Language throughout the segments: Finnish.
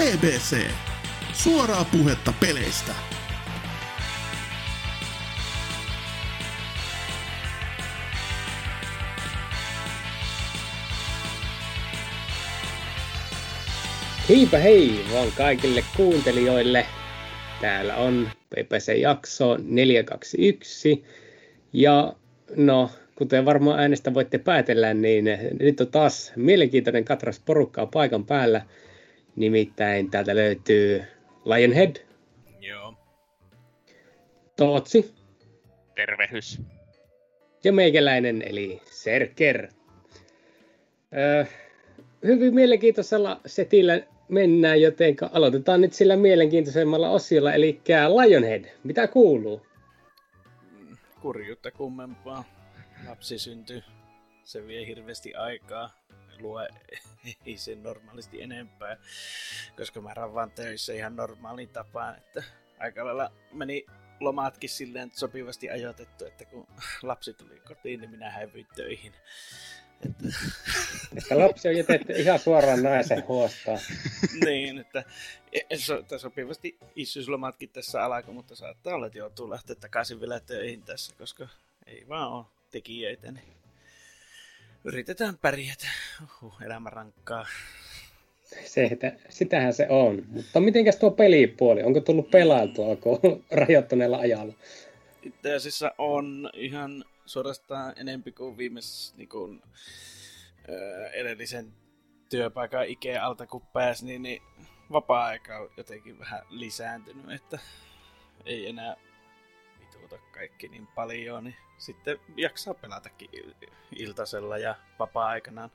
BBC. Suoraa puhetta peleistä. Heipä hei vaan kaikille kuuntelijoille. Täällä on PPC-jakso 421. Ja no, kuten varmaan äänestä voitte päätellä, niin nyt on taas mielenkiintoinen katras porukkaa paikan päällä. Nimittäin täältä löytyy Lionhead. Joo. Tootsi. Tervehys. Ja meikäläinen, eli Serker. Öö, hyvin mielenkiintoisella setillä mennään, joten aloitetaan nyt sillä mielenkiintoisemmalla osiolla, eli Lionhead. Mitä kuuluu? Kurjuutta kummempaa. Lapsi syntyy. Se vie hirveästi aikaa. Lue ei se normaalisti enempää, koska mä vaan töissä ihan normaaliin tapaan, että aika lailla meni lomaatkin silleen sopivasti ajoitettu, että kun lapsi tuli kotiin, niin minä häivyin töihin. Että... että lapsi on jätetty ihan suoraan naisen huostaan. niin, että so, sopivasti isyyslomatkin tässä alkoi, mutta saattaa olla, että joutuu lähteä takaisin vielä töihin tässä, koska ei vaan ole tekijöitä. Niin yritetään pärjätä. Uhuh, elämä rankkaa. Se, että, sitähän se on. Mutta mitenkäs tuo pelipuoli? Onko tullut pelailtua rajoittuneella ajalla? Itse asiassa on ihan suorastaan enempi kuin viimeis niin kuin, äh, edellisen työpaikan Ikea alta kun pääsi, niin, niin vapaa-aika on jotenkin vähän lisääntynyt, että ei enää vituuta kaikki niin paljon, niin sitten jaksaa pelatakin iltasella ja vapaa-aikanaan.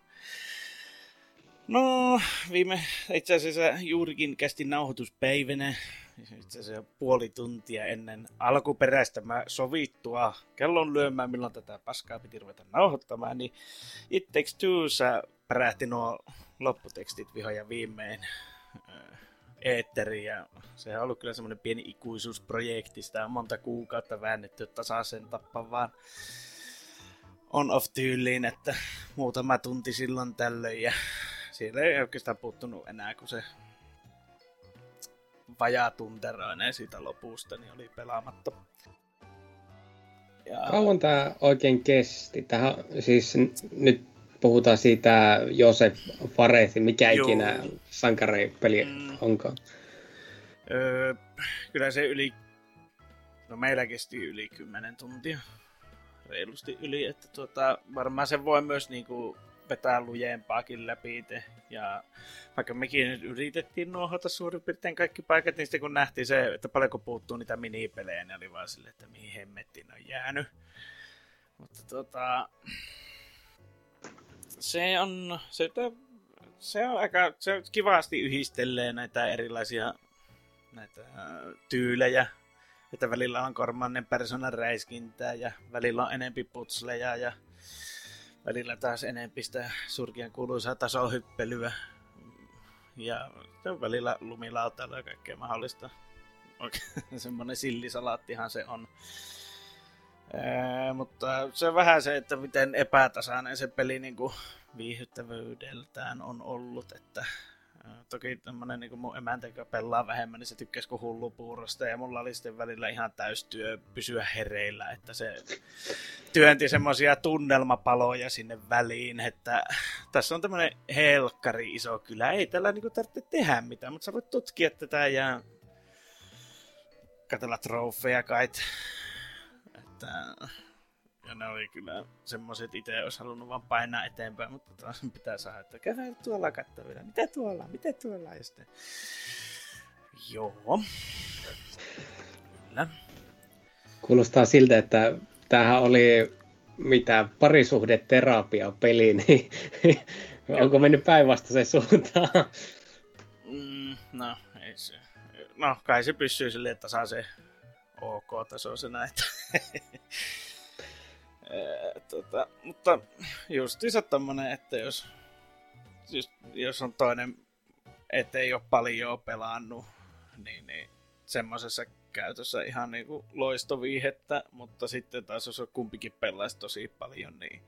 No, viime itse asiassa juurikin kästi nauhoituspäivänä, itse asiassa puoli tuntia ennen alkuperäistä mä sovittua kellon lyömään, milloin tätä paskaa piti ruveta nauhoittamaan, niin It Takes Twossa pärähti nuo lopputekstit vihoja viimein eetteri ja se on ollut kyllä semmoinen pieni ikuisuusprojekti, sitä on monta kuukautta väännetty tasaisen tappaan vaan on-off tyyliin, että muutama tunti silloin tällöin ja siellä ei oikeastaan puuttunut enää, kun se vajaa tunteroinen siitä lopusta, niin oli pelaamatta. Ja... Kauan tämä oikein kesti? Tähän, siis nyt puhutaan siitä Josef Farethi, mikä Joo. ikinä sankaripeli mm. onkaan. Öö, kyllä se yli, no meillä kesti yli 10 tuntia, reilusti yli, että tuota, varmaan se voi myös niinku vetää lujempaakin läpi itse. Ja vaikka mekin nyt yritettiin nuohota suurin piirtein kaikki paikat, niin sitten kun nähtiin se, että paljonko puuttuu niitä minipelejä, niin oli vaan silleen, että mihin hemmettiin on jäänyt. Mutta tota, se on, se, se on aika, se kivasti yhistelee näitä erilaisia näitä tyylejä, että välillä on kormannen persoonan räiskintää ja välillä on enempi putsleja ja välillä taas enempi sitä surkien kuuluisaa tasohyppelyä ja välillä lumilautailu ja kaikkea mahdollista. Oikein semmonen sillisalaattihan se on. Mutta se on vähän se, että miten epätasainen se peli niin kuin viihdyttävyydeltään on ollut, että Toki tämmönen niin mun emäntä, joka pelaa vähemmän, niin se tykkäsi kuin hullu puurosta. Ja mulla oli sitten välillä ihan täystyö pysyä hereillä, että se työnti semmoisia tunnelmapaloja sinne väliin, että tässä on tämmönen helkkari iso kylä. Ei tällä niinku tarvitse tehdä mitään, mutta sä voit tutkia tätä ja katsella trofeja kait. Että ja ne oli kyllä semmoiset, itse olisi halunnut vaan painaa eteenpäin, mutta taas pitää saada, että käydään tuolla kattavilla. Mitä tuolla? Mitä tuolla? Ja sitten... Joo. Kyllä. Kuulostaa siltä, että tämähän oli mitä parisuhdeterapia peli, niin onko mennyt päinvastaiseen suuntaan? Mm, no, ei se. No, kai se pysyy silleen, että saa se ok-tasoisena, että tota, mutta justiinsa tommonen, että jos, just, jos on toinen, ettei ole paljon pelannut, niin, niin semmoisessa käytössä ihan niinku loistoviihettä, mutta sitten taas jos on kumpikin pelaisi tosi paljon, niin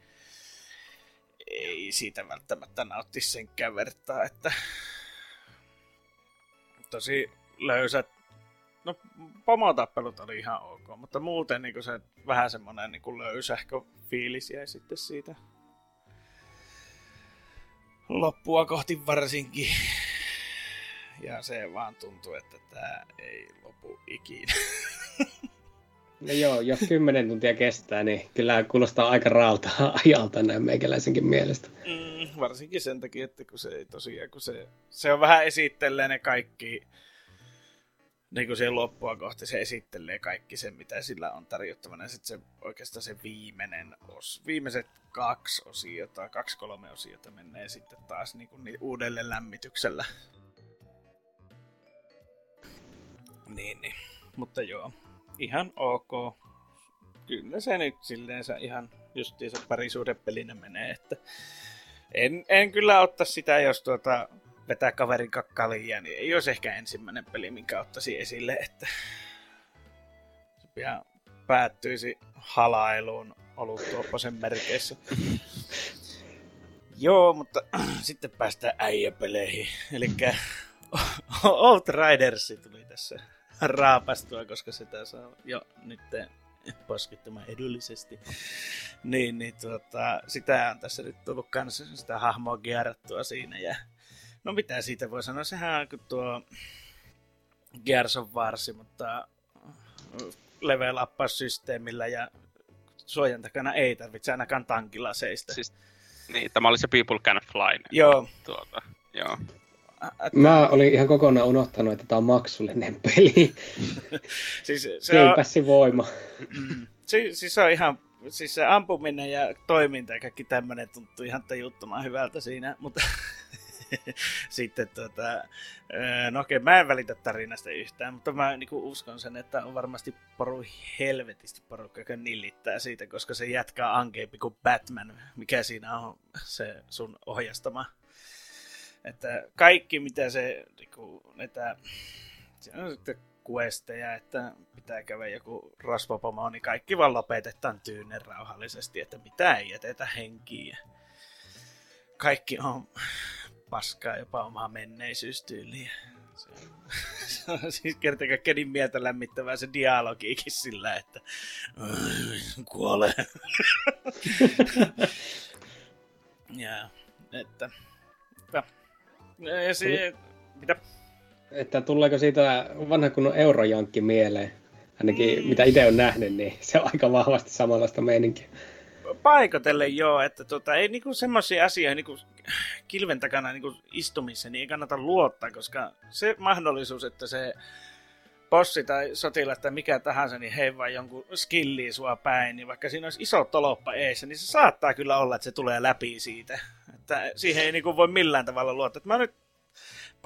ei siitä välttämättä nautti sen vertaa, että tosi löysät. No, pomotappelut oli ihan ok, mutta muuten niin se vähän semmoinen niin löysähkö fiilis jäi sitten siitä loppua kohti varsinkin. Ja se vaan tuntuu, että tämä ei lopu ikinä. No joo, jos kymmenen tuntia kestää, niin kyllä kuulostaa aika raalta ajalta näin meikäläisenkin mielestä. Mm, varsinkin sen takia, että kun se ei tosiaan, kun se, se on vähän esittelee ne kaikki, niin kuin siihen loppua kohti se esittelee kaikki sen, mitä sillä on tarjottavana. Ja sitten se oikeastaan se viimeinen os, viimeiset kaksi osiota, kaksi kolme osiota menee sitten taas niin kuin niin uudelle lämmityksellä. Niin, niin. Mutta joo, ihan ok. Kyllä se nyt silleensä ihan justiinsa parisuudepelinä menee, että en, en kyllä otta sitä, jos tuota vetää kaverin kakkalia, niin ei olisi ehkä ensimmäinen peli, minkä ottaisi esille, että se pian päättyisi halailuun oluttuopposen merkeissä. Joo, mutta sitten päästään äijäpeleihin. Eli Old Riders tuli tässä raapastua, koska sitä saa jo nyt poskettamaan edullisesti. Niin, niin tuota, sitä on tässä nyt tullut kanssa sitä hahmoa kierrattua siinä. Ja, no mitä siitä voi sanoa, sehän on kuin tuo Gears of Wars, mutta level systeemillä ja suojan takana ei tarvitse ainakaan tankilla seistä. Siis, niin, tämä oli se People Can Fly. Joo. Tuota, joo. Mä olin ihan kokonaan unohtanut, että tämä on maksullinen peli. siis se on... voima. Siis, siis, se on ihan, siis se ampuminen ja toiminta ja kaikki tämmöinen tuntuu ihan tajuttoman hyvältä siinä, mutta sitten tota, no okei, mä en välitä tarinasta yhtään, mutta mä niin uskon sen, että on varmasti poru helvetisti porukka, joka nillittää siitä, koska se jatkaa ankeampi kuin Batman, mikä siinä on se sun ohjastama että kaikki mitä se, niinku, näitä, se on sitten questeja, että pitää käydä joku rasvapomo, niin kaikki vaan lopetetaan tyynen rauhallisesti, että mitä ei jätetä henkiä. Kaikki on paskaa jopa omaa menneisyystyyliä. Se on, se on siis kertakaikkeen mieltä lämmittävää se dialogiikin sillä, että kuole. ja, että, että ja se, mitä? Että tuleeko siitä vanha kunnon eurojankki mieleen? Ainakin mm. mitä itse on nähnyt, niin se on aika vahvasti samanlaista meininkiä. Paikotelle joo, että tota, ei niinku semmoisia asioita niinku kilven takana niinku istumissa, niin ei kannata luottaa, koska se mahdollisuus, että se bossi tai sotilas tai mikä tahansa, niin hei vaan jonkun skilliin sua päin, niin vaikka siinä olisi iso toloppa eessä, niin se saattaa kyllä olla, että se tulee läpi siitä. Että siihen ei niinku voi millään tavalla luottaa. Että mä nyt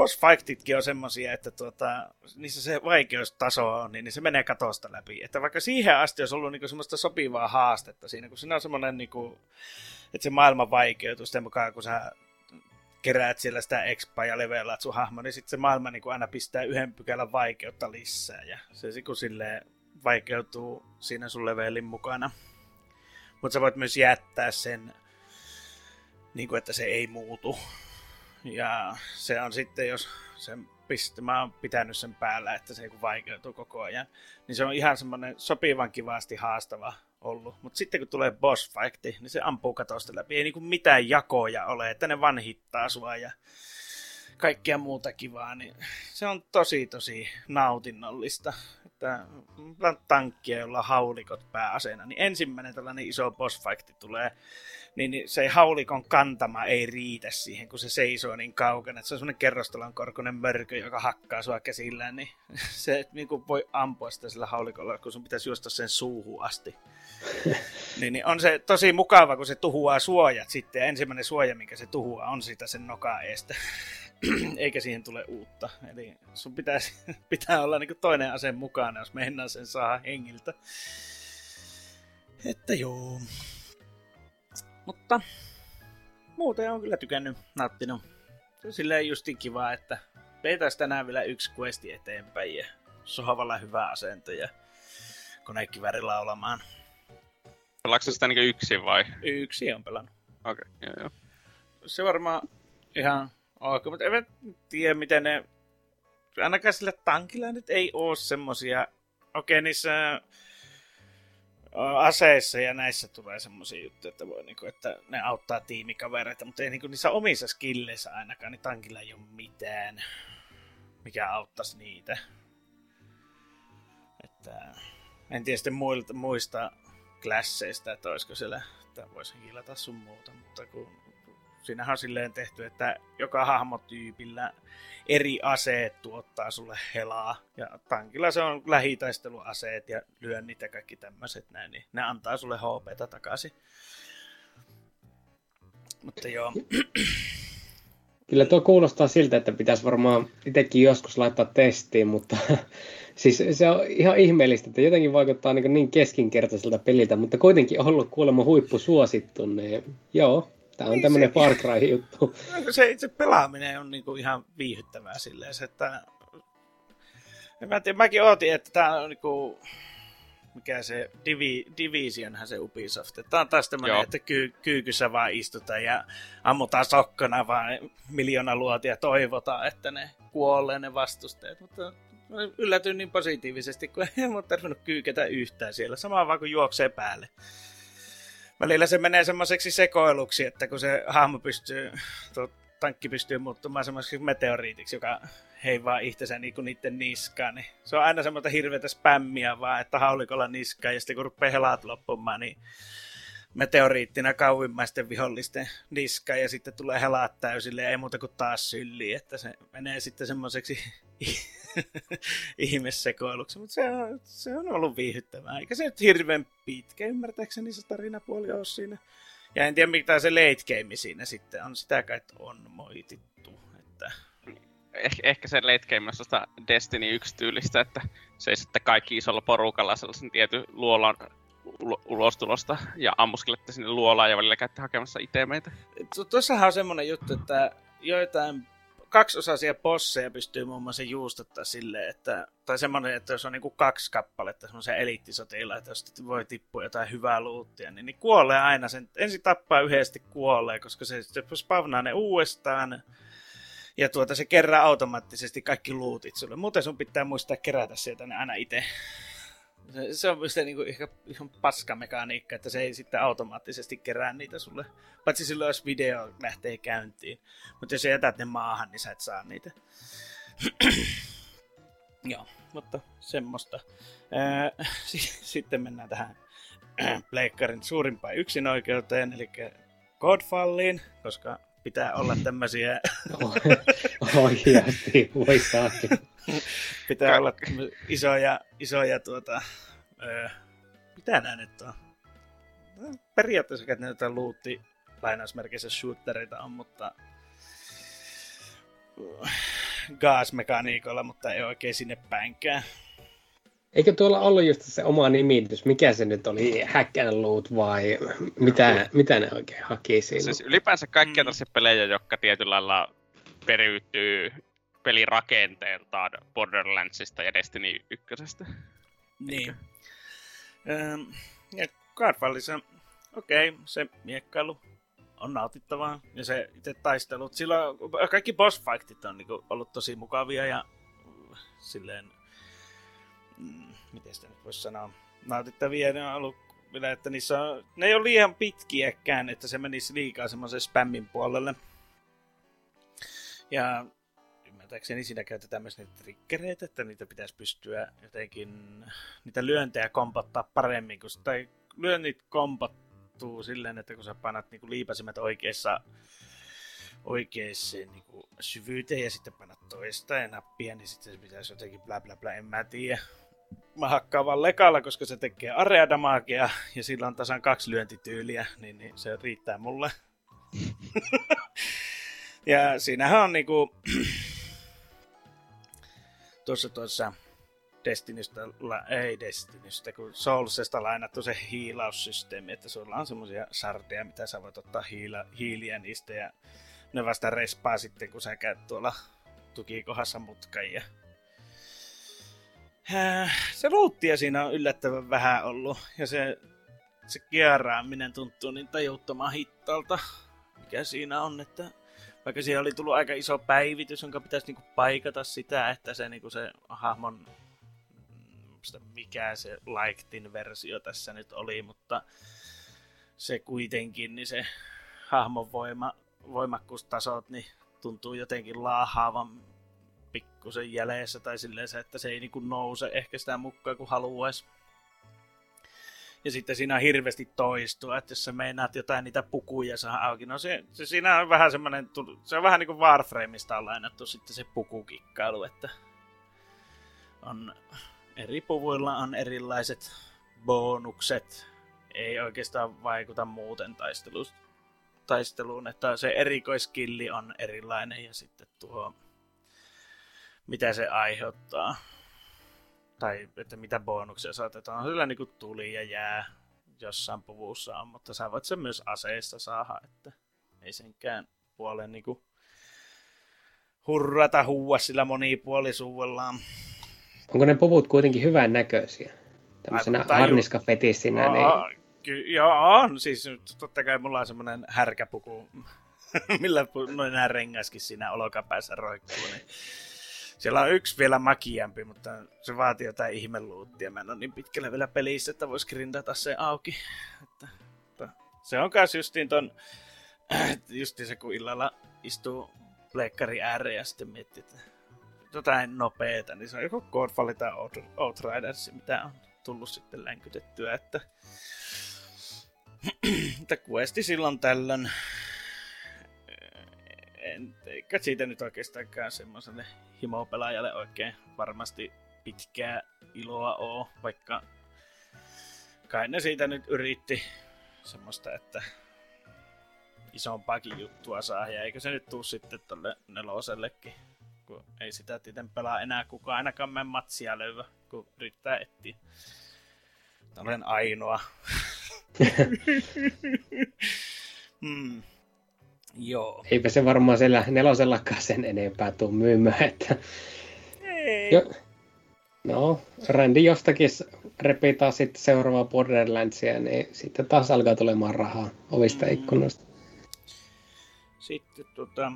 boss fightitkin on semmosia, että tuota, niissä se vaikeustaso on, niin, niin se menee katosta läpi. Että vaikka siihen asti olisi ollut niinku semmoista sopivaa haastetta siinä, kun siinä on semmoinen, niinku, että se maailman vaikeutuu sitten mukaan, kun sä keräät siellä sitä expaa ja levelaat sun hahmo, niin sitten se maailma niin kuin aina pistää yhden pykälän vaikeutta lisää. Ja se kun sille vaikeutuu siinä sun levelin mukana. Mutta sä voit myös jättää sen, niin kuin, että se ei muutu. Ja se on sitten, jos sen piste, mä oon pitänyt sen päällä, että se vaikeutuu koko ajan, niin se on ihan semmoinen sopivan kivasti haastava ollut. Mutta sitten kun tulee boss fight, niin se ampuu katosta läpi. Ei niinku mitään jakoja ole, että ne vaan hittaa sua ja kaikkea muuta kivaa. Niin se on tosi tosi nautinnollista. Että tankkia, jolla on haulikot pääaseena, niin ensimmäinen tällainen iso boss fight tulee niin se haulikon kantama ei riitä siihen, kun se seisoo niin kaukana. Että se on semmoinen kerrostalon korkunen mörkö, joka hakkaa sua käsillään, niin se niin kuin voi ampua sitä sillä haulikolla, kun sun pitäisi juosta sen suuhun asti. niin, niin, on se tosi mukava, kun se tuhuaa suojat sitten, ja ensimmäinen suoja, minkä se tuhuaa, on sitä sen nokaa eestä. Eikä siihen tule uutta. Eli sun pitäisi, pitää olla niin toinen ase mukana, jos mennään sen saa hengiltä. Että joo. Mutta muuten on kyllä tykännyt, nauttinut. Se on silleen justin kiva, että veitäisi tänään vielä yksi questi eteenpäin ja sohvalla hyvä asento ja konekivärillä olamaan. Pelaatko sitä niin yksin vai? Yksi on pelannut. Okei, okay, joo joo. Se varmaan ihan ok, mutta en tiedä miten ne ainakaan sillä tankilla nyt ei ole semmosia, okei niissä aseissa ja näissä tulee semmoisia juttuja, että, voi, niinku, että ne auttaa tiimikavereita, mutta ei niinku, niissä omissa skilleissä ainakaan, niin tankilla ei ole mitään, mikä auttaisi niitä. Että, en tiedä sitten muilta, muista klasseista, että olisiko siellä, että voisi hiilata sun muuta, mutta kun siinähän on silleen tehty, että joka hahmotyypillä eri aseet tuottaa sulle helaa. Ja tankilla se on lähitaisteluaseet ja lyönnit ja kaikki tämmöiset näin, niin ne antaa sulle HPtä takaisin. Mutta joo. Kyllä tuo kuulostaa siltä, että pitäisi varmaan itsekin joskus laittaa testiin, mutta siis se on ihan ihmeellistä, että jotenkin vaikuttaa niin, niin keskinkertaiselta peliltä, mutta kuitenkin ollut kuulemma huippusuosittu, niin joo, Tämä on niin tämmöinen Far Cry-juttu. Se itse pelaaminen on niinku ihan viihyttävää silleen, että mä tiedä, mäkin ootin, että tämä on niinku, mikä se Divi, Divisionhän se Ubisoft. Tämä on taas tämmöinen, että ky, kyykyssä vaan istutaan ja ammutaan sokkona vaan miljoona luotia toivotaan, että ne kuolee ne vastustajat. Mutta yllätyin niin positiivisesti, kun ei ole tarvinnut kyykätä yhtään siellä. Sama vaan kuin juoksee päälle välillä se menee semmoiseksi sekoiluksi, että kun se hahmo pystyy, tuo tankki pystyy muuttumaan semmoiseksi meteoriitiksi, joka heivaa itsensä niinku niiden niskaan, niin se on aina semmoista hirveätä spämmiä vaan, että haulikolla niskaan, ja sitten kun rupeaa helaat loppumaan, niin meteoriittina kauimmaisten vihollisten niska ja sitten tulee helaat täysille ja ei muuta kuin taas sylli, että se menee sitten semmoiseksi ihmissekoiluksi, mutta se on, se on ollut viihyttävää. Eikä se nyt hirveän pitkä, ymmärtääkseni se tarinapuoli ole siinä. Ja en tiedä, mitä se late game siinä sitten on. Sitä kai on moitittu. Että... Eh, ehkä se late game on sellaista Destiny 1 tyylistä, että se ei sitten kaikki isolla porukalla sellaisen tietyn luolan ulostulosta ja ammuskelette sinne luolaan ja välillä käytte hakemassa itemeitä. Tuossahan on semmoinen juttu, että joitain kaksiosaisia bosseja pystyy muun muassa juustuttaa silleen, että, tai semmoinen, että jos on niinku kaksi kappaletta semmoisia eliittisotilaita, jos voi tippua jotain hyvää luuttia, niin, niin kuolee aina sen, ensin tappaa yhdesti kuolee, koska se, se spavnaa ne uudestaan, ja tuota, se kerää automaattisesti kaikki luutit sulle. Muuten sun pitää muistaa kerätä sieltä ne aina itse. Se, on se niinku ihan, ihan paskamekaniikka, että se ei sitten automaattisesti kerää niitä sulle. Paitsi silloin, jos video lähtee käyntiin. Mutta jos jätät ne maahan, niin sä et saa niitä. Joo, mutta semmoista. sitten mennään tähän Pleikkarin suurimpaan yksinoikeuteen, eli Godfalliin, koska pitää olla tämmöisiä... Oikeasti, voi saati. Pitää olla isoja, isoja tuota, öö, mitä nää nyt on? No, periaatteessa että näitä luutti lainausmerkeissä shootereita on, mutta gasmekaniikolla, mutta ei oikein sinne päinkään. Eikö tuolla ollut just se oma nimitys? Mikä se nyt oli? Hack and loot vai mitä, mitä ne oikein haki siinä? Siis ylipäänsä kaikkia mm. pelejä, jotka tietyllä lailla periytyy pelirakenteeltaan Borderlandsista ja Destiny 1. Niin. Ähm, ja okei, okay, se miekkailu on nautittavaa. Ja se itse taistelut, sillä kaikki boss fightit on niinku ollut tosi mukavia ja silleen, miten sitä nyt voisi sanoa, nautittavia. Ne on ollut vielä, että niissä on, ne ei ole liian pitkiäkään, että se menisi liikaa semmoisen spämmin puolelle. Ja ymmärtääkseni siinä käytetään myös niitä triggereitä, että niitä pitäisi pystyä jotenkin, niitä lyöntejä kompottaa paremmin, kun tai lyönnit kompottuu silleen, että kun sä painat niinku liipasimet oikeassa oikeaan niinku syvyyteen ja sitten painat toista ja nappia, niin sitten se pitäisi jotenkin bla bla bla, en mä tiedä. Mä hakkaan vaan lekalla, koska se tekee areadamaagia ja sillä on tasan kaksi lyöntityyliä, niin, niin se riittää mulle. ja siinähän on niinku tuossa tuossa Destinystä, ei Destinystä, kun Soulsesta lainattu se hiilaussysteemi, että sulla on semmoisia sardeja, mitä sä voit ottaa hiila, hiiliä niistä ja ne vasta respaa sitten, kun sä käyt tuolla tukikohdassa mutkan ja se luuttia siinä on yllättävän vähän ollut. Ja se, se kierraaminen tuntuu niin tajuttoman hittalta, mikä siinä on, että vaikka siihen oli tullut aika iso päivitys, jonka pitäisi niinku paikata sitä, että se, niinku se hahmon, mikä se Lightin versio tässä nyt oli, mutta se kuitenkin, niin se hahmon voima, voimakkuustasot, niin tuntuu jotenkin laahaavan pikkusen jäljessä tai silleen se, että se ei niinku nouse ehkä sitä mukaan kuin haluaisi. Ja sitten siinä hirveästi toistua, että jos sä meinaat jotain niitä pukuja saa auki, no se, se siinä on vähän semmoinen, se on vähän niin kuin Warframeista on lainattu sitten se pukukikkailu, että on eri puvuilla on erilaiset bonukset, ei oikeastaan vaikuta muuten taisteluun, taisteluun että se erikoiskilli on erilainen ja sitten tuo mitä se aiheuttaa. Tai että mitä bonuksia saatetaan. Sillä niin kuin tuli ja jää jossain puvussa on, mutta sä voit sen myös aseista saada, että ei senkään puolen niin kuin hurrata huua sillä monipuolisuudellaan. Onko ne puvut kuitenkin hyvän näköisiä? Tämmöisenä harniskafetissinä. Niin... Ky- joo, on. Siis totta kai mulla on semmoinen härkäpuku, millä noin nämä rengaskin siinä olokapäässä roikkuu. Niin siellä on yksi vielä makiampi, mutta se vaatii jotain ihmeluuttia. Mä en ole niin pitkällä vielä pelissä, että voisi grindata se auki. Että, että se on myös justiin ton, justiin se kun illalla istuu pleikkari ääreen ja sitten miettii, että jotain nopeeta, niin se on joko Godfall tai Outriders, mitä on tullut sitten länkytettyä, että, että questi silloin tällöin en, eikä siitä nyt oikeastaankaan semmoiselle himopelaajalle oikein varmasti pitkää iloa oo, vaikka kai ne siitä nyt yritti semmoista, että isompaakin juttua saa, ja eikö se nyt tuu sitten tolle nelosellekin, kun ei sitä tieten pelaa enää kukaan ainakaan mene matsia löyvä, kun yrittää etsiä. Olen ainoa. hmm. Joo. Eipä se varmaan siellä nelosellakaan sen enempää tuu myymään, että... Ei. Jo... No, Randy jostakin repii taas sitten seuraavaa Borderlandsia, niin sitten taas alkaa tulemaan rahaa ovista mm. ikkunoista. Sitten tota...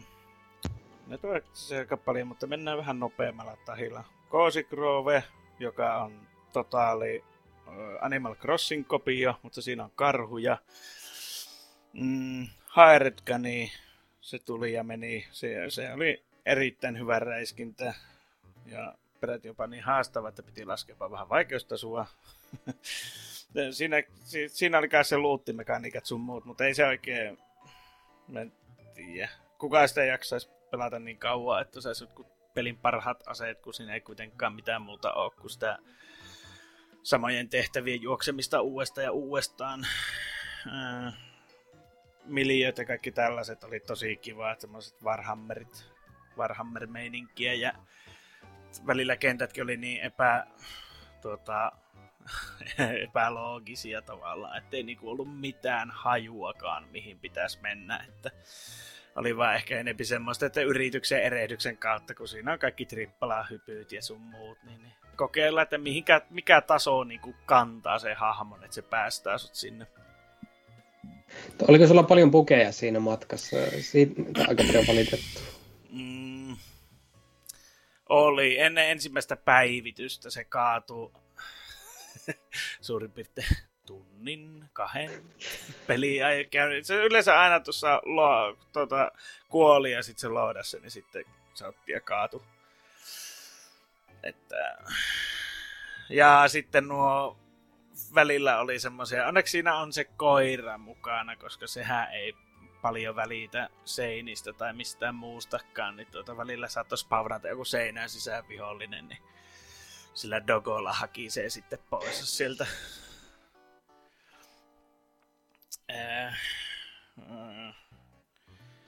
Ne tulee se aika paljon, mutta mennään vähän nopeammalla tahilla. Cozy Grove, joka on totaali Animal Crossing-kopio, mutta siinä on karhuja. Mm, Haeretka, niin se tuli ja meni. Se, se oli erittäin hyvä räiskintä ja peräti jopa niin haastava, että piti laskea vähän vaikeustasoa. siinä, siinä oli kai se luuttimekaniikat sun muut, mutta ei se oikein, mä en tiedä. Kuka sitä jaksaisi pelata niin kauan, että saisi jotkut pelin parhaat aseet, kun siinä ei kuitenkaan mitään muuta ole kuin sitä samojen tehtävien juoksemista uudestaan ja uudestaan miljööt ja kaikki tällaiset oli tosi kiva, semmoiset Warhammerit, Warhammer-meininkiä ja välillä kentätkin oli niin epä, tuota, epäloogisia tavallaan, ettei niinku ollut mitään hajuakaan, mihin pitäisi mennä, että oli vaan ehkä enempi semmoista, että yrityksen erehdyksen kautta, kun siinä on kaikki trippala-hypyt ja sun muut, niin, niin kokeilla, että mihinkä, mikä taso niin kantaa se hahmon, että se päästää sut sinne Oliko sulla paljon pukeja siinä matkassa? Siitä aika paljon valitettu. Mm, oli. Ennen ensimmäistä päivitystä se kaatui suurin piirtein tunnin, kahden peliä. Se yleensä aina tuossa lo, tuota, kuoli ja sitten se loodassa, niin sitten se otti ja kaatu. Että... Ja sitten nuo välillä oli semmoisia, onneksi siinä on se koira mukana, koska sehän ei paljon välitä seinistä tai mistään muustakaan, niin tuota välillä saattaisi pavrata joku seinään sisään vihollinen, niin sillä dogolla hakisee sitten pois sieltä.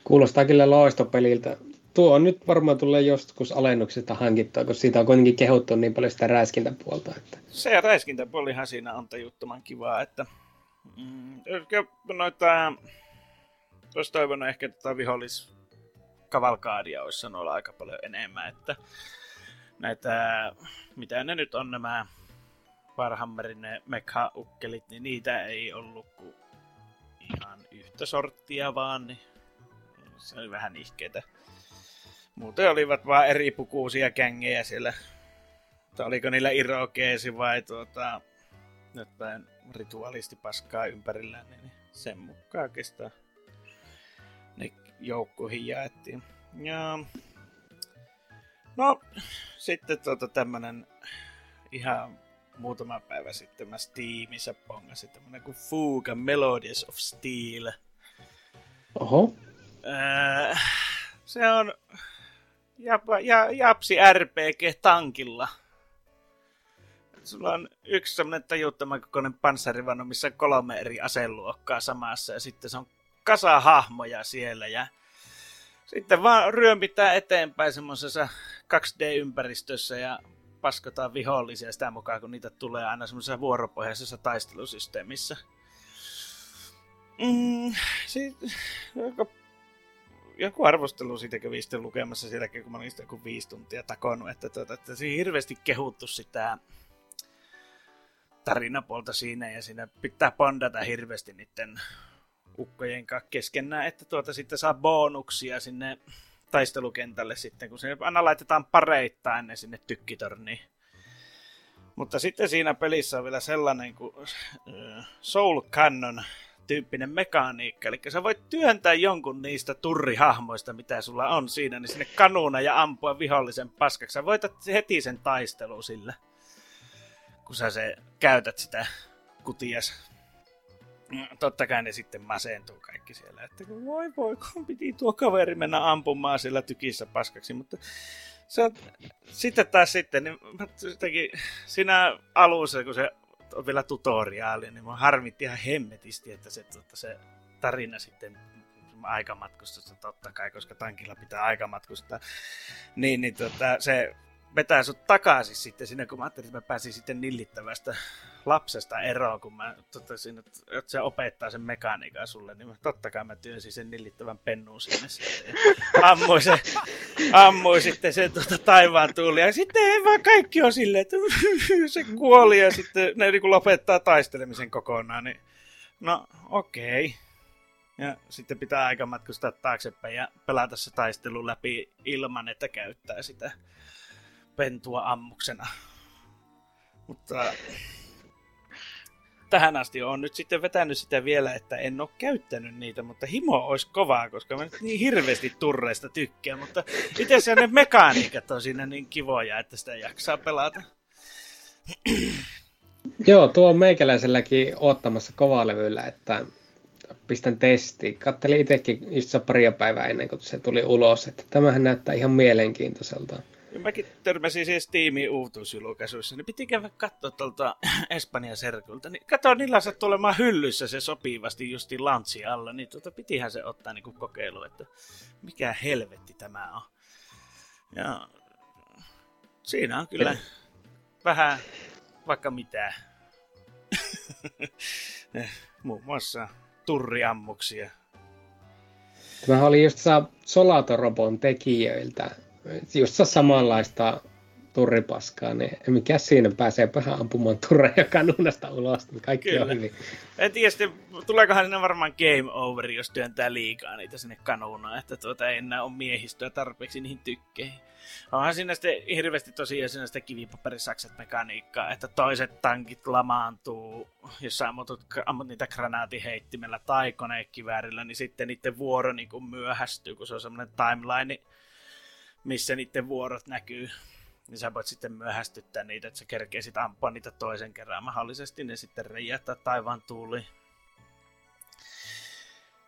Kuulostaa kyllä loistopeliltä tuo on nyt varmaan tulee joskus alennuksesta hankittua, koska siitä on kuitenkin kehuttu niin paljon sitä räiskintäpuolta. Että... Se räiskintäpuolihan siinä on tajuttoman kivaa, että mm, noita, olisi toivonut ehkä tätä vihollis kavalkaadia olisi sanonut aika paljon enemmän, että näitä, mitä ne nyt on nämä Warhammerin mekha-ukkelit, niin niitä ei ollut kuin ihan yhtä sorttia vaan, niin se oli vähän ihkeitä. Muuten olivat vaan eri pukuusia kängejä siellä. Tai oliko niillä irokeesi vai tuota, jotain ritualistipaskaa ympärillä, niin sen mukaan kestää ne joukkoihin jaettiin. Ja, no, sitten tuota tämmönen ihan muutama päivä sitten mä Steamissa pongasin tämmönen kuin Fuga Melodies of Steel. Oho. Äh, se on Japa, ja, Japsi RPG tankilla. Sulla on yksi semmonen tajuttoman kokoinen panssarivano, missä on kolme eri aseluokkaa samassa ja sitten se on kasa hahmoja siellä ja sitten vaan ryömpitään eteenpäin semmoisessa 2D-ympäristössä ja paskotaan vihollisia sitä mukaan, kun niitä tulee aina semmoisessa vuoropohjaisessa taistelusysteemissä. Mm, sit, joku, arvostelu siitä kävi sitten lukemassa sielläkin, kun mä olin sitä joku viisi tuntia takonut, että, tuota, että siinä hirveästi kehuttu sitä tarinapuolta siinä ja siinä pitää pondata hirveästi niiden ukkojen kanssa keskenään, että tuota sitten saa bonuksia sinne taistelukentälle sitten, kun se aina laitetaan pareittain ne sinne tykkitorniin. Mutta sitten siinä pelissä on vielä sellainen kuin Soul Cannon tyyppinen mekaniikka. Eli sä voit työntää jonkun niistä turrihahmoista, mitä sulla on siinä, niin sinne kanuuna ja ampua vihollisen paskaksi. Sä voitat heti sen taistelu sillä, kun sä se käytät sitä kutias totta kai ne sitten masentuu kaikki siellä, että voi voi, kun piti tuo kaveri mennä ampumaan sillä tykissä paskaksi, mutta se on, sitten taas sitten, niin siinä alussa, kun se on vielä tutoriaali, niin mä harmitti ihan hemmetisti, että se, että se tarina sitten aikamatkustusta totta kai, koska tankilla pitää aikamatkustaa, niin, niin tota, se vetää sut takaisin sitten sinne, kun mä ajattelin, että mä pääsin sitten nillittävästä lapsesta eroon, kun mä totesin, että, että se opettaa sen mekaniikan sulle, niin mä, totta kai mä työnsin sen nillittävän pennuun sinne. Ammuin, se, ammuin sitten sen tuota taivaan tuuli. Ja sitten vaan kaikki on silleen, että se kuoli ja sitten ne niin lopettaa taistelemisen kokonaan. Niin, no okei. Okay. Ja sitten pitää aika matkustaa taaksepäin ja pelata se taistelu läpi ilman, että käyttää sitä pentua ammuksena. Mutta tähän asti on nyt sitten vetänyt sitä vielä, että en ole käyttänyt niitä, mutta himo olisi kovaa, koska mä nyt niin hirveästi turreista tykkään, mutta itse asiassa ne mekaniikat on siinä niin kivoja, että sitä jaksaa pelata. Joo, tuo on meikäläiselläkin ottamassa kovalevyllä, että pistän testiin. Kattelin itsekin just paria päivää ennen kuin se tuli ulos, että tämähän näyttää ihan mielenkiintoiselta. Ja mäkin törmäsin siis Steamin uutuusjulkaisuissa, niin piti käydä katsoa tuolta Espanjan serkulta. Niin kato, niillä sattuu olemaan hyllyssä se sopivasti justi lantsi alla, niin tuota, pitihän se ottaa niin kokeilu, että mikä helvetti tämä on. Ja siinä on kyllä vähän vaikka mitä. Muun muassa turriammuksia. Tämä oli just Solatorobon tekijöiltä just samanlaista turripaskaa, niin mikä siinä pääsee vähän ampumaan turreja kanunasta ulos, niin kaikki Kyllä. on hyvin. En tiedä sitten, tuleekohan sinne varmaan game over, jos työntää liikaa niitä sinne kanunaan, että tuota ei enää ole miehistöä tarpeeksi niihin tykkeihin. Onhan siinä sitten hirveästi tosiaan siinä sitä kivipaperisakset mekaniikkaa, että toiset tankit lamaantuu, jos sä ammut, ammut niitä granaatiheittimellä tai konekiväärillä, niin sitten niiden vuoro niin kuin myöhästyy, kun se on semmoinen timeline, missä niiden vuorot näkyy. Niin sä voit sitten myöhästyttää niitä, että sä kerkeisit ampua niitä toisen kerran. Mahdollisesti ne sitten räjähtää taivaan tuuli.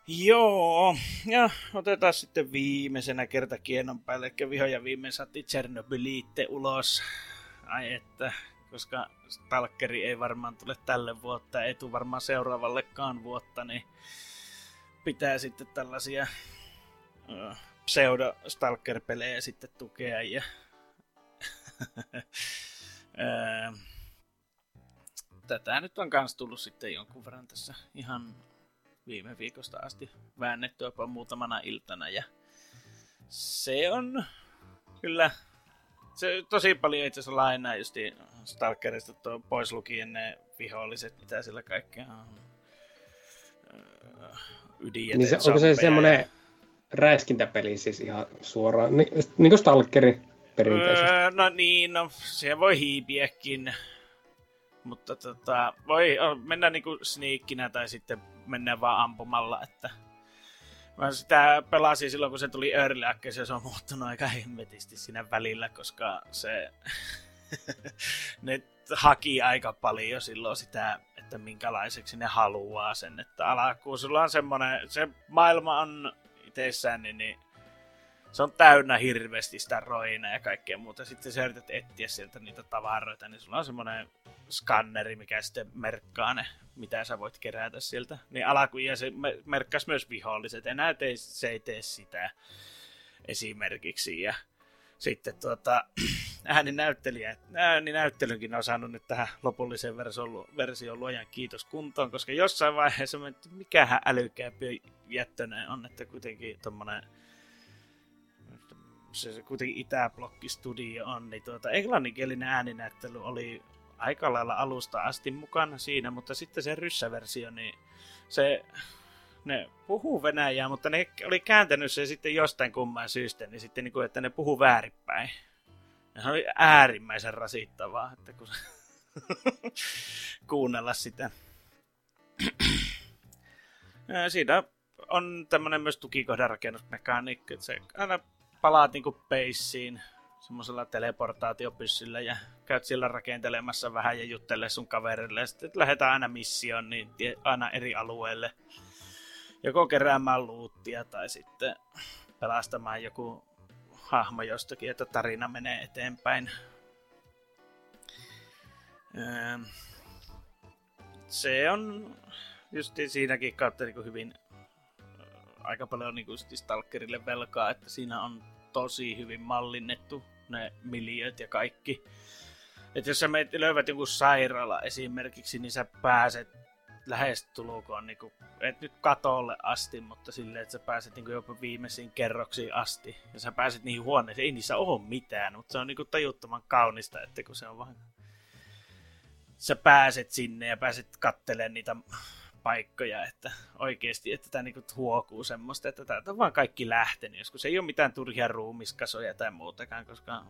Joo, ja otetaan sitten viimeisenä kerta kienon päälle, eli vihoja viimein saatiin Tchernobyliitte ulos. Ai että, koska Stalkeri ei varmaan tule tälle vuotta, ei tule varmaan seuraavallekaan vuotta, niin pitää sitten tällaisia pseudo-stalker-pelejä sitten tukea ja tätä nyt on kans tullut sitten jonkun verran tässä ihan viime viikosta asti väännettyä jopa muutamana iltana ja se on kyllä se tosi paljon itse asiassa lainaa just Stalkerista tuo pois lukien ne viholliset, mitä sillä kaikkea on. Ydinjäte, niin se, onko se semmoinen räiskintäpeli siis ihan suoraan, Ni, niin kuin Stalkeri perinteisesti. Öö, no niin, no se voi hiipiäkin. Mutta tota, voi mennä niinku sniikkinä tai sitten mennä vaan ampumalla, että Mä sitä pelasin silloin, kun se tuli Early Access, ja se on muuttunut aika hemmetisti siinä välillä, koska se... ne haki aika paljon silloin sitä, että minkälaiseksi ne haluaa sen. Että alkuun sulla on semmoinen, se maailma on itsessään, niin, niin se on täynnä hirveästi sitä roina ja kaikkea muuta. Sitten sä yrität etsiä sieltä niitä tavaroita, niin sulla on semmoinen skanneri, mikä sitten merkkaa ne, mitä sä voit kerätä sieltä. Niin ja se merkkas myös viholliset. Enää tei, se ei tee sitä esimerkiksi. Ja sitten tuota, ääninäyttelynkin on saanut nyt tähän lopulliseen versioon, luojan kiitos kuntoon, koska jossain vaiheessa mä että mikähän älykääpi jättönen on, että kuitenkin tommonen se, se kuitenkin Itäblokki Studio on, niin tuota, englanninkielinen ääninäyttely oli aika lailla alusta asti mukana siinä, mutta sitten se ryssäversio, niin se, ne puhuu venäjää, mutta ne oli kääntänyt se sitten jostain kumman syystä, niin sitten niin kuin, että ne puhuu väärinpäin. Ja se oli äärimmäisen rasittavaa, että kun kuunnella sitä. Siinä on tämmöinen myös tukikohdan rakennusmekaniikka, että se aina palaat niinku peissiin semmoisella teleportaatiopyssyllä ja käyt siellä rakentelemassa vähän ja juttelee sun kaverille. Sitten lähdetään aina missioon, niin aina eri alueelle. Joko keräämään luuttia tai sitten pelastamaan joku hahmo jostakin, että tarina menee eteenpäin. Se on just siinäkin kautta niin hyvin aika paljon niin kuin Stalkerille velkaa, että siinä on tosi hyvin mallinnettu ne miljööt ja kaikki. Että jos sä löydät jonkun sairaala esimerkiksi, niin sä pääset lähestulkoon, niin kuin, et nyt katolle asti, mutta silleen, että sä pääset niin jopa viimeisiin kerroksiin asti. Ja sä pääset niihin huoneisiin, ei niissä ole mitään, mutta se on niin kuin tajuttoman kaunista, että kun se on vaan... Sä pääset sinne ja pääset kattelemaan niitä paikkoja, että oikeasti, että tämä niinku huokuu semmoista, että täältä on vaan kaikki lähtenyt. Joskus ei ole mitään turhia ruumiskasoja tai muutakaan, koska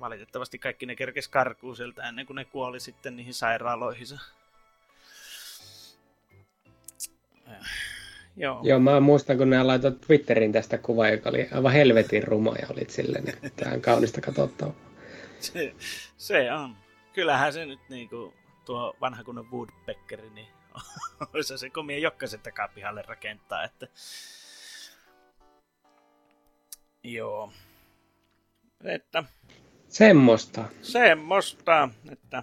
valitettavasti kaikki ne kerkes karkuu sieltä ennen kuin ne kuoli sitten niihin sairaaloihinsa. Joo. Joo, mä muistan, kun ne laitoit Twitterin tästä kuvaa, joka oli aivan helvetin ruma ja olit silleen, että tämä on kaunista katsottavaa. Se, se on. Kyllähän se nyt niinku tuo vanha kunnon Woodpeckeri, niin olisi se komia jokkasen takapihalle rakentaa, että joo. Että Semmosta. Semmosta, että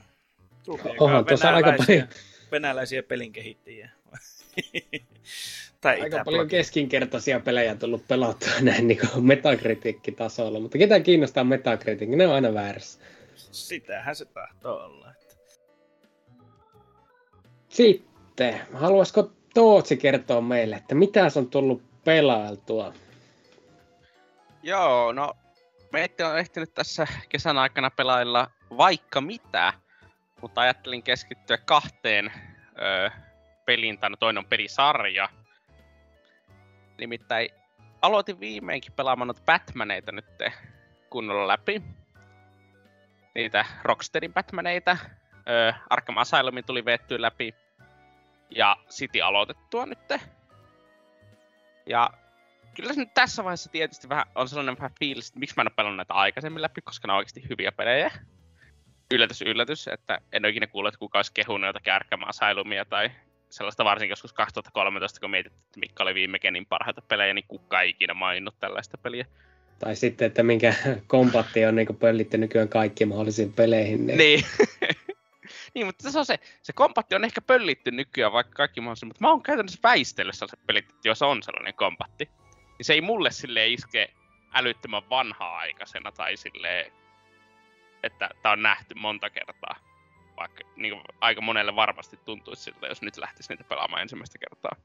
Onhan tuossa aika paljon... venäläisiä pelinkehittäjiä. Tai aika paljon keskinkertaisia pelejä tullut pelattua näin niin metakritiikkitasolla, mutta ketä kiinnostaa metakritiikki, ne on aina väärässä. Sitähän se tahtoo olla. Että... Sitten haluaisiko Tootsi kertoa meille, että mitä on tullut pelailtua? Joo, no me on ehtinyt tässä kesän aikana pelailla vaikka mitä, mutta ajattelin keskittyä kahteen öö, peliin, tai no toinen on pelisarja. Nimittäin aloitin viimeinkin pelaamaan noita Batmaneita nyt kunnolla läpi. Niitä Rocksteadin Batmaneita. Öö, Arkham Asylumin tuli vettyä läpi ja City aloitettua nyt. Ja kyllä se nyt tässä vaiheessa tietysti vähän on sellainen vähän fiilis, että miksi mä en ole pelannut näitä aikaisemmin läpi, koska ne on oikeasti hyviä pelejä. Yllätys, yllätys, että en ole ikinä kuullut, että kuka olisi kehunut jotakin ärkämää Sailumia tai sellaista varsinkin joskus 2013, kun mietit, että mikä oli viime genin parhaita pelejä, niin kuka ei ikinä maininnut tällaista peliä. Tai sitten, että minkä kompatti on niin pöllitty nykyään kaikkiin mahdollisiin peleihin. Niin, niin. Niin, mutta se on se, se kompatti on ehkä pöllitty nykyään vaikka kaikki mahdollista, mutta mä oon käytännössä väistellyt sellaiset pelit, että jos on sellainen kompatti, niin se ei mulle sille iske älyttömän vanhaa-aikaisena tai sille että tää on nähty monta kertaa. Vaikka niin kuin, aika monelle varmasti tuntuisi siltä, jos nyt lähtisi niitä pelaamaan ensimmäistä kertaa.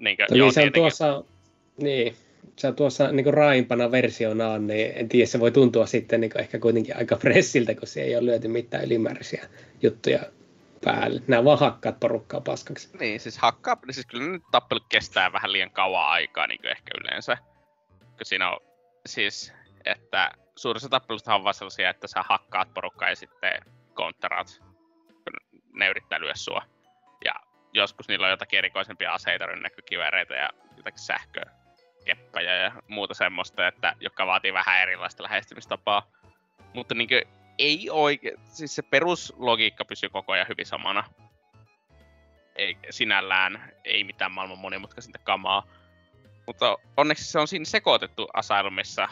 Niin, joo, se on tuossa, niin, se on tuossa niin raimpana versiona niin en tiedä, se voi tuntua sitten niin ehkä kuitenkin aika fressiltä, kun se ei ole lyöty mitään ylimääräisiä juttuja päälle. Nämä vaan hakkaat porukkaa paskaksi. Niin, siis hakkaa, niin siis kyllä nyt tappelut kestää vähän liian kauan aikaa niin kuin ehkä yleensä. Kun siinä on siis, että suurissa tappelusta on vaan sellaisia, että sä hakkaat porukkaa ja sitten kontteraat, kun ne yrittää lyödä sua. Ja joskus niillä on jotakin erikoisempia aseita, rynnäkkökiväreitä ja jotakin sähkökeppejä ja muuta semmoista, että, joka vaatii vähän erilaista lähestymistapaa. Mutta niin kuin, ei oikein, siis se peruslogiikka pysyy koko ajan hyvin samana. Ei, sinällään ei mitään maailman monimutkaisinta kamaa. Mutta onneksi se on siinä sekoitettu Asylumissa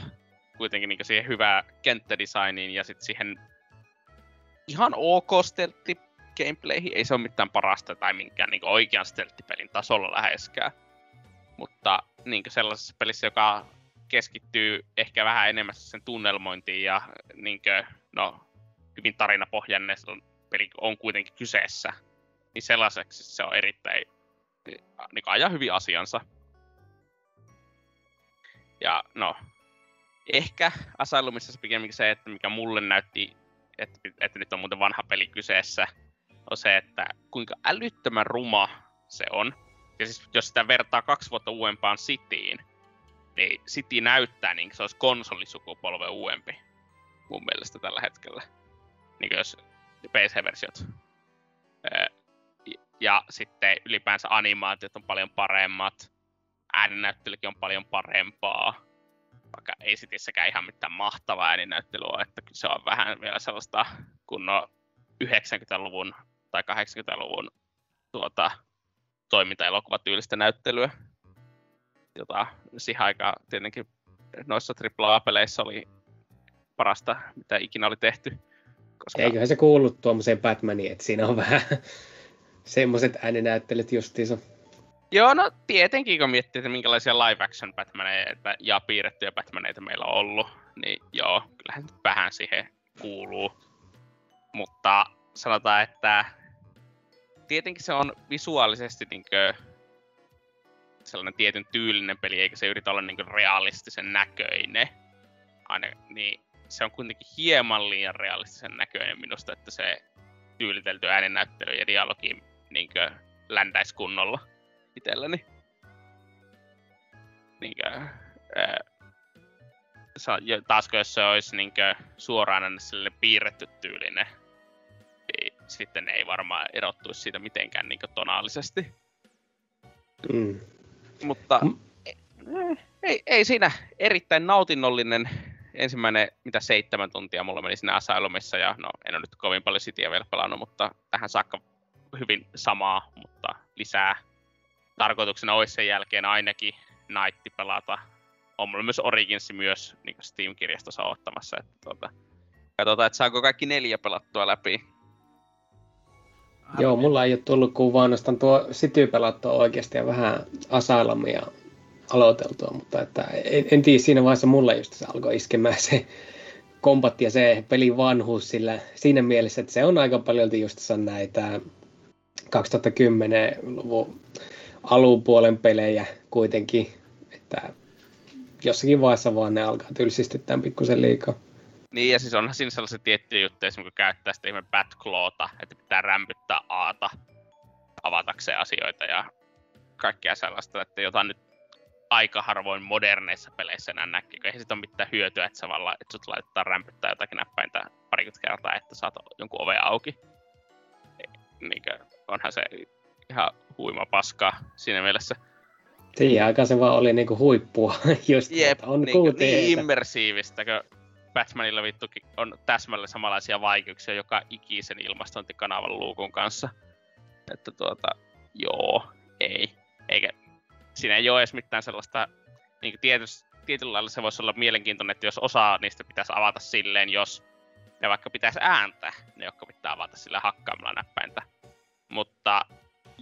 kuitenkin niin siihen hyvää kenttädesigniin ja sitten siihen ihan ok steltti gameplayhin. Ei se ole mitään parasta tai minkään niin oikean stelttipelin tasolla läheskään. Mutta niin sellaisessa pelissä, joka keskittyy ehkä vähän enemmän sen tunnelmointiin ja niin kuin, no, hyvin tarinapohjainen peli on kuitenkin kyseessä, niin sellaiseksi se on erittäin niin ajaa hyvin asiansa. Ja no, ehkä Asylumissa pikemminkin se, että mikä mulle näytti, että, että nyt on muuten vanha peli kyseessä, on se, että kuinka älyttömän ruma se on. Ja siis jos sitä vertaa kaksi vuotta uudempaan Cityin, niin City näyttää niin se olisi konsolisukupolven uudempi mun mielestä tällä hetkellä. Niin jos PC-versiot. Ja sitten ylipäänsä animaatiot on paljon paremmat. Ääninäyttelykin on paljon parempaa. Vaikka ei Cityssäkään ihan mitään mahtavaa ääninäyttelyä että se on vähän vielä sellaista kunnon 90-luvun tai 80-luvun tuota, toiminta-elokuvatyylistä näyttelyä jota siihen aikaan tietenkin noissa AAA-peleissä oli parasta, mitä ikinä oli tehty. Koska... Eiköhän se kuulu tuommoiseen Batmaniin, että siinä on vähän semmoiset ääninäyttelyt justiinsa. Joo, no tietenkin kun miettii, että minkälaisia live action Batmaneita ja piirrettyjä Batmaneita meillä on ollut, niin joo, kyllähän vähän siihen kuuluu. Mutta sanotaan, että tietenkin se on visuaalisesti niin sellainen tietyn tyylinen peli, eikä se yritä olla niin realistisen näköinen. Aina, niin se on kuitenkin hieman liian realistisen näköinen minusta, että se tyylitelty ääninäyttely ja dialogi niin ländäisi kunnolla itselläni. Niin kuin, ää, taas jos se olisi niin suoraan sille piirretty tyylinen, niin sitten ei varmaan erottuisi siitä mitenkään niin tonaalisesti. Mm. Mutta mm. ei, ei siinä erittäin nautinnollinen ensimmäinen, mitä seitsemän tuntia mulla meni sinne Asylumissa, ja no en ole nyt kovin paljon Cityä vielä pelannut, mutta tähän saakka hyvin samaa, mutta lisää. Tarkoituksena olisi sen jälkeen ainakin Night pelata. On mulla myös Origins myös niin Steam-kirjastossa ottamassa, että tuota, katsotaan, että saako kaikki neljä pelattua läpi. Joo, mulla ei ole tullut kuin vaan tuo City pelattua oikeasti ja vähän Asylumia aloiteltua, mutta että en, en tiedä, siinä vaiheessa mulla just se alkoi iskemään se kombatti ja se pelin vanhuus sillä, siinä mielessä, että se on aika paljon just näitä 2010-luvun alupuolen pelejä kuitenkin, että jossakin vaiheessa vaan ne alkaa tylsistyttää pikkusen liikaa. Niin, ja siis onhan siinä sellaisia tiettyjä juttuja, esimerkiksi kun käyttää sitä ihme Batclawta, että pitää rämpyttää Aata avatakseen asioita ja kaikkea sellaista, että jotain nyt aika harvoin moderneissa peleissä enää näkee, kun ei siitä ole mitään hyötyä, että, valla, että sut laitetaan rämpyttää jotakin näppäintä parikymmentä kertaa, että saat jonkun oven auki. Niin onhan se ihan huima paskaa siinä mielessä. Siihen aikaan se vaan oli niinku huippua, just Jep, on niin, niin immersiivistä, kun Batmanilla vittukin on täsmälleen samanlaisia vaikeuksia joka ikisen ilmastointikanavan luukun kanssa. Että tuota, joo, ei. Eikä, siinä ei ole edes mitään sellaista, niin tietysti, tietyllä lailla se voisi olla mielenkiintoinen, että jos osa niistä pitäisi avata silleen, jos ne vaikka pitäisi ääntä, ne jotka pitää avata sillä hakkaamalla näppäintä. Mutta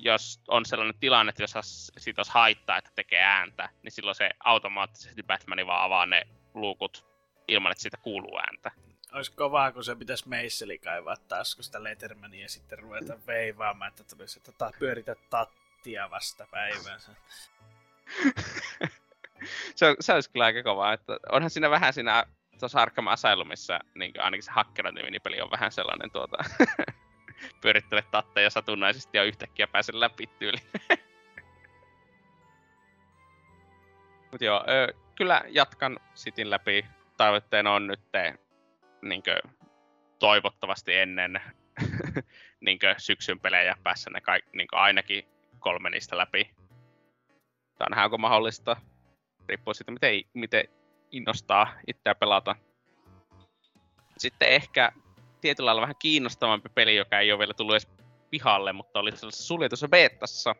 jos on sellainen tilanne, että jos siitä olisi haittaa, että tekee ääntä, niin silloin se automaattisesti Batman vaan avaa ne luukut ilman, että siitä kuuluu ääntä. Olisi kovaa, kun se pitäisi meisseli kaivaa taskusta Lettermania ja sitten ruveta veivaamaan, että tulisi, että ta- pyöritä tattia vasta päivänsä. se, on, se olisi kyllä aika kovaa, että onhan siinä vähän siinä tuossa Arkham Asylumissa, niin ainakin se Hacker-nimipeli on vähän sellainen tuota, pyörittele tatteja satunnaisesti ja yhtäkkiä pääse läpi tyyliin. Mut joo, ö, kyllä jatkan sitin läpi. Tavoitteena on nyt niinkö, toivottavasti ennen niinkö, syksyn pelejä päässä ne kaik, niinkö, ainakin kolme niistä läpi. Tämä on nähdä, onko mahdollista. Riippuu siitä, miten, miten innostaa itseä pelata. Sitten ehkä tietyllä lailla vähän kiinnostavampi peli, joka ei ole vielä tullut edes pihalle, mutta oli suljetussa beettassa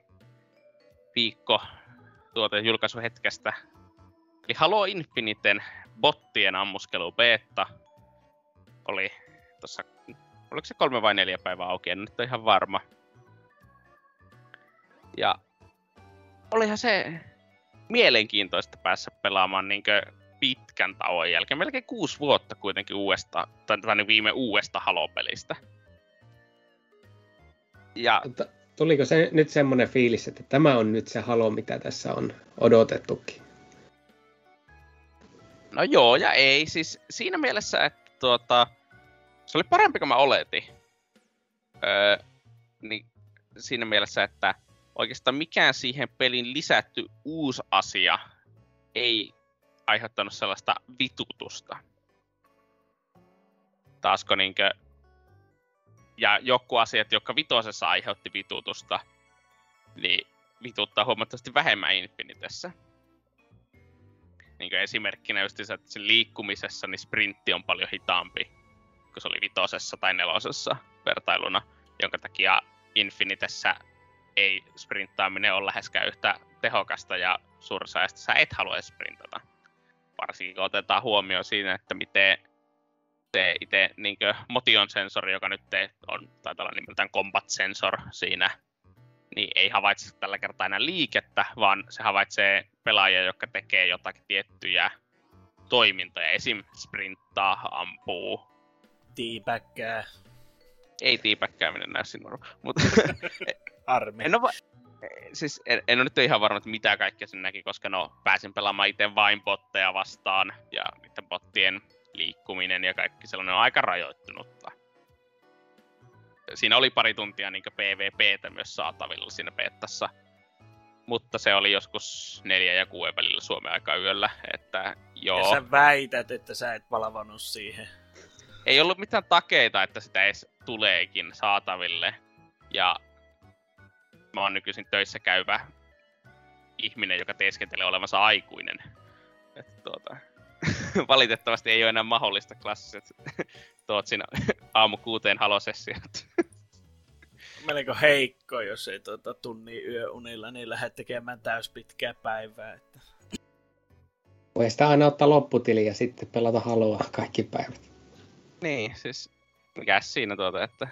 viikko tuota julkaisuhetkestä. Eli Halo Infiniten bottien ammuskelu beta oli tuossa, oliko se kolme vai neljä päivää auki, en nyt ole ihan varma. Ja olihan se mielenkiintoista päässä pelaamaan niinkö pitkän tauon jälkeen, melkein kuusi vuotta kuitenkin uudesta, tai, tai niin viime uudesta Halo-pelistä. Ja... Tuliko se nyt semmoinen fiilis, että tämä on nyt se Halo, mitä tässä on odotettukin? No joo ja ei. Siis siinä mielessä, että tuota, se oli parempi kuin mä oletin. Öö, niin siinä mielessä, että oikeastaan mikään siihen pelin lisätty uusi asia ei aiheuttanut sellaista vitutusta. Taasko niinkö... Ja joku asiat, jotka vitosessa aiheutti vitutusta, niin vituttaa huomattavasti vähemmän Infinitessä. Niin esimerkkinä just se, että sen liikkumisessa niin sprintti on paljon hitaampi kuin se oli vitosessa tai nelosessa vertailuna, jonka takia Infinitessä ei sprinttaaminen ole läheskään yhtä tehokasta ja sursaa, sä et halua sprintata varsinkin kun otetaan huomioon siinä, että miten se itse niin motion sensori, joka nyt on, taitaa olla nimeltään combat sensor siinä, niin ei havaitse tällä kertaa enää liikettä, vaan se havaitsee pelaajia, jotka tekee jotakin tiettyjä toimintoja, esim. sprinttaa, ampuu. Tiipäkkää. Ei tiipäkkääminen näy sinun, mutta... Armi. En ole, siis en, en ole nyt ihan varma, että mitä kaikkea sen näki, koska no, pääsin pelaamaan itse vain botteja vastaan, ja niiden bottien liikkuminen ja kaikki sellainen on aika rajoittunutta. Siinä oli pari tuntia niin PvPtä myös saatavilla siinä bettassa, mutta se oli joskus neljä ja kuuden välillä Suomen aika yöllä, että joo. Ja sä väität, että sä et palavannut siihen. Ei ollut mitään takeita, että sitä edes tuleekin saataville. Ja mä oon nykyisin töissä käyvä ihminen, joka teeskentelee olevansa aikuinen. Että tuota, valitettavasti ei ole enää mahdollista klassiset tuot siinä aamu kuuteen halosessiot. Melko heikko, jos ei tuota, tunni yöunilla, niin lähde tekemään täyspitkää päivää. Että... Voi sitä aina ottaa lopputili ja sitten pelata haloa kaikki päivät. Niin, siis mikä siinä tuota, että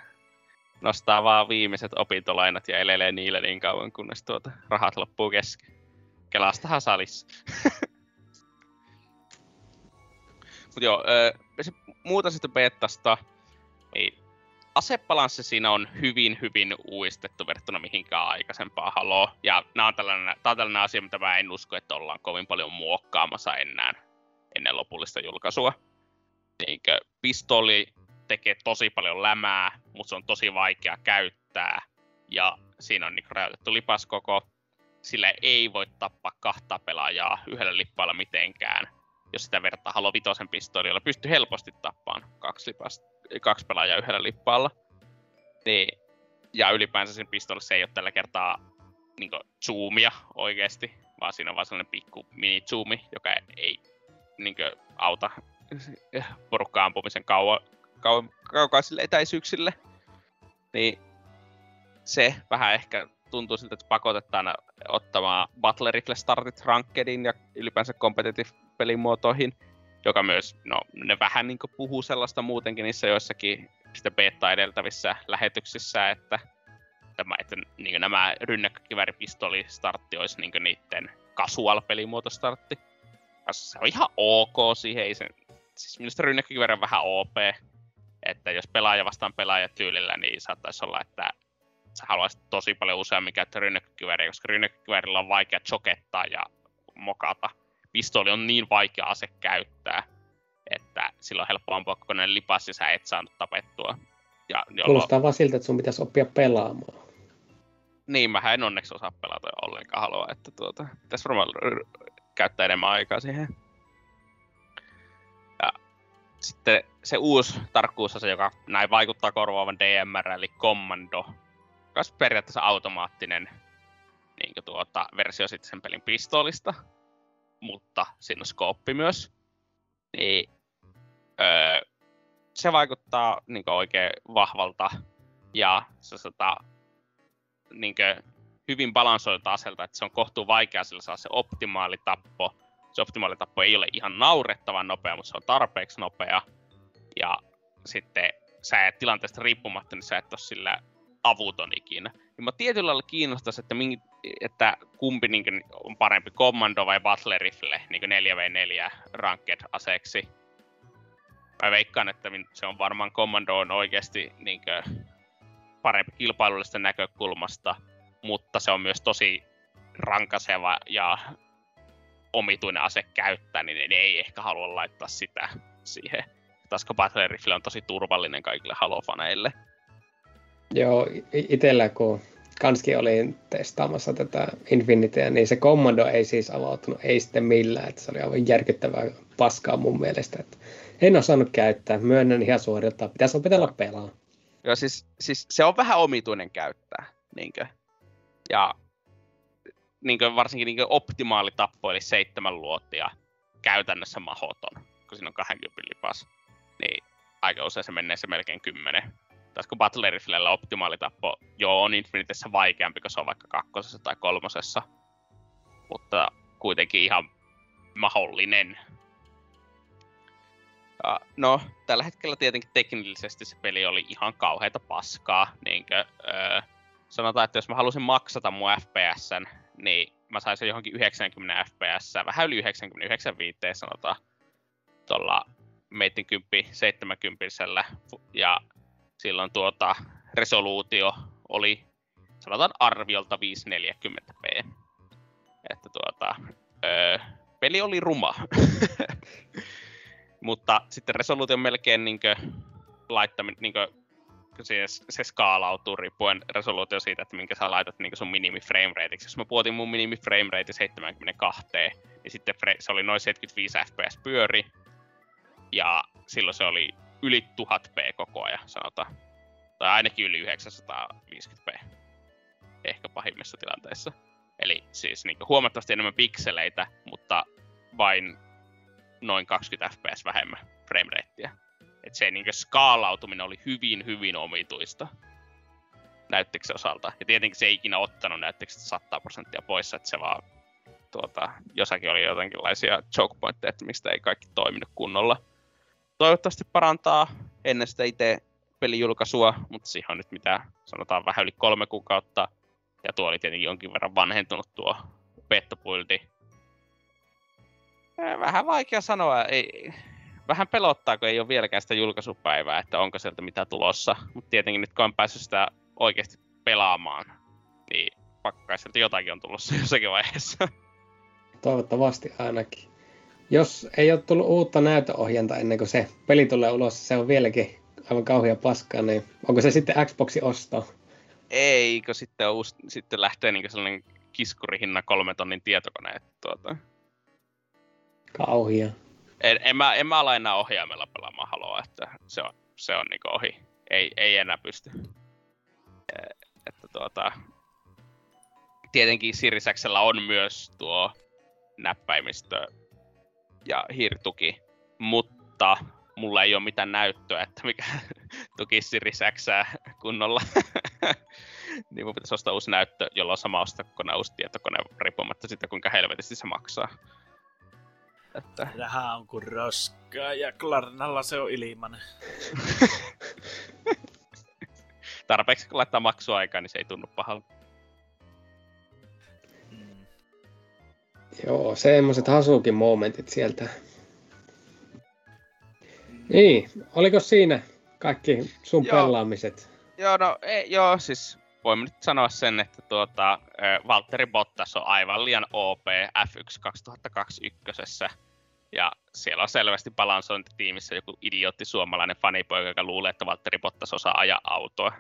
nostaa vaan viimeiset opintolainat ja elelee niillä niin kauan, kunnes tuota rahat loppuu kesken. Kelastahan salissa. Mut joo, se muuta sitten betasta, niin asebalanssi siinä on hyvin, hyvin uistettu verrattuna mihinkään aikaisempaa haloa. Ja nämä on tällainen, tämä on tällainen asia, mitä mä en usko, että ollaan kovin paljon muokkaamassa enää ennen lopullista julkaisua. Niinkö pistoli tekee tosi paljon lämää, mutta se on tosi vaikea käyttää. Ja siinä on niin rajoitettu lipaskoko. Sillä ei voi tappaa kahta pelaajaa yhdellä lippaalla mitenkään. Jos sitä vertaa Halo Vitosen pistoolilla, pystyy helposti tappaan kaksi, lipas, kaksi pelaajaa yhdellä lippaalla. Niin, ja ylipäänsä sen pistoolissa ei ole tällä kertaa niin zoomia oikeasti, vaan siinä on vaan sellainen pikku mini-zoomi, joka ei niin auta porukkaa ampumisen kauan, kau- kaukaisille etäisyyksille, niin se vähän ehkä tuntuu siltä, että pakotetaan ottamaan Rifle startit Rankedin ja ylipäänsä competitive pelimuotoihin, joka myös, no ne vähän niin puhuu sellaista muutenkin niissä joissakin sitä beta edeltävissä lähetyksissä, että, tämä, että niin nämä rynnäkkökiväripistoli startti olisi niin niiden casual pelimuoto startti. Se on ihan ok siihen, ei se, siis minusta rynnäkkökiväri on vähän OP, että jos pelaaja vastaan pelaaja tyylillä, niin saattaisi olla, että sä haluaisit tosi paljon useammin käyttää rynnäkkökivääriä, koska rynnäkkökiväärillä on vaikea chokettaa ja mokata. Pistoli on niin vaikea ase käyttää, että silloin on helppo ampua kokonainen lipas ja sä et saanut tapettua. Ja jolloin, Kuulostaa vaan siltä, että sun pitäisi oppia pelaamaan. niin, mä en onneksi osaa pelata ollenkaan halua, että tuota, pitäisi varmaan r- r- käyttää enemmän aikaa siihen. Sitten se uusi tarkkuusase, joka näin vaikuttaa korvaavan DMR, eli Commando, joka on periaatteessa automaattinen niin tuota, versio sitten sen pelin pistoolista, mutta siinä on skooppi myös. Niin, öö, se vaikuttaa niin oikein vahvalta ja se sota, niin hyvin balansoilta aselta, että se on kohtuu vaikea sillä saa se optimaalitappo. Se optimaalitappo ei ole ihan naurettavan nopea, mutta se on tarpeeksi nopea. Ja sitten sä et tilanteesta riippumatta, niin sä et ole sillä avuton ikinä. Ja mä tietyllä lailla kiinnostaisi, että, mingi, että kumpi niin on parempi, Commando vai Battle Rifle, niin 4v4 ranked aseeksi. Mä veikkaan, että se on varmaan Commando on oikeasti niin parempi kilpailullisesta näkökulmasta, mutta se on myös tosi rankaseva ja omituinen ase käyttää, niin ne ei ehkä halua laittaa sitä siihen. Taas Battle Rifle on tosi turvallinen kaikille halofaneille. Joo, itsellä kun kanskin olin testaamassa tätä Infinityä, niin se kommando ei siis avautunut, ei sitten millään, että se oli aivan järkyttävää paskaa mun mielestä. Että en osannut käyttää, myönnän ihan suorilta, pitäisi opetella pelaa. Joo, siis, siis se on vähän omituinen käyttää, niinkö? Ja niinkö, varsinkin niinkö optimaali tappo, eli seitsemän luottia, käytännössä mahoton, kun siinä on 20 lipas. Niin aika usein se menee se melkein kymmenen taas kun Battle Riflellä optimaalitappo joo on Infinitessä vaikeampi, kun se on vaikka kakkosessa tai kolmosessa. Mutta kuitenkin ihan mahdollinen. Ja, no, tällä hetkellä tietenkin teknillisesti se peli oli ihan kauheita paskaa. Niinkö, öö, sanotaan, että jos mä halusin maksata mun FPSn, niin mä saisin johonkin 90 fps, vähän yli 90, 95 sanotaan, tuolla meitin 10, 70 ja silloin tuota, resoluutio oli sanotaan arviolta 540p. Että tuota, öö, peli oli ruma. Mutta sitten resoluutio melkein niinkö laittaminen, niinkö, se, se skaalautuu riippuen resoluutio siitä, että minkä sä laitat niinkö sun minimi frame rateiksi. Jos mä puotin mun minimi frame rate 72, niin sitten se oli noin 75 fps pyöri. Ja silloin se oli yli 1000p koko ajan, sanotaan. Tai ainakin yli 950p. Ehkä pahimmissa tilanteissa. Eli siis niin huomattavasti enemmän pikseleitä, mutta vain noin 20 fps vähemmän frame ratea. Et se niin skaalautuminen oli hyvin, hyvin omituista näyttöksen osalta. Ja tietenkin se ei ikinä ottanut näyttöksestä 100 prosenttia pois, että se vaan tuota, jossakin oli jotenkinlaisia choke pointteja, että mistä ei kaikki toiminut kunnolla toivottavasti parantaa ennen sitä itse pelijulkaisua, mutta siihen on nyt mitä sanotaan vähän yli kolme kuukautta. Ja tuo oli tietenkin jonkin verran vanhentunut tuo beta-buildi. Vähän vaikea sanoa. Ei, vähän pelottaa, kun ei ole vieläkään sitä julkaisupäivää, että onko sieltä mitä tulossa. Mutta tietenkin nyt kun on päässyt sitä oikeasti pelaamaan, niin pakkaa sieltä jotakin on tulossa jossakin vaiheessa. Toivottavasti ainakin jos ei ole tullut uutta näytöohjenta ennen kuin se peli tulee ulos, se on vieläkin aivan kauhia paskaa, niin onko se sitten Xboxi osto? Ei, kun sitten, on uusi, sitten lähtee niin sellainen kiskurihinna kolme tonnin tietokone. Tuota... Kauhia. En, en, mä, en mä ala enää ohjaimella pelaamaan haloa, että se on, se on niin ohi. Ei, ei enää pysty. Että tuota, tietenkin Sirisäksellä on myös tuo näppäimistö ja hiirituki, mutta mulla ei ole mitään näyttöä, että mikä tukisi risäksää kunnolla. niin mun pitäisi ostaa uusi näyttö, jolla on sama ostaa kone uusi tietokone, riippumatta siitä kuinka helvetisti se maksaa. Että... Raha on kuin roskaa ja Klarnalla se on ilmanen. Tarpeeksi kun laittaa maksuaikaa, niin se ei tunnu pahalta. Joo, semmoiset hasukin momentit sieltä. Niin, oliko siinä kaikki sun joo. pelaamiset? Joo, no ei, joo, siis voimme nyt sanoa sen, että tuota, Valtteri Bottas on aivan liian OP F1 2021. Ja siellä on selvästi balansointitiimissä joku idiootti suomalainen fanipoika, joka luulee, että Valtteri Bottas osaa ajaa autoa.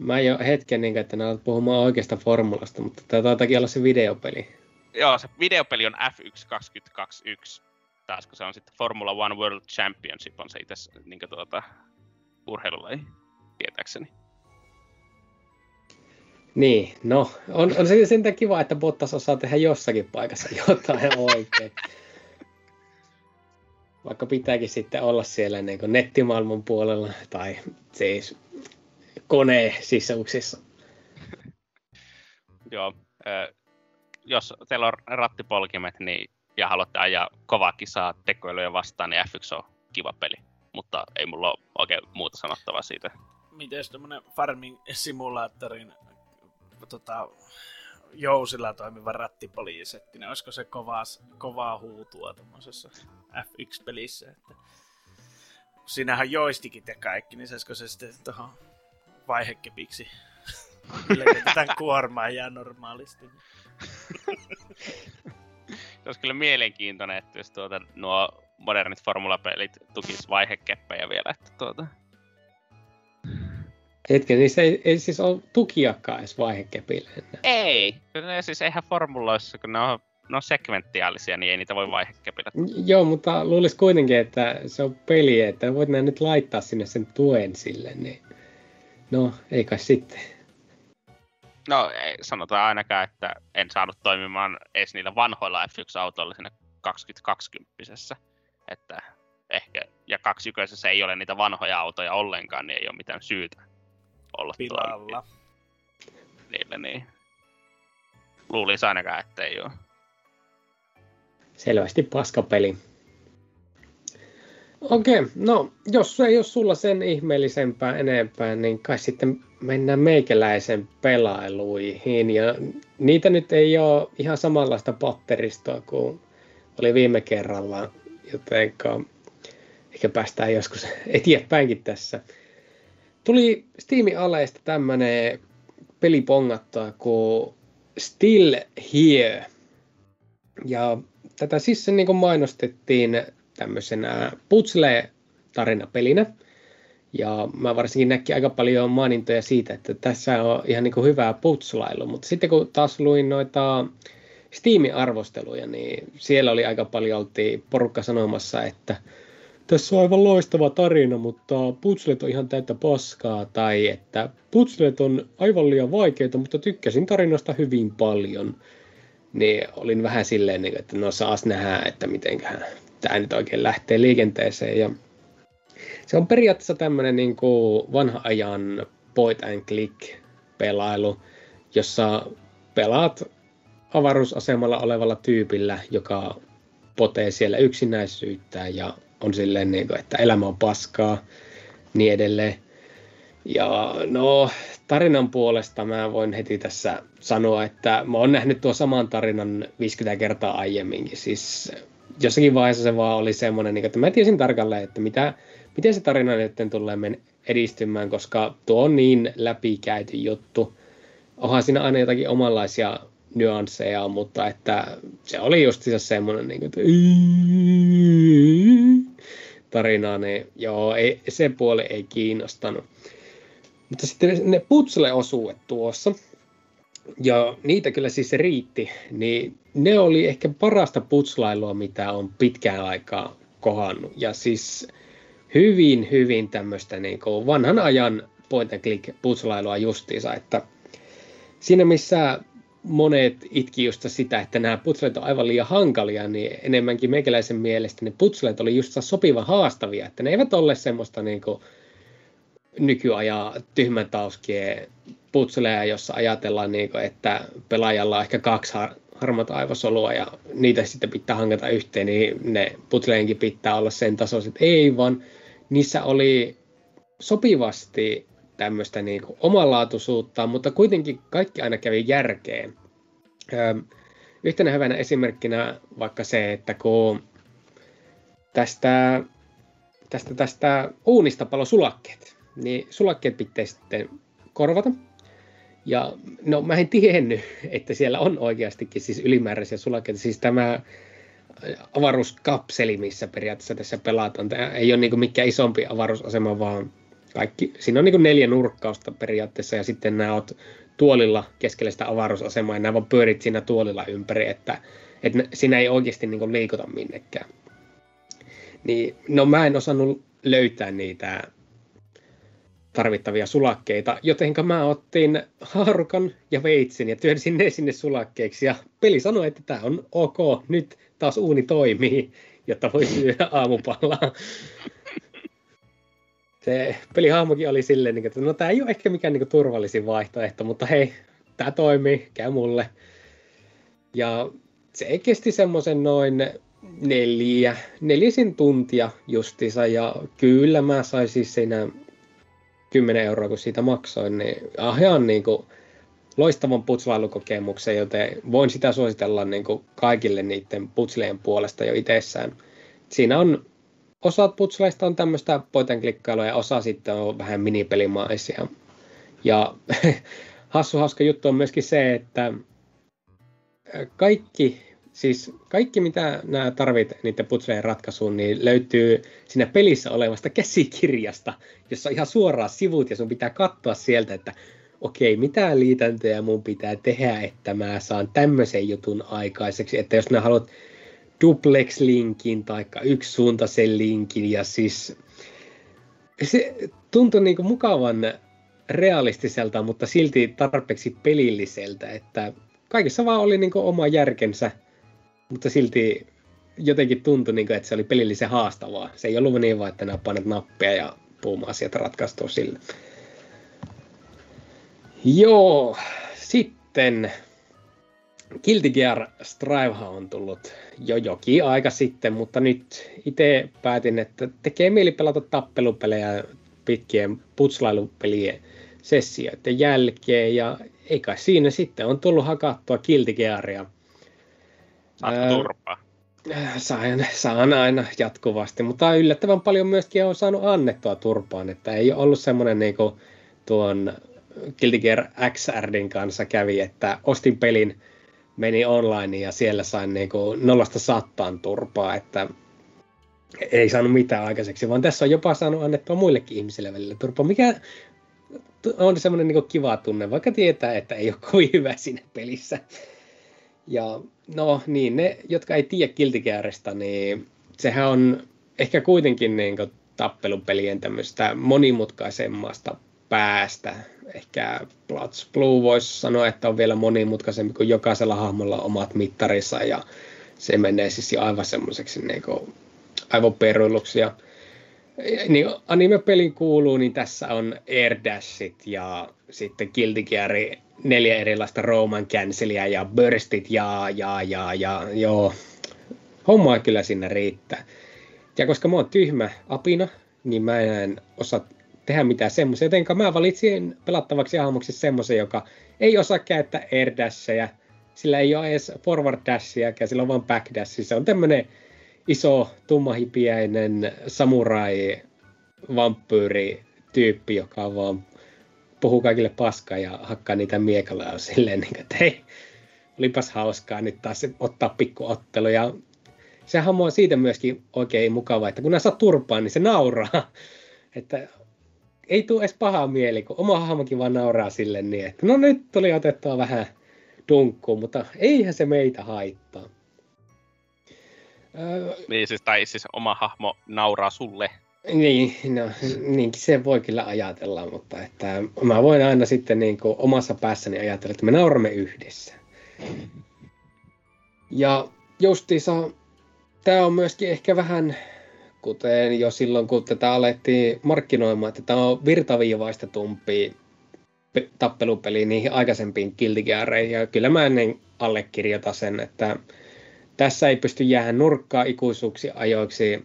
Mä jo hetken, niin, että ne puhumaan oikeasta formulasta, mutta tämä taitakin olla se videopeli. Joo, se videopeli on F1 2021. Taas kun se on sitten Formula One World Championship, on se itse niin tuota, urheilulaji, tietääkseni. Niin, no, on, on se sentään kiva, että Bottas osaa tehdä jossakin paikassa jotain oikein. Vaikka pitääkin sitten olla siellä niin kuin nettimaailman puolella tai siis koneen sisuksissa. Joo, jos teillä on rattipolkimet niin, ja haluatte ajaa kovaa kisaa tekoiluja vastaan, niin F1 on kiva peli. Mutta ei mulla ole oikein muuta sanottavaa siitä. Miten tämmönen farming simulaattorin tota, jousilla toimiva rattipoliisetti, niin olisiko se kovaa, kovaa huutua tuommoisessa F1-pelissä, että siinähän joistikit ja kaikki, niin saisiko se sitten tuohon vaihekepiksi levitetään kuormaa jää normaalisti. se olisi kyllä mielenkiintoinen, että jos tuota, nuo modernit formulapelit tukis vaihekeppejä vielä, että tuota, Hetken, niin se ei, ei siis ole tukiakaan edes vaihekepille enää. Ei, kyllä siis eihän formuloissa, kun ne on, ne on sekventiaalisia, niin ei niitä voi vaihekepillä. Joo, mutta luulisi kuitenkin, että se on peli, että voit nyt laittaa sinne sen tuen sille, niin no, ei kai sitten. No, ei, sanotaan ainakaan, että en saanut toimimaan edes niillä vanhoilla F1-autoilla siinä 2020 että ehkä, ja 21 ei ole niitä vanhoja autoja ollenkaan, niin ei ole mitään syytä olla pilalla. Niille niin. Luulisi ainakaan, että ei ole. Selvästi paskapeli. Okei, okay, no jos ei ole sulla sen ihmeellisempää enempää, niin kai sitten mennään meikäläisen pelailuihin. Ja niitä nyt ei ole ihan samanlaista patteristoa kuin oli viime kerralla, joten ehkä päästään joskus eteenpäinkin tässä. Tuli Steamin aleista tämmönen peli pongattaa kuin Still Here. Ja tätä siis niin mainostettiin tämmöisenä putsle-tarinapelinä. Ja mä varsinkin näkin aika paljon mainintoja siitä, että tässä on ihan niin kuin hyvää putslailu. Mutta sitten kun taas luin noita Steamin arvosteluja, niin siellä oli aika paljon porukka sanomassa, että tässä on aivan loistava tarina, mutta putslet on ihan täyttä paskaa, tai että putslet on aivan liian vaikeita, mutta tykkäsin tarinasta hyvin paljon. Niin olin vähän silleen, niin että no saas nähdä, että mitenköhän tämä nyt oikein lähtee liikenteeseen. Ja se on periaatteessa tämmöinen niin vanha ajan point and click pelailu, jossa pelaat avaruusasemalla olevalla tyypillä, joka potee siellä yksinäisyyttä ja on silleen, niin kuin, että elämä on paskaa, niin edelleen. Ja no, tarinan puolesta mä voin heti tässä sanoa, että mä oon nähnyt tuo saman tarinan 50 kertaa aiemminkin. Siis jossakin vaiheessa se vaan oli semmoinen, niin että mä tiesin tarkalleen, että mitä, miten se tarina nyt tulee edistymään, koska tuo on niin läpikäyty juttu. Onhan siinä aina jotakin omanlaisia nyansseja, mutta että se oli just semmoinen, niin kuin, että tarinaa, niin joo, ei, se puoli ei kiinnostanut. Mutta sitten ne putsle-osuudet tuossa, ja niitä kyllä siis riitti, niin ne oli ehkä parasta putslailua, mitä on pitkään aikaa kohannut. Ja siis hyvin, hyvin tämmöistä niin vanhan ajan point and click putslailua justiinsa, että siinä missä monet itki just sitä, että nämä putslet on aivan liian hankalia, niin enemmänkin meikäläisen mielestä ne putslet oli just sopivan haastavia, että ne eivät ole semmoista niin kuin nykyajan tyhmän tauskien putseleja, jossa ajatellaan, niin kuin, että pelaajalla on ehkä kaksi har- harmata aivosolua ja niitä sitten pitää hankata yhteen, niin ne putsleenkin pitää olla sen tasoiset. Ei vaan niissä oli sopivasti tämmöistä niin kuin omanlaatuisuutta, mutta kuitenkin kaikki aina kävi järkeen. Öö, yhtenä hyvänä esimerkkinä vaikka se, että kun tästä, tästä, tästä uunista palo sulakkeet, niin sulakkeet pitää sitten korvata. Ja no mä en tiennyt, että siellä on oikeastikin siis ylimääräisiä sulakkeita. Siis tämä avaruuskapseli, missä periaatteessa tässä pelataan. Tämä ei ole niin mikään isompi avaruusasema, vaan kaikki, siinä on niin neljä nurkkausta periaatteessa ja sitten nämä oot tuolilla keskellä sitä avaruusasemaa ja nämä vaan pyörit siinä tuolilla ympäri, että, että siinä ei oikeasti niin liikuta minnekään. Niin, no mä en osannut löytää niitä tarvittavia sulakkeita, jotenka mä otin haarukan ja veitsin ja työnsin ne sinne sulakkeiksi ja peli sanoi, että tämä on ok, nyt taas uuni toimii, jotta voi syödä aamupalaa. Se pelihahmokin oli silleen, että no tämä ei ole ehkä mikään niin turvallisin vaihtoehto, mutta hei, tämä toimii, käy mulle. Ja se kesti semmoisen noin neljä, neljäsin tuntia justiinsa ja kyllä mä sain siis siinä 10 euroa, kun siitä maksoin, niin ihan niin kuin loistavan putslailukokemuksen, joten voin sitä suositella niin kuin kaikille niiden putsleen puolesta jo itsessään. Siinä on osat putsleista on tämmöistä poiten klikkailua ja osa sitten on vähän minipelimaisia. Ja hassu hauska juttu on myöskin se, että kaikki siis kaikki, mitä nämä tarvit niiden putsleen ratkaisuun, niin löytyy siinä pelissä olevasta käsikirjasta, jossa on ihan suoraan sivut ja sun pitää katsoa sieltä, että okei, mitä liitäntöjä mun pitää tehdä, että mä saan tämmöisen jutun aikaiseksi, että jos mä haluat duplex-linkin tai yksisuuntaisen linkin ja siis se tuntui niin kuin mukavan realistiselta, mutta silti tarpeeksi pelilliseltä, että kaikessa vaan oli niin oma järkensä – mutta silti jotenkin tuntui, niin kuin, että se oli pelillisen haastavaa. Se ei ollut niin vaan, että nämä painat nappia ja puum asiat ratkaistuu sille. Joo, sitten Guilty Gear Strivehan on tullut jo jokin aika sitten, mutta nyt itse päätin, että tekee mieli pelata tappelupelejä pitkien putslailupelien sessioiden jälkeen, ja eikä siinä sitten on tullut hakattua Guilty Gearia turpaa? Saan, saan aina jatkuvasti, mutta yllättävän paljon myöskin on saanut annettua turpaan, että ei ole ollut semmoinen niin tuon Guilty Gear XRDin kanssa kävi, että ostin pelin, meni online ja siellä sain niin kuin nollasta sattaan turpaa, että ei saanut mitään aikaiseksi, vaan tässä on jopa saanut annettua muillekin ihmisille välillä turpaa, mikä on semmoinen niin kiva tunne, vaikka tietää, että ei ole kovin hyvä siinä pelissä. Ja no niin, ne, jotka ei tiedä Kiltikääristä, niin sehän on ehkä kuitenkin niin kuin tappelupelien tämmöistä monimutkaisemmasta päästä. Ehkä Bloods Blue voisi sanoa, että on vielä monimutkaisempi, kuin jokaisella hahmolla omat mittarissa ja se menee siis aivan semmoiseksi niin aivoperuiluksi. Ja niin anime-pelin kuuluu, niin tässä on Air Dashit ja sitten Guilty Gear neljä erilaista Roman canceliä ja burstit ja, ja, ja, ja, joo. Hommaa kyllä sinne riittää. Ja koska mä oon tyhmä apina, niin mä en osaa tehdä mitään semmoisia, jotenka mä valitsin pelattavaksi hahmoksi semmoisen, joka ei osaa käyttää air dashia, sillä ei ole edes forward dashia, sillä on vaan back dash. Se on tämmönen iso, tummahipiäinen samurai vampyyri tyyppi, joka vaan puhuu kaikille paskaa ja hakkaa niitä miekalla silleen, niin, että hei, olipas hauskaa nyt taas ottaa pikkuottelu. Ja se hahmo on siitä myöskin oikein mukava, että kun nää saa turpaan, niin se nauraa. Että ei tule edes paha mieli, kun oma hahmokin vaan nauraa sille niin, että no nyt tuli otettua vähän dunkkuun, mutta eihän se meitä haittaa. Niin siis, tai siis oma hahmo nauraa sulle. Niin, no, niinkin se voi kyllä ajatella, mutta että mä voin aina sitten niin kuin omassa päässäni ajatella, että me nauramme yhdessä. Ja justiinsa tämä on myöskin ehkä vähän, kuten jo silloin kun tätä alettiin markkinoimaan, että tämä on virtaviivaistetumpi tappelupeli niihin aikaisempiin Guilty Ja kyllä mä ennen allekirjoita sen, että tässä ei pysty jäädä nurkkaa ikuisuuksi ajoiksi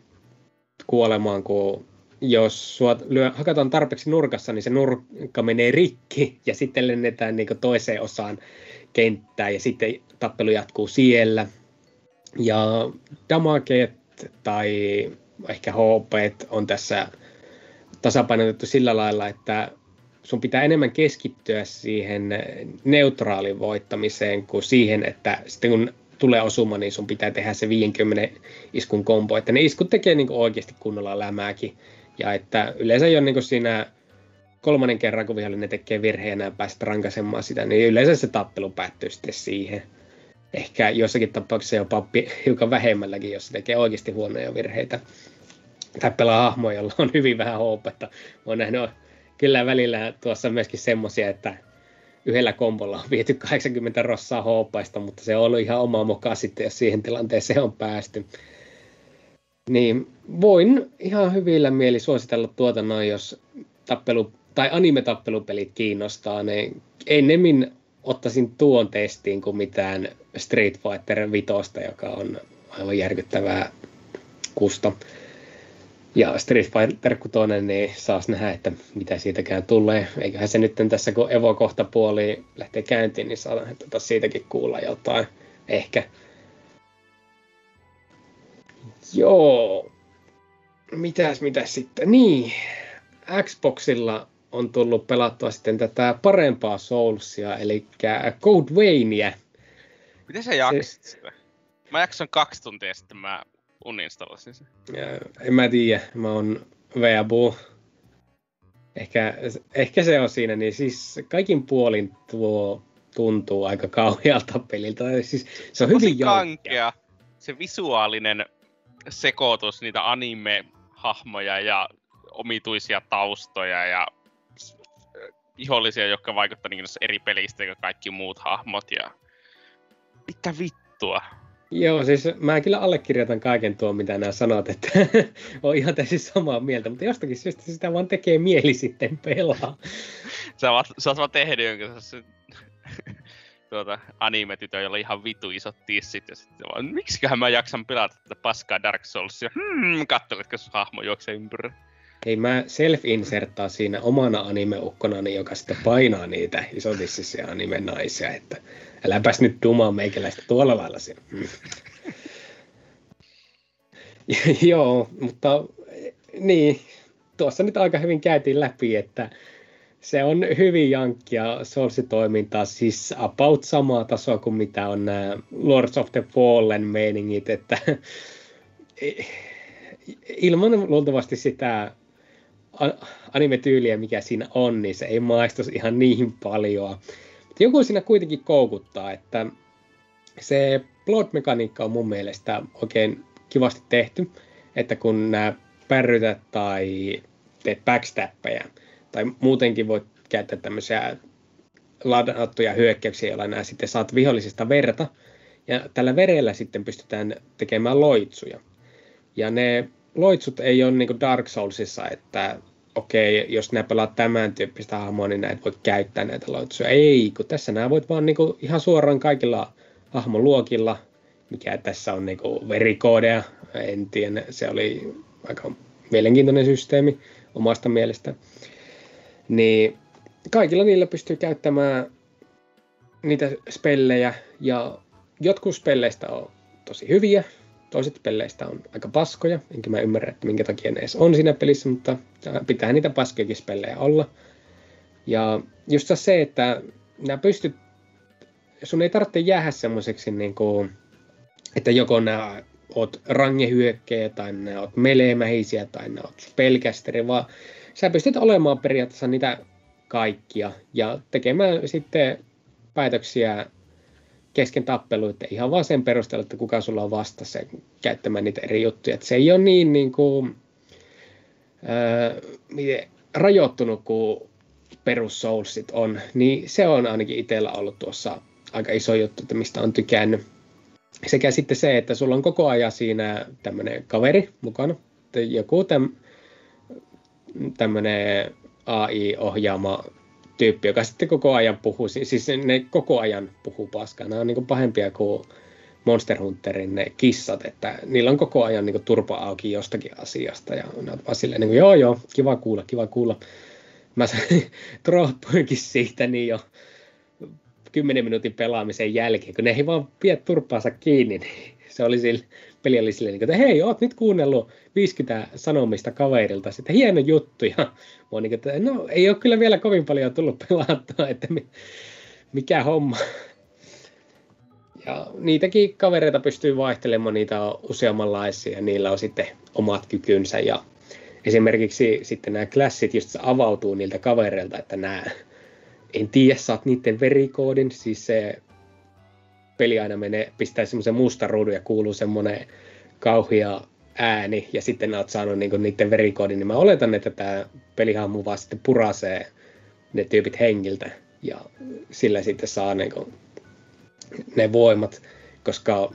kuolemaan, kun jos sua lyö, hakataan tarpeeksi nurkassa, niin se nurkka menee rikki ja sitten lennetään niin toiseen osaan kenttää ja sitten tappelu jatkuu siellä. Ja damakeet tai ehkä HP on tässä tasapainotettu sillä lailla, että sun pitää enemmän keskittyä siihen neutraalin voittamiseen kuin siihen, että sitten kun tulee osuma, niin sun pitää tehdä se 50 iskun kombo, että ne iskut tekee niin oikeasti kunnolla lämääkin. Ja että yleensä jo niin siinä kolmannen kerran, kun vihollinen tekee virheen ja pääset rankaisemaan sitä, niin yleensä se tappelu päättyy sitten siihen. Ehkä jossakin tapauksessa jopa hiukan vähemmälläkin, jos se tekee oikeasti huonoja virheitä. Tai pelaa hahmoja, jolla on hyvin vähän hoopetta. Olen nähnyt kyllä välillä tuossa myöskin semmoisia, että yhdellä kombolla on viety 80 rossaa hoopaista, mutta se on ollut ihan oma moka sitten, jos siihen tilanteeseen on päästy. Niin voin ihan hyvillä mieli suositella tuota noin, jos tappelu tai anime-tappelupelit kiinnostaa, niin ennemmin ottaisin tuon testiin kuin mitään Street Fighter 5, joka on aivan järkyttävää kusta. Ja Street Fighter 6, niin saas nähdä, että mitä siitäkään tulee. Eiköhän se nyt tässä, kun Evo kohta puoli lähtee käyntiin, niin saadaan tuota siitäkin kuulla jotain. Ehkä. Joo. Mitäs, mitäs sitten? Niin. Xboxilla on tullut pelattua sitten tätä parempaa Soulsia, eli Code Veinia. Miten sä jaksit se... Mä jaksoin kaksi tuntia sitten, mä uninstallasin sen. En mä tiedä, mä oon Veabu. Ehkä, ehkä se on siinä, niin siis kaikin puolin tuo tuntuu aika kauhealta peliltä. Siis se on hyvin kankea. Se visuaalinen sekoitus, niitä anime-hahmoja ja omituisia taustoja ja vihollisia, jotka vaikuttavat niin eri pelistä kuin kaikki muut hahmot. Ja... Mitä vittua? Joo, siis mä kyllä allekirjoitan kaiken tuon, mitä nämä sanot, että on ihan täysin samaa mieltä, mutta jostakin syystä sitä vaan tekee mieli sitten pelaa. sä, oot, sä oot vaan tehnyt jonkin se, tuota, anime-tytö, jolla ihan vitu isot tissit, ja sitten vaan, miksiköhän mä jaksan pelata tätä paskaa Dark Soulsia? Hmm, katsoitko, jos hahmo juoksee ympyrä. Ei mä self-inserttaa siinä omana anime-ukkonani, joka sitten painaa niitä isotissisia anime-naisia, että äläpäs nyt dumaa meikäläistä tuolla lailla. Mm. Joo, mutta niin, tuossa nyt aika hyvin käytiin läpi, että se on hyvin jankkia Soulsi-toimintaa, siis about samaa tasoa kuin mitä on nämä Lords of the Fallen meiningit, että ilman luultavasti sitä anime-tyyliä, mikä siinä on, niin se ei maistu ihan niin paljon. Mutta joku siinä kuitenkin koukuttaa, että se plot-mekaniikka on mun mielestä oikein kivasti tehty, että kun nämä pärrytät tai teet backstappeja, tai muutenkin voit käyttää tämmöisiä ladattuja hyökkäyksiä, joilla nämä sitten saat vihollisista verta, ja tällä verellä sitten pystytään tekemään loitsuja. Ja ne loitsut ei ole niin kuin Dark Soulsissa, että okei, okay, jos nämä pelaat tämän tyyppistä hahmoa, niin näitä voit käyttää näitä loitsuja. Ei, kun tässä nämä voit vaan niin kuin ihan suoraan kaikilla hahmoluokilla, mikä tässä on niin kuin verikoodeja, en tiedä, se oli aika mielenkiintoinen systeemi omasta mielestä. Niin kaikilla niillä pystyy käyttämään niitä spellejä, ja jotkut spelleistä on tosi hyviä, toiset pelleistä on aika paskoja, enkä mä ymmärrä, että minkä takia ne edes on siinä pelissä, mutta pitää niitä paskojakin spellejä olla. Ja just se, että nämä pystyt, sun ei tarvitse jäädä semmoiseksi, niin kuin, että joko nämä oot rangehyökkejä tai ne oot meleemähisiä tai ne oot spellcasteri, vaan sä pystyt olemaan periaatteessa niitä kaikkia ja tekemään sitten päätöksiä kesken tappeluita ihan vaan sen perusteella, että kuka sulla on vastassa ja käyttämään niitä eri juttuja. Että se ei ole niin, niin kuin, ää, miten, rajoittunut kuin perus Soulsit on, niin se on ainakin itsellä ollut tuossa aika iso juttu, että mistä on tykännyt. Sekä sitten se, että sulla on koko ajan siinä tämmöinen kaveri mukana, joku täm, tämmöinen AI-ohjaama tyyppi, joka sitten koko ajan puhuu, siis ne koko ajan puhuu paskaa. Nämä on niin pahempia kuin Monster Hunterin ne kissat, että niillä on koko ajan niin turpa auki jostakin asiasta ja ne on silleen, niin kuin, joo joo, kiva kuulla, kiva kuulla. Mä trohtuinkin siitä niin jo kymmenen minuutin pelaamisen jälkeen, kun ne ei vaan pidä turpaansa kiinni, niin se oli sille, peli oli silleen, niin että hei, oot nyt kuunnellut 50 sanomista kaverilta, sitten hieno juttu, ja mä niin, että no ei ole kyllä vielä kovin paljon tullut pelattua, että mikä homma. Ja niitäkin kavereita pystyy vaihtelemaan, niitä on useammanlaisia ja niillä on sitten omat kykynsä. Ja esimerkiksi sitten nämä klassit just avautuu niiltä kavereilta, että nämä, en tiedä, saat niiden verikoodin, siis se peli aina menee, pistää semmoisen mustan ruudun ja kuuluu semmoinen kauhia ääni ja sitten oot saanut niinku niiden verikoodin, niin mä oletan, että tämä pelihahmo vaan sitten purasee ne tyypit hengiltä ja sillä sitten saa niinku ne voimat, koska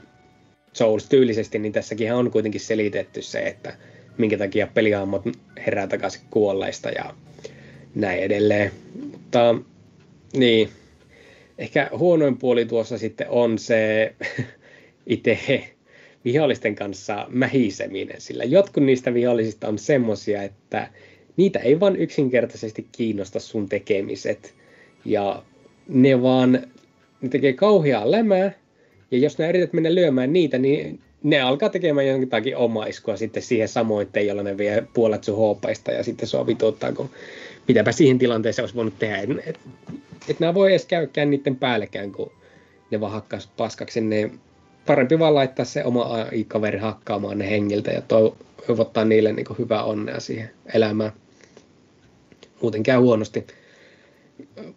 Souls-tyylisesti, niin tässäkin on kuitenkin selitetty se, että minkä takia pelihahmot herää takaisin kuolleista ja näin edelleen. Mutta niin, ehkä huonoin puoli tuossa sitten on se itse vihollisten kanssa mähiseminen, sillä jotkut niistä vihollisista on semmosia, että niitä ei vaan yksinkertaisesti kiinnosta sun tekemiset. Ja ne vaan, ne tekee kauheaa lämää, ja jos ne yrität mennä lyömään niitä, niin ne alkaa tekemään jonkin omaa iskua sitten siihen samoin, jolla ne vie puolet sun ja sitten sua vituttaa, kun mitäpä siihen tilanteeseen olisi voinut tehdä. Et, et, et nämä voi edes käykään niiden päällekään, kun ne vaan hakkaisi paskaksi. Ne parempi vaan laittaa se oma AI-kaveri hakkaamaan ne hengiltä ja toivottaa niille niin hyvää onnea siihen elämään. Muuten käy huonosti.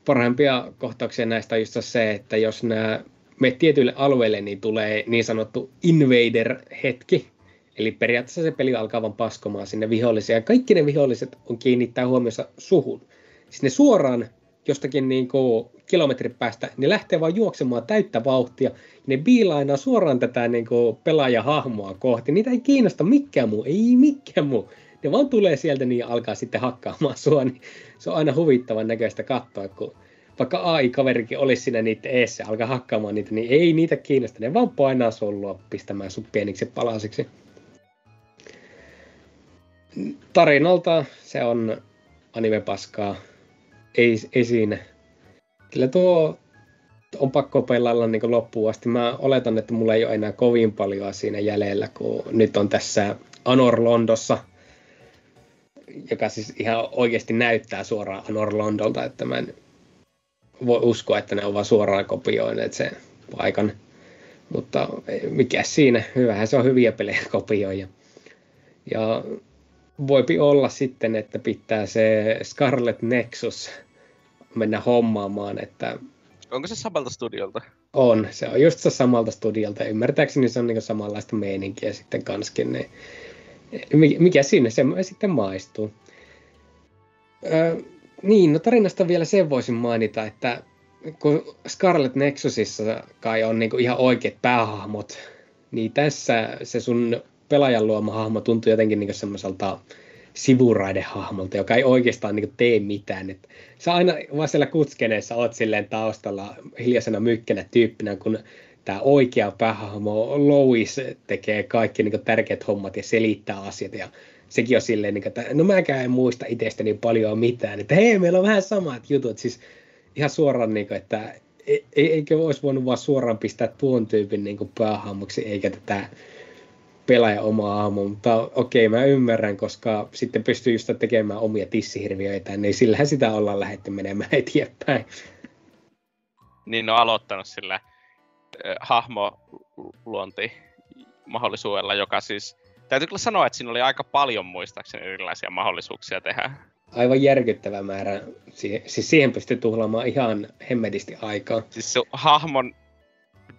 Parhaimpia kohtauksia näistä on just se, että jos nämä me tietyille alueille, niin tulee niin sanottu invader-hetki. Eli periaatteessa se peli alkaa vaan paskomaan sinne vihollisia. Ja kaikki ne viholliset on kiinnittää huomiossa suhun. Siis ne suoraan jostakin niin kilometrin päästä, ne lähtee vaan juoksemaan täyttä vauhtia. Ne biilainaa suoraan tätä niin pelaajahahmoa kohti. Niitä ei kiinnosta mikään muu, ei mikään muu. Ne vaan tulee sieltä niin alkaa sitten hakkaamaan sua. Niin se on aina huvittavan näköistä katsoa, kun vaikka AI-kaverikin olisi siinä niiden eessä, alkaa hakkaamaan niitä, niin ei niitä kiinnosta. Ne vaan painaa sullua pistämään sun pieniksi palasiksi. Tarinalta se on anime-paskaa. Ei, ei siinä. Kyllä tuo on pakko pelailla niin loppuun asti. Mä oletan, että mulla ei ole enää kovin paljon siinä jäljellä, kun nyt on tässä Anor Londossa, joka siis ihan oikeasti näyttää suoraan Anor Londolta, että mä en voi uskoa, että ne ovat suoraan kopioineet sen paikan. Mutta mikä siinä, hyvähän se on hyviä pelejä kopioja. Ja voipi olla sitten, että pitää se Scarlet Nexus mennä hommaamaan, että Onko se samalta studiolta? On, se on just se samalta studiolta. Ymmärtääkseni se on niin samanlaista meininkiä sitten kanskin. Niin mikä siinä se sitten maistuu. Öö, niin, no tarinasta vielä sen voisin mainita, että kun Scarlet Nexusissa kai on niinku ihan oikeat päähahmot, niin tässä se sun pelaajan luoma hahmo tuntuu jotenkin niinku semmoiselta sivuraidehahmolta, joka ei oikeastaan niinku tee mitään. Et sä aina vaan siellä kutskeneessa oot silleen taustalla hiljaisena mykkänä tyyppinä, kun tämä oikea päähahmo Lois tekee kaikki niinku tärkeät hommat ja selittää asiat. Ja sekin on silleen, niin että no mäkään en muista itsestäni paljon mitään, että hei, meillä on vähän samat jutut, siis ihan suoraan, niin kuin, että e, e, eikö olisi voinut vaan suoraan pistää tuon tyypin niin päähahmoksi, eikä tätä pelaaja omaa hahmoa, mutta okei, mä ymmärrän, koska sitten pystyy just tekemään omia tissihirviöitä, niin sillähän sitä ollaan lähdetty menemään eteenpäin. Niin on aloittanut sillä äh, hahmoluonti mahdollisuudella, joka siis täytyy kyllä sanoa, että siinä oli aika paljon muistaakseni erilaisia mahdollisuuksia tehdä. Aivan järkyttävä määrä. Siis siihen pystyy tuhlaamaan ihan hemmetisti aikaa. Siis se hahmon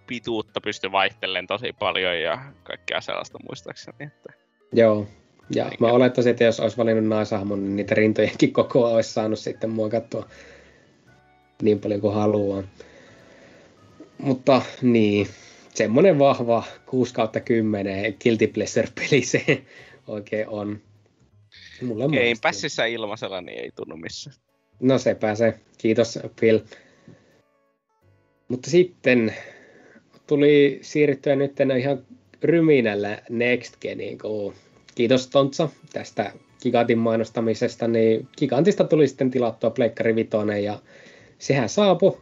pituutta pystyy vaihtelemaan tosi paljon ja kaikkea sellaista muistaakseni. Että... Joo, ja Eikä. mä olettaisin, että jos olisi valinnut naishahmon, niin niitä rintojenkin kokoa olisi saanut sitten muokattua niin paljon kuin haluaa. Mutta niin, semmoinen vahva 6 kautta 10 Guilty Pleasure-peli se oikein on. Mulla Game Passissa ilmaisella niin ei tunnu missään. No se pääsee. Kiitos Phil. Mutta sitten tuli siirryttyä nyt ihan ryminällä Next Geniin, kun kiitos Tontsa tästä Gigantin mainostamisesta, niin Gigantista tuli sitten tilattua Pleikkari Vitoinen ja sehän saapui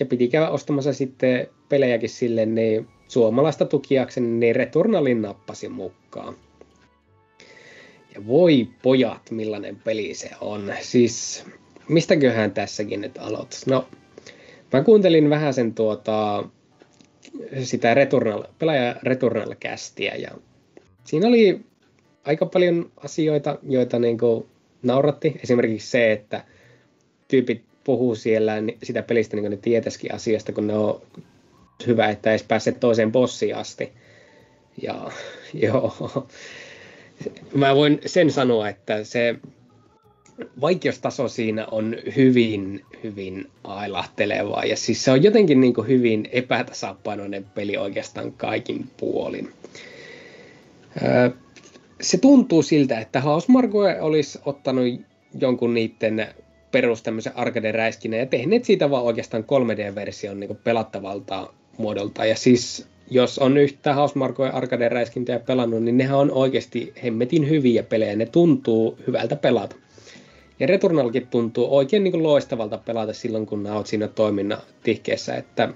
ja piti käydä ostamassa sitten pelejäkin sille, niin suomalaista tukiakseni, niin Returnalin nappasin mukaan. Ja voi pojat, millainen peli se on. Siis, mistäköhän tässäkin nyt aloitus? No, mä kuuntelin vähän sen tuota sitä Returnal, pelaaja Returnal kästiä ja siinä oli aika paljon asioita, joita niin kuin nauratti. Esimerkiksi se, että tyypit puhuu siellä sitä pelistä niin kuin ne tietäisikin asiasta, kun ne on hyvä, että edes pääse toiseen bossiin asti. Ja joo, mä voin sen sanoa, että se vaikeustaso siinä on hyvin, hyvin ailahtelevaa. Ja siis se on jotenkin niin kuin hyvin epätasapainoinen peli oikeastaan kaikin puolin. Se tuntuu siltä, että Hausmargoe olisi ottanut jonkun niiden perus tämmöisen arcade-räiskinä ja tehneet siitä vaan oikeastaan 3D-version niin pelattavalta muodolta. Ja siis jos on yhtä Hausmarkoja arcade-räiskintöjä pelannut, niin nehän on oikeasti hemmetin hyviä pelejä. Ne tuntuu hyvältä pelata. Ja Returnalkin tuntuu oikein niin kuin loistavalta pelata silloin, kun olet siinä toiminnan tihkeessä, että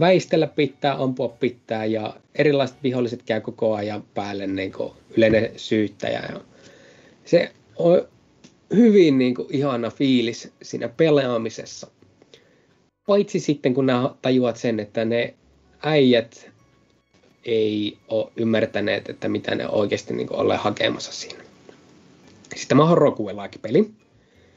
väistellä pitää, ampua pitää ja erilaiset viholliset käy koko ajan päälle niin kuin yleinen syyttäjä. Ja se on hyvin niin kuin ihana fiilis siinä pelaamisessa. Paitsi sitten, kun tajuat sen, että ne äijät ei ole ymmärtäneet, että mitä ne oikeasti niin olleet hakemassa siinä. Sitten tämä on peli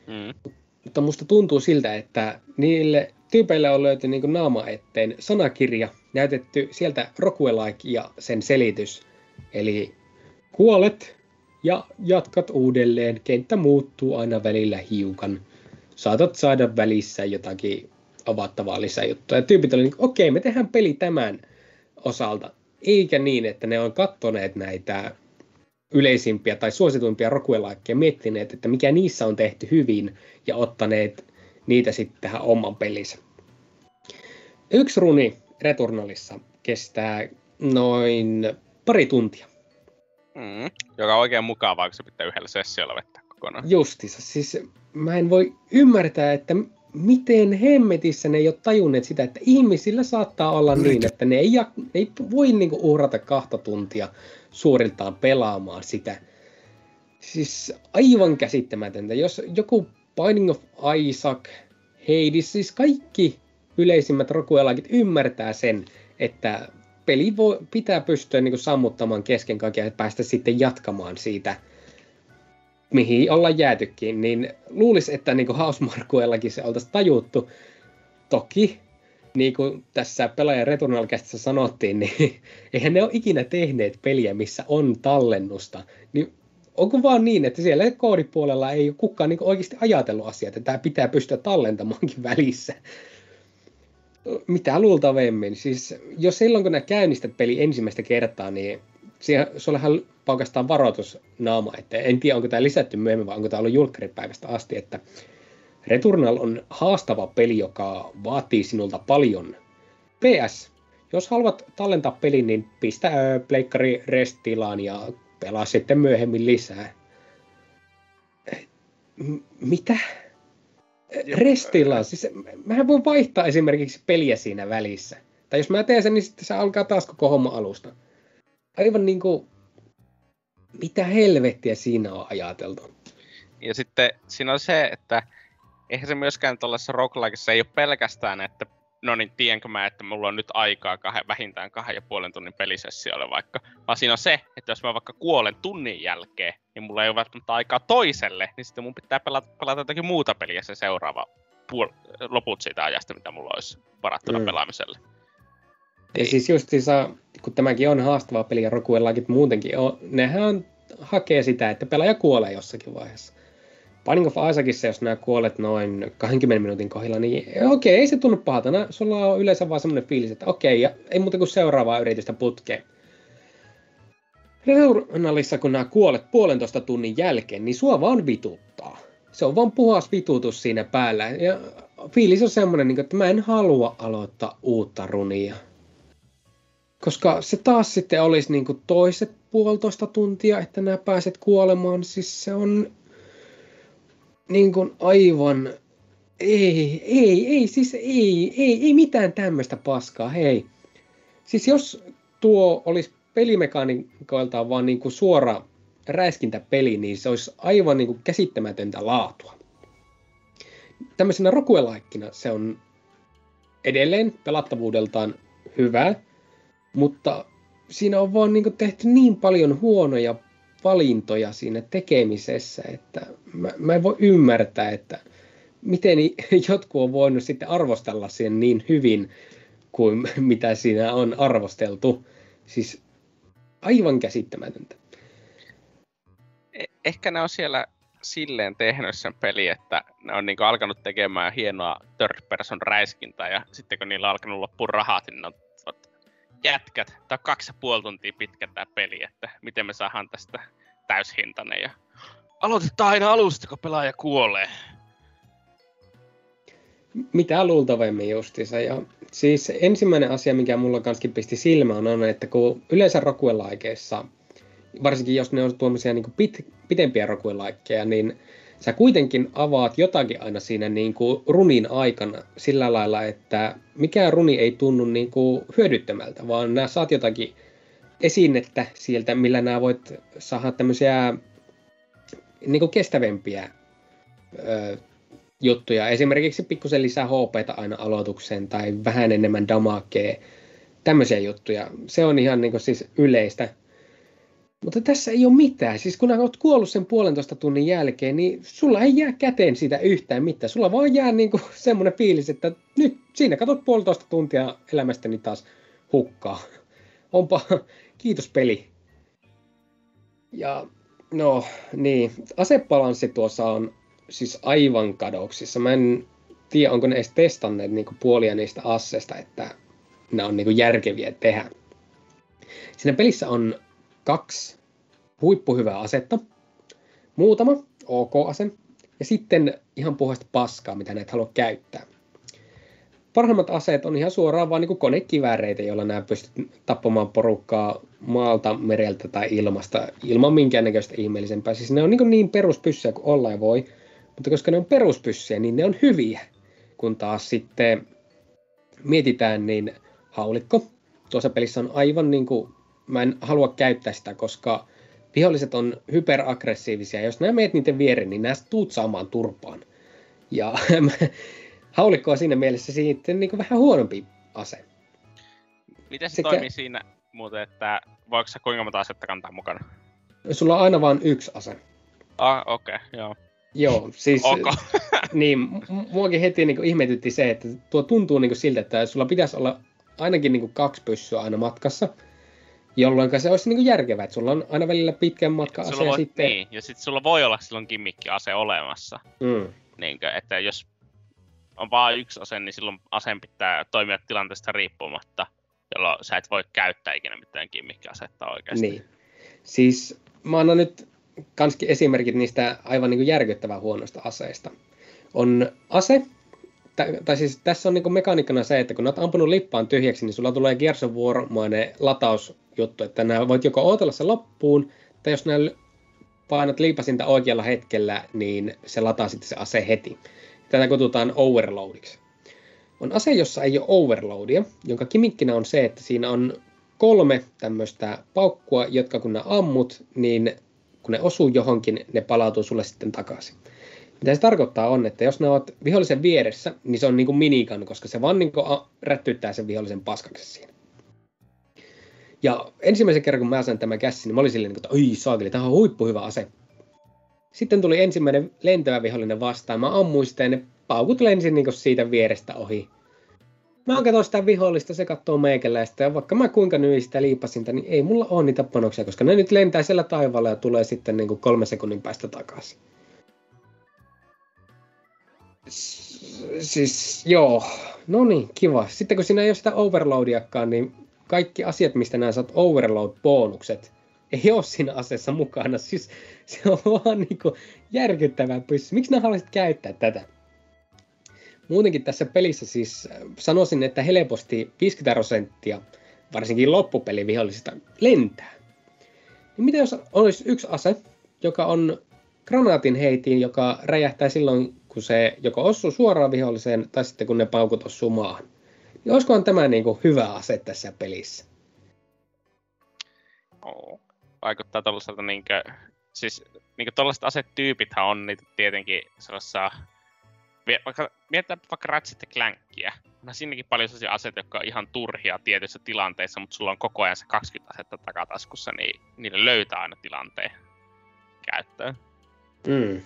mm. Mutta musta tuntuu siltä, että niille tyypeille on löyty niin naama eteen sanakirja, näytetty sieltä rokuelike ja sen selitys. Eli kuolet ja jatkat uudelleen, kenttä muuttuu aina välillä hiukan. Saatat saada välissä jotakin avattavaa lisäjuttua. Ja tyypit oli niin okei, okay, me tehdään peli tämän osalta. Eikä niin, että ne on kattoneet näitä yleisimpiä tai suosituimpia rokuelaikkeja, miettineet, että mikä niissä on tehty hyvin ja ottaneet niitä sitten tähän oman pelinsä. Yksi runi Returnalissa kestää noin pari tuntia. Mm, joka on oikein mukavaa, kun se pitää yhdellä sessiolla vettää kokonaan. Justissa. Siis mä en voi ymmärtää, että miten hemmetissä ne ei ole tajunneet sitä, että ihmisillä saattaa olla niin, että ne ei, ne ei voi niinku uhrata kahta tuntia suuriltaan pelaamaan sitä. Siis aivan käsittämätöntä. Jos joku Binding of Isaac, Hades, siis kaikki yleisimmät rokuelakit ymmärtää sen, että peli voi, pitää pystyä niin sammuttamaan kesken kaiken ja päästä sitten jatkamaan siitä – mihin ollaan jäätykin, niin luulisi, että niin Hausmarkuellakin se oltaisiin tajuttu. Toki, niin kuin tässä pelaajan returnal sanottiin, niin eihän ne ole ikinä tehneet peliä, missä on tallennusta. Niin onko vaan niin, että siellä koodipuolella ei ole kukaan niin oikeasti ajatellut asiaa, että tämä pitää pystyä tallentamaankin välissä. Mitä luultavemmin. Siis jos silloin, kun käynnistät peli ensimmäistä kertaa, niin sullehan paukastaan varoitusnaama, että en tiedä onko tämä lisätty myöhemmin vai onko tämä ollut julkkaripäivästä asti, että Returnal on haastava peli, joka vaatii sinulta paljon. PS, jos haluat tallentaa pelin, niin pistä pleikkari restilaan ja pelaa sitten myöhemmin lisää. M- mitä? Restila, siis mähän voin vaihtaa esimerkiksi peliä siinä välissä. Tai jos mä teen sen, niin sitten se alkaa taas koko homma alusta aivan niin kuin, mitä helvettiä siinä on ajateltu. Ja sitten siinä on se, että eihän se myöskään tuollaisessa roguelikeissa ei ole pelkästään, että no niin, tiedänkö mä, että mulla on nyt aikaa kahden, vähintään kahden ja puolen tunnin pelisessiolle vaikka. Vaan siinä on se, että jos mä vaikka kuolen tunnin jälkeen, niin mulla ei ole välttämättä aikaa toiselle, niin sitten mun pitää pelata, pelata jotakin muuta peliä se seuraava puol- loput siitä ajasta, mitä mulla olisi varattuna mm. pelaamiselle. Ja siis justiinsa, kun tämäkin on haastava peli ja Rokuellakit muutenkin on, nehän on, hakee sitä, että pelaaja kuolee jossakin vaiheessa. Binding of Isaacissa, jos nämä kuolet noin 20 minuutin kohdalla, niin okei, ei se tunnu pahalta. Sulla on yleensä vaan semmoinen fiilis, että okei, ja ei muuta kuin seuraavaa yritystä putkeen. Returnalissa, kun nämä kuolet puolentoista tunnin jälkeen, niin sua vaan vituttaa. Se on vaan puhas vitutus siinä päällä. Ja fiilis on semmoinen, niin että mä en halua aloittaa uutta runia. Koska se taas sitten olisi niin kuin toiset puolitoista tuntia, että nämä pääset kuolemaan. Siis se on niin kuin aivan... Ei, ei, ei, siis ei, ei, ei mitään tämmöistä paskaa, hei. Siis jos tuo olisi pelimekaniikoiltaan vaan niin kuin suora räiskintäpeli, niin se olisi aivan niin kuin käsittämätöntä laatua. Tämmöisenä rokuelaikkina se on edelleen pelattavuudeltaan hyvä, mutta siinä on vaan niin tehty niin paljon huonoja valintoja siinä tekemisessä, että mä, mä en voi ymmärtää, että miten jotkut on voinut sitten arvostella sen niin hyvin kuin mitä siinä on arvosteltu. Siis aivan käsittämätöntä. E- ehkä ne on siellä silleen tehnyt sen peli, että ne on niinku alkanut tekemään hienoa third person räiskintää ja sitten kun niillä on alkanut loppua rahat, niin ne on jätkät, on kaksi ja puoli tuntia pitkä tämä peli, että miten me saadaan tästä täyshintainen ja aloitetaan aina alusta, kun pelaaja kuolee. Mitä luultavemmin justiinsa. Ja siis ensimmäinen asia, mikä mulla kanskin pisti silmään, on, että kun yleensä rokuelaikeissa, varsinkin jos ne on tuommoisia niin pit, pitempiä rokuelaikkeja, niin sä kuitenkin avaat jotakin aina siinä niin kuin runin aikana sillä lailla, että mikään runi ei tunnu niin kuin hyödyttömältä, vaan nämä saat jotakin esinettä sieltä, millä nämä voit saada tämmöisiä niin kuin kestävämpiä ö, juttuja. Esimerkiksi pikkusen lisää HP aina aloitukseen tai vähän enemmän damakea. Tämmöisiä juttuja. Se on ihan niin kuin siis yleistä. Mutta tässä ei ole mitään. Siis kun olet kuollut sen puolentoista tunnin jälkeen, niin sulla ei jää käteen siitä yhtään mitään. Sulla vaan jää niin kuin semmoinen fiilis, että nyt siinä katsot puolitoista tuntia elämästäni taas hukkaa. Onpa, kiitos peli. Ja no niin, asebalanssi tuossa on siis aivan kadoksissa. Mä en tiedä, onko ne edes testanneet niin puolia niistä asseista, että ne on niin järkeviä tehdä. Siinä pelissä on kaksi huippuhyvää asetta, muutama OK-ase ja sitten ihan puhasta paskaa, mitä näet halua käyttää. Parhaimmat aseet on ihan suoraan vaan niin konekivääreitä, joilla nämä pystyt tappamaan porukkaa maalta, mereltä tai ilmasta ilman minkäännäköistä ihmeellisempää. Siis ne on niin, niin peruspyssyjä kuin olla voi, mutta koska ne on peruspyssyjä, niin ne on hyviä. Kun taas sitten mietitään, niin haulikko tuossa pelissä on aivan niin kuin mä en halua käyttää sitä, koska viholliset on hyperaggressiivisia. Jos nämä meet niiden viereen, niin nämä tuut saamaan turpaan. Ja haulikko on siinä mielessä sitten niin vähän huonompi ase. Miten se Sekä... toimii siinä muuten, että voiko se kuinka monta asetta kantaa mukana? Sulla on aina vain yksi ase. Ah, okei, okay, joo. Joo, siis okay. niin, muakin heti niin ihmetytti se, että tuo tuntuu niin siltä, että sulla pitäisi olla ainakin niin kaksi pyssyä aina matkassa. Jolloin se olisi niin järkevää, että sulla on aina välillä pitkän matka ase voi, sitten... Niin, ja sitten sulla voi olla silloin kimmikkiase olemassa. Mm. Niin että jos on vain yksi ase, niin silloin aseen pitää toimia tilanteesta riippumatta, jolloin sä et voi käyttää ikinä mitään kimmikkiasetta oikeasti. Niin. Siis mä annan nyt kanskin esimerkit niistä aivan niin järkyttävän huonoista aseista. On ase, tai siis tässä on niin mekaniikkana se, että kun olet ampunut lippaan tyhjäksi, niin sulla tulee War-mainen latausjuttu, että nämä voit joko odotella se loppuun, tai jos nämä painat liipasinta oikealla hetkellä, niin se lataa sitten se ase heti. Tätä kutsutaan overloadiksi. On ase, jossa ei ole overloadia, jonka kimikkinä on se, että siinä on kolme tämmöistä paukkua, jotka kun ne ammut, niin kun ne osuu johonkin, ne palautuu sulle sitten takaisin. Mitä se tarkoittaa on, että jos ne ovat vihollisen vieressä, niin se on niin kuin minikan, koska se vaan niin rättyttää sen vihollisen paskaksi siinä. Ja ensimmäisen kerran, kun mä sain tämän kässin, niin mä olin silleen, että oi saakeli, tämä on huippuhyvä ase. Sitten tuli ensimmäinen lentävä vihollinen vastaan. Mä ammuin sitä ja ne paukut lensin niin siitä vierestä ohi. Mä katsoin sitä vihollista, se katsoo meikäläistä ja vaikka mä kuinka nyin sitä liipasinta, niin ei mulla ole niitä panoksia, koska ne nyt lentää siellä taivaalla ja tulee sitten niin kuin kolme sekunnin päästä takaisin siis joo, no niin, kiva. Sitten kun siinä ei ole sitä overloadiakaan, niin kaikki asiat, mistä nämä saat overload-bonukset, ei ole siinä aseessa mukana. Siis se on vaan niin kuin järkyttävää pyssy. Miksi nämä haluaisit käyttää tätä? Muutenkin tässä pelissä siis äh, sanoisin, että helposti 50 prosenttia, varsinkin loppupeli vihollisista, lentää. Niin mitä jos olisi yksi ase, joka on granaatin heitiin, joka räjähtää silloin, kun se joko osuu suoraan viholliseen tai sitten kun ne paukut osuu maahan. Niin olisikohan tämä niin kuin hyvä ase tässä pelissä? Oh, vaikuttaa tuollaiselta niinkö, siis niinkö tuollaiset asetyypithän on niitä tietenkin sellaisia, vaikka, mietitään vaikka Ratchet Clankia, onhan siinäkin paljon sellaisia aseita, jotka on ihan turhia tietyissä tilanteissa, mutta sulla on koko ajan se 20 asetta takataskussa, niin niille löytää aina tilanteen käyttöön. Mm.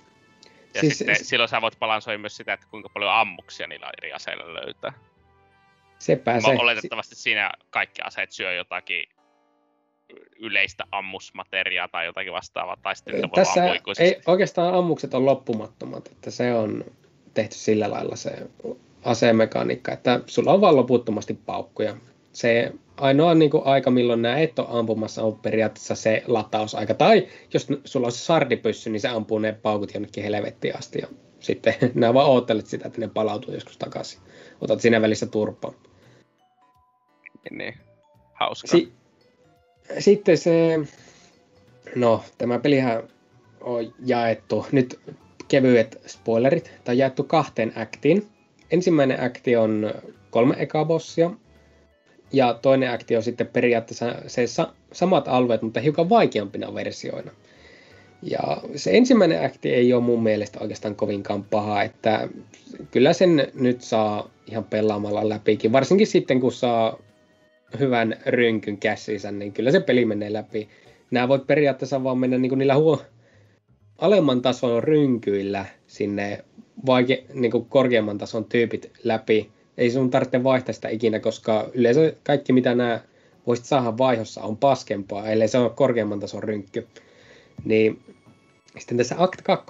Ja siis, sitten silloin sä voit balansoida myös sitä, että kuinka paljon ammuksia niillä eri aseilla löytää. Sepä se. Oletettavasti siinä kaikki aseet syö jotakin yleistä ammusmateriaa tai jotakin vastaavaa, tai sitten Tässä ei, oikeastaan ammukset on loppumattomat, että se on tehty sillä lailla se asemekaniikka, että sulla on vaan loputtomasti paukkuja. Se ainoa niin kuin, aika, milloin nämä et ole ampumassa, on periaatteessa se latausaika. Tai jos sulla on se sardipyssy, niin se ampuu ne paukut jonnekin helvettiin asti. Ja sitten nämä vaan oottelet sitä, että ne palautuu joskus takaisin. Otat siinä välissä turpaa. Niin, hauska. Si- sitten se, no tämä pelihän on jaettu, nyt kevyet spoilerit, tai jaettu kahteen aktiin. Ensimmäinen akti on kolme ekaa bossia, ja toinen akti on sitten periaatteessa se sa- samat alueet, mutta hiukan vaikeampina versioina. Ja se ensimmäinen akti ei ole mun mielestä oikeastaan kovinkaan paha, että kyllä sen nyt saa ihan pelaamalla läpikin, varsinkin sitten kun saa hyvän rynkyn käsissä, niin kyllä se peli menee läpi. Nämä voit periaatteessa vaan mennä niin kuin niillä huo- alemman tason rynkyillä sinne vaike- niin kuin korkeamman tason tyypit läpi. Ei sun tarvitse vaihtaa sitä ikinä, koska yleensä kaikki mitä nämä voisit saada vaihossa on paskempaa, ellei se ole korkeamman tason rynkky. Niin sitten tässä Act 2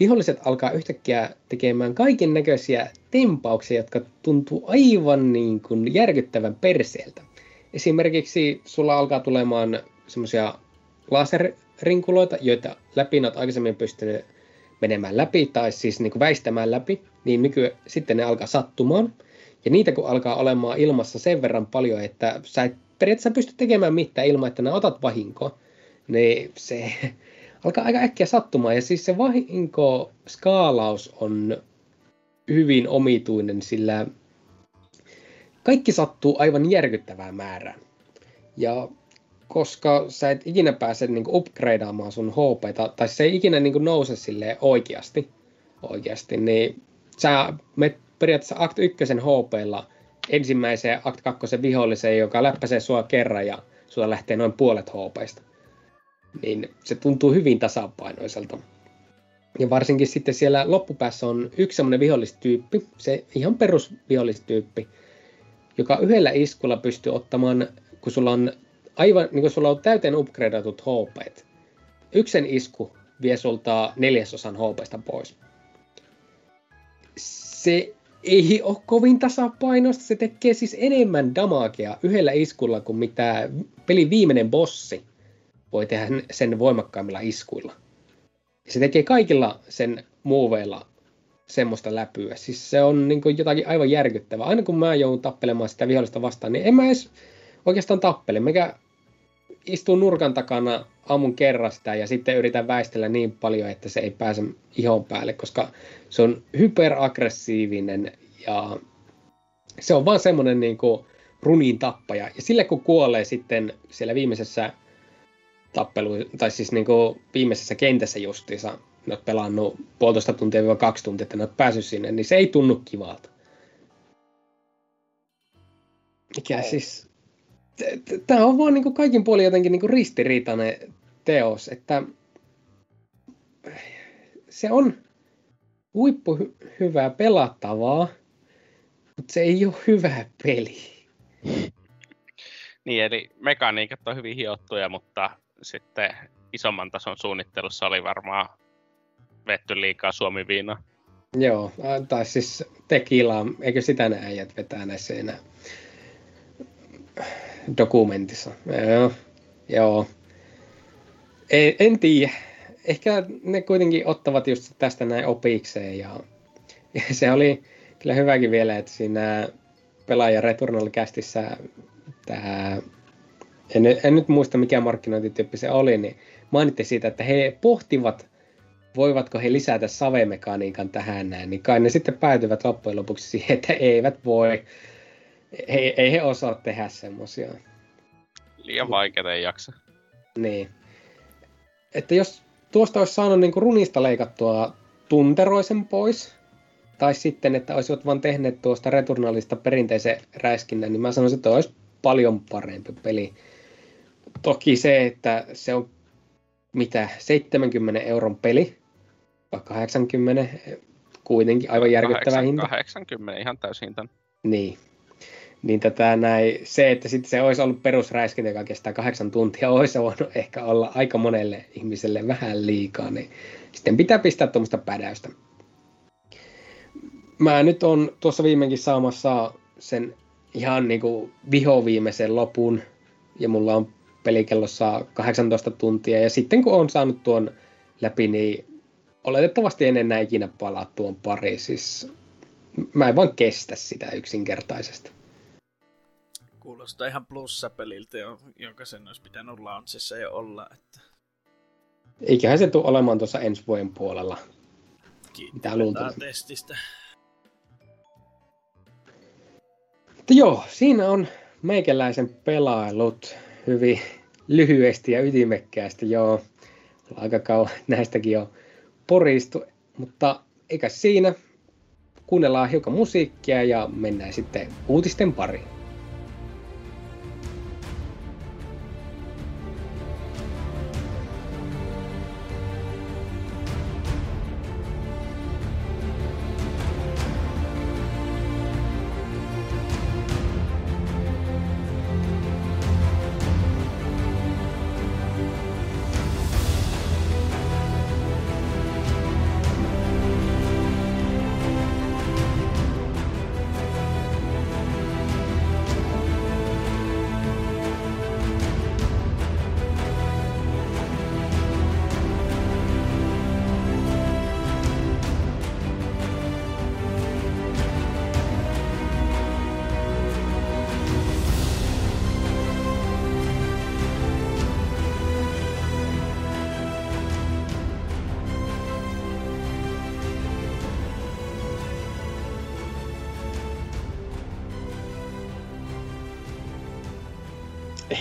viholliset alkaa yhtäkkiä tekemään kaiken näköisiä tempauksia, jotka tuntuu aivan niin kuin järkyttävän perseeltä. Esimerkiksi sulla alkaa tulemaan semmoisia laserrinkuloita, joita läpi olet aikaisemmin pystynyt menemään läpi tai siis niin kuin väistämään läpi, niin nyky sitten ne alkaa sattumaan. Ja niitä kun alkaa olemaan ilmassa sen verran paljon, että sä et periaatteessa pysty tekemään mitään ilman, että nämä otat vahinkoa, niin se alkaa aika äkkiä sattumaan. Ja siis se vahinko skaalaus on hyvin omituinen, sillä kaikki sattuu aivan järkyttävään määrään. Ja koska sä et ikinä pääse niin upgradeaamaan sun HP, tai se ei ikinä niin nouse sille oikeasti, oikeasti, niin sä met periaatteessa Act 1 HPlla ensimmäiseen Act 2 viholliseen, joka läppäsee sua kerran ja sulla lähtee noin puolet HPista niin se tuntuu hyvin tasapainoiselta. Ja varsinkin sitten siellä loppupäässä on yksi semmoinen vihollistyyppi, se ihan perusvihollistyyppi, joka yhdellä iskulla pystyy ottamaan, kun sulla on aivan, niin kuin sulla on täyteen upgradeatut HP. Yksen isku vie sulta neljäsosan HPsta pois. Se ei ole kovin tasapainoista, se tekee siis enemmän damagea yhdellä iskulla kuin mitä pelin viimeinen bossi voi tehdä sen voimakkaimmilla iskuilla. Se tekee kaikilla sen muuveilla semmoista läpyä. Siis se on niin kuin jotakin aivan järkyttävää. Aina kun mä joudun tappelemaan sitä vihollista vastaan, niin en mä edes oikeastaan tappele. Mikä istuu nurkan takana aamun kerrasta ja sitten yritän väistellä niin paljon, että se ei pääse ihon päälle, koska se on hyperaggressiivinen ja se on vaan semmoinen niin kuin runin tappaja. Ja sille kun kuolee sitten siellä viimeisessä tappelu, tai siis niin kuin viimeisessä kentässä justiinsa, ne oot pelannut puolitoista tuntia vai kaksi tuntia, että ne oot päässyt sinne, niin se ei tunnu kivalta. Mikä ei. siis... Tämä on vaan niin kuin kaikin puolin jotenkin niin kuin ristiriitainen teos, että se on huippu hyvää pelattavaa, mutta se ei ole hyvä peli. Niin, eli mekaniikat on hyvin hiottuja, mutta sitten isomman tason suunnittelussa oli varmaan vetty liikaa suomi-viinaa. Joo, tai siis tekilaa, eikö sitä ne äijät vetää näissä enää dokumentissa? Joo, joo. En, en tiedä. Ehkä ne kuitenkin ottavat just tästä näin opikseen ja, ja se oli kyllä hyväkin vielä, että siinä pelaaja Returnal kästissä tämä en, en nyt muista mikä markkinointityyppi se oli, niin mainitti siitä, että he pohtivat, voivatko he lisätä savemekaniikan tähän näin, niin kai ne sitten päätyvät loppujen lopuksi siihen, että eivät voi. Ei, ei he osaa tehdä semmosia. Liian vaikeaa ei jaksa. Niin. Että jos tuosta olisi saanut niinku runista leikattua tunteroisen pois, tai sitten, että olisivat vaan tehneet tuosta Returnalista perinteisen räiskinnän, niin mä sanoisin, että olisi paljon parempi peli. Toki se, että se on mitä 70 euron peli, vai 80, kuitenkin aivan järkyttävä hinta. 80, ihan täysin Niin. Niin tätä näin, se, että sitten se olisi ollut perusräiskintä, joka kestää kahdeksan tuntia, olisi voinut ehkä olla aika monelle ihmiselle vähän liikaa, niin sitten pitää pistää tuommoista pädäystä. Mä nyt on tuossa viimeinkin saamassa sen ihan niinku vihoviimeisen lopun, ja mulla on pelikellossa 18 tuntia, ja sitten kun on saanut tuon läpi, niin oletettavasti en enää ikinä palaa tuon pari, siis mä en vaan kestä sitä yksinkertaisesti. Kuulostaa ihan plussapeliltä, jonka sen olisi pitänyt launchissa jo olla. Että... Eiköhän se tule olemaan tuossa ensi vuoden puolella. Mitä testistä. Mutta joo, siinä on meikäläisen pelailut hyvin lyhyesti ja ytimekkäästi. Joo, aika kauan näistäkin jo poristu, mutta eikä siinä. Kuunnellaan hiukan musiikkia ja mennään sitten uutisten pariin.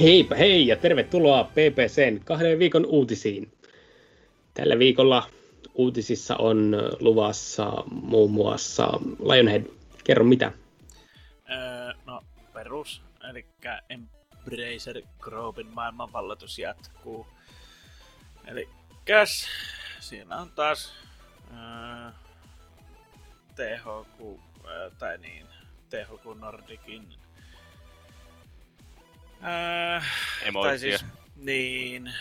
Heipä hei ja tervetuloa PPCn kahden viikon uutisiin. Tällä viikolla uutisissa on luvassa muun muassa Lionhead. Kerro mitä? Öö, no perus, eli Embracer Groupin maailmanvallatus jatkuu. Eli käs, siinä on taas öö, THQ, öö, tai niin, THQ Nordicin Äh, tai siis, niin,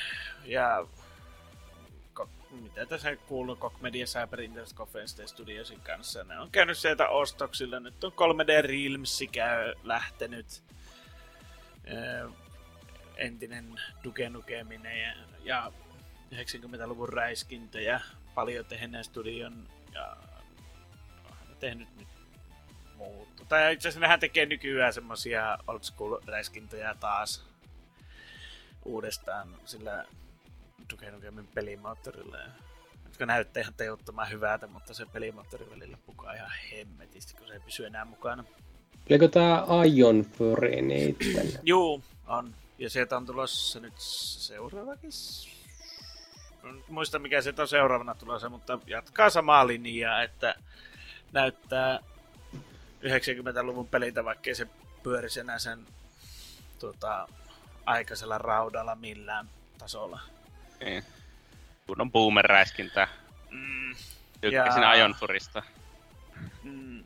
ja mitä tässä kuuluu Kok Media Cyber Interest Conference Studiosin kanssa. Ne on käynyt sieltä ostoksilla. Nyt on 3D Realms käy lähtenyt. Äh, entinen Duke Nukeminen ja, ja 90-luvun räiskintä ja paljon tehneen studion ja tehnyt nyt muuttu. Tai itse asiassa nehän tekee nykyään semmosia old school räiskintöjä taas uudestaan sillä Duke Nukemin pelimoottorilla. Jotka näyttää ihan teuttoman hyvältä, mutta se pelimoottori välillä pukaa ihan hemmetisti, kun se ei pysy enää mukana. Oliko tää Ion niitten? Juu, on. Ja sieltä on tulossa nyt seuraavakin muista mikä se on seuraavana tulossa, mutta jatkaa samaa linjaa, että näyttää 90-luvun pelitä, vaikkei se pyörisi enää sen tota, aikaisella raudalla millään tasolla. Niin. Kunnon boomer-räiskintää. Mm, Tykkäsin ja... Ajonfurista. Mm.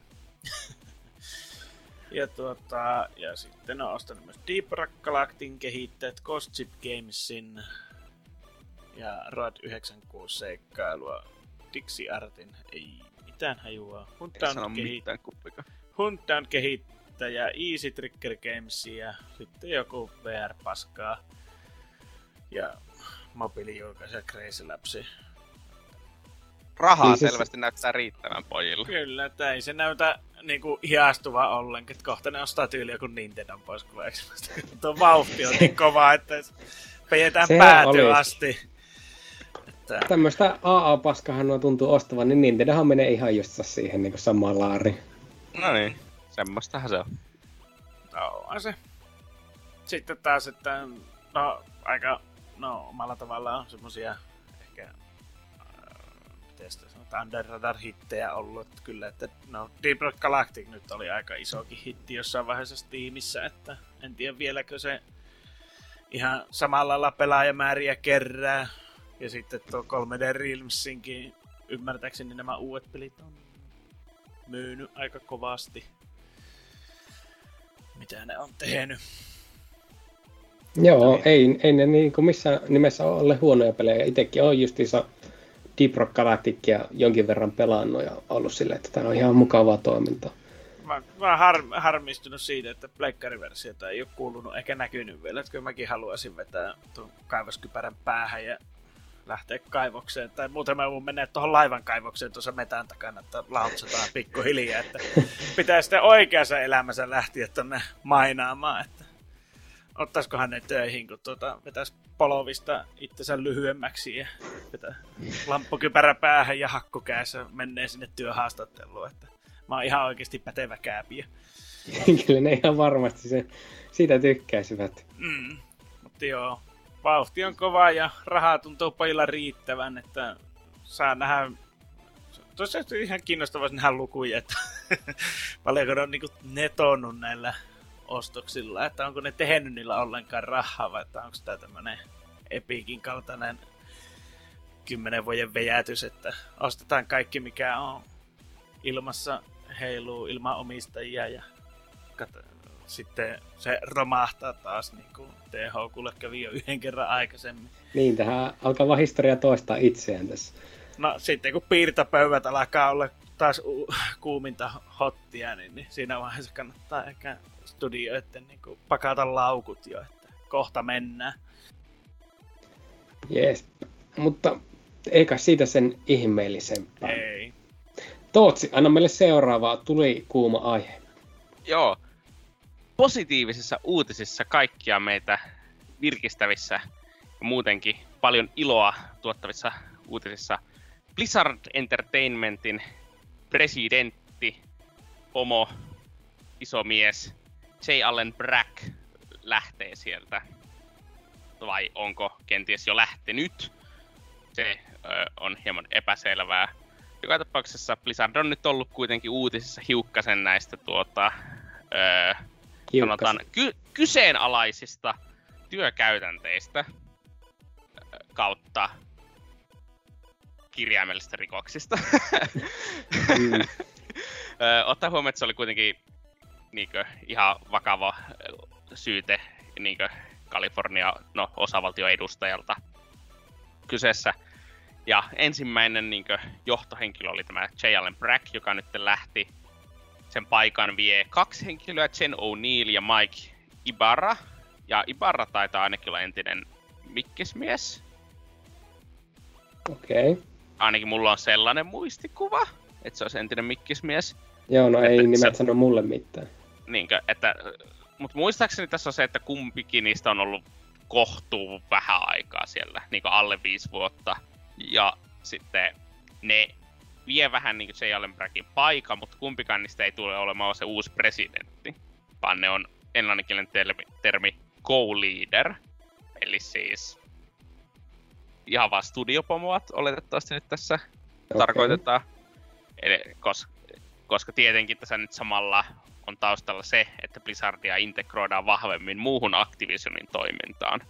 ja, tuota, ja sitten on ostanut myös Deep Rock Galactin kehittäjät, Ghost Ship Gamesin ja Rad 96 seikkailua. Dixie Artin ei mitään hajua. Mutta on mitään Huntdown kehittäjä Easy Trigger Games ja sitten joku VR-paskaa ja mobiilijulkaisija Crazy Labsi. Rahaa niin siis... selvästi näyttää riittävän pojille. Kyllä, että ei se näytä niinku hiastuva ollenkin, että kohta ne ostaa tyyliä kuin Nintendo pois kuvauksemasta. Tuo vauhti on niin kova, että pejetään päätyä asti. Että... Tämmöistä AA-paskahan on tuntuu ostavan, niin Nintendohan menee ihan just siihen niin samaan laariin. No niin, semmoistahan se on. No, on se. Sitten taas, että no aika no, omalla tavallaan semmosia ehkä äh, mistä se on Under Radar hittejä ollut. Että kyllä, että no, Deep Rock Galactic nyt oli aika isokin hitti jossain vaiheessa Steamissa, että en tiedä vieläkö se ihan samalla lailla pelaajamääriä kerää. Ja sitten tuo 3D Realmsinkin ymmärtääkseni nämä uudet pelit on myynyt aika kovasti. Mitä ne on tehnyt. Joo, ei, ei ne niin kuin missään nimessä ole huonoja pelejä. Itsekin on justiinsa Deep Rock Galacticia jonkin verran pelannut ja ollut silleen, että tämä on ihan mukavaa toimintaa. Mä, mä oon har, harmistunut siitä, että pleikkariversiota ei ole kuulunut eikä näkynyt vielä. Että kyllä mäkin haluaisin vetää tuon kaivoskypärän päähän ja lähteä kaivokseen. Tai muuten mä voin mennä tuohon laivan kaivokseen tuossa metän takana, että lautsetaan pikkuhiljaa. Että pitää sitten oikeassa elämässä lähteä tuonne mainaamaan. Että ottaisikohan ne töihin, kun tuota, vetäisi polovista itsensä lyhyemmäksi ja vetää lamppukypärä päähän ja hakkukäässä menee sinne työhaastatteluun. Että mä oon ihan oikeasti pätevä kääpiä. Kyllä ne ihan varmasti se, siitä tykkäisivät. Mm, mutta joo, vauhti on kova ja rahaa tuntuu pojilla riittävän, että saa nähdä. Tosiaan ihan kiinnostavaa nähdä lukuja, että paljonko ne on niin netonnut näillä ostoksilla, että onko ne tehnyt niillä ollenkaan rahaa vai että onko tämä tämmöinen Epikin kaltainen kymmenen vuoden vejätys, että ostetaan kaikki mikä on ilmassa heiluu ilman omistajia ja kat- sitten se romahtaa taas niin kuin THQlle kävi jo yhden kerran aikaisemmin. Niin, tähän alkaa vaan historia toistaa itseään tässä. No sitten kun piirtopöydät alkaa olla taas u- kuuminta hottia, niin, niin siinä vaiheessa kannattaa ehkä studioiden niin kuin pakata laukut jo, että kohta mennään. Jees, mutta eikä siitä sen ihmeellisempää. Ei. Tootsi, anna meille seuraava tuli kuuma aihe. Joo. Positiivisissa uutisissa kaikkia meitä virkistävissä ja muutenkin paljon iloa tuottavissa uutisissa Blizzard Entertainmentin presidentti, homo, iso mies, J. Allen Brack lähtee sieltä. Vai onko kenties jo lähtenyt? Se ö, on hieman epäselvää. Joka tapauksessa Blizzard on nyt ollut kuitenkin uutisissa hiukkasen näistä tuota, ö, sanotaan, ky- kyseenalaisista työkäytänteistä kautta kirjaimellisista rikoksista. mm. Ottaa huomioon, että se oli kuitenkin niinkö, ihan vakava syyte niinkö, Kalifornia no, osavaltion edustajalta kyseessä. Ja ensimmäinen niinkö, johtohenkilö oli tämä J. Allen Brack, joka nyt lähti. Sen paikan vie kaksi henkilöä, Jen O'Neill ja Mike Ibarra. Ja Ibarra taitaa ainakin olla entinen mikkismies. Okei. Okay. Ainakin mulla on sellainen muistikuva, että se olisi entinen mikkismies. Joo, no ei nimet se... sano mulle mitään. Niinkö, että, mutta muistaakseni tässä on se, että kumpikin niistä on ollut kohtuu vähän aikaa siellä, niin alle viisi vuotta. Ja sitten ne vie vähän niin kuin J. Allen Brackin paikan, mutta kumpikaan niistä ei tule olemaan se uusi presidentti, vaan ne on englanninkielinen termi, termi co-leader, eli siis ihan vaan studiopomoat oletettavasti nyt tässä okay. tarkoitetaan. Eli, koska, koska tietenkin tässä nyt samalla on taustalla se, että Blizzardia integroidaan vahvemmin muuhun Activisionin toimintaan.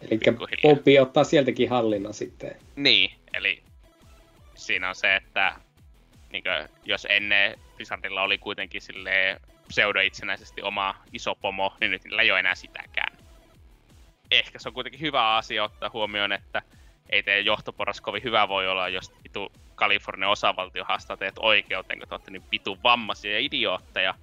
Eli Bobby ottaa sieltäkin hallinnan sitten. Niin, eli siinä on se, että niin kuin, jos ennen Blizzardilla oli kuitenkin sille pseudo-itsenäisesti oma iso pomo, niin nyt niillä ei ole enää sitäkään. Ehkä se on kuitenkin hyvä asia ottaa huomioon, että ei teidän johtoporras kovin hyvä voi olla, jos vitu Kalifornian osavaltio haastaa teidät oikeuteen, kun te olette niin vitu vammaisia ja idiootteja.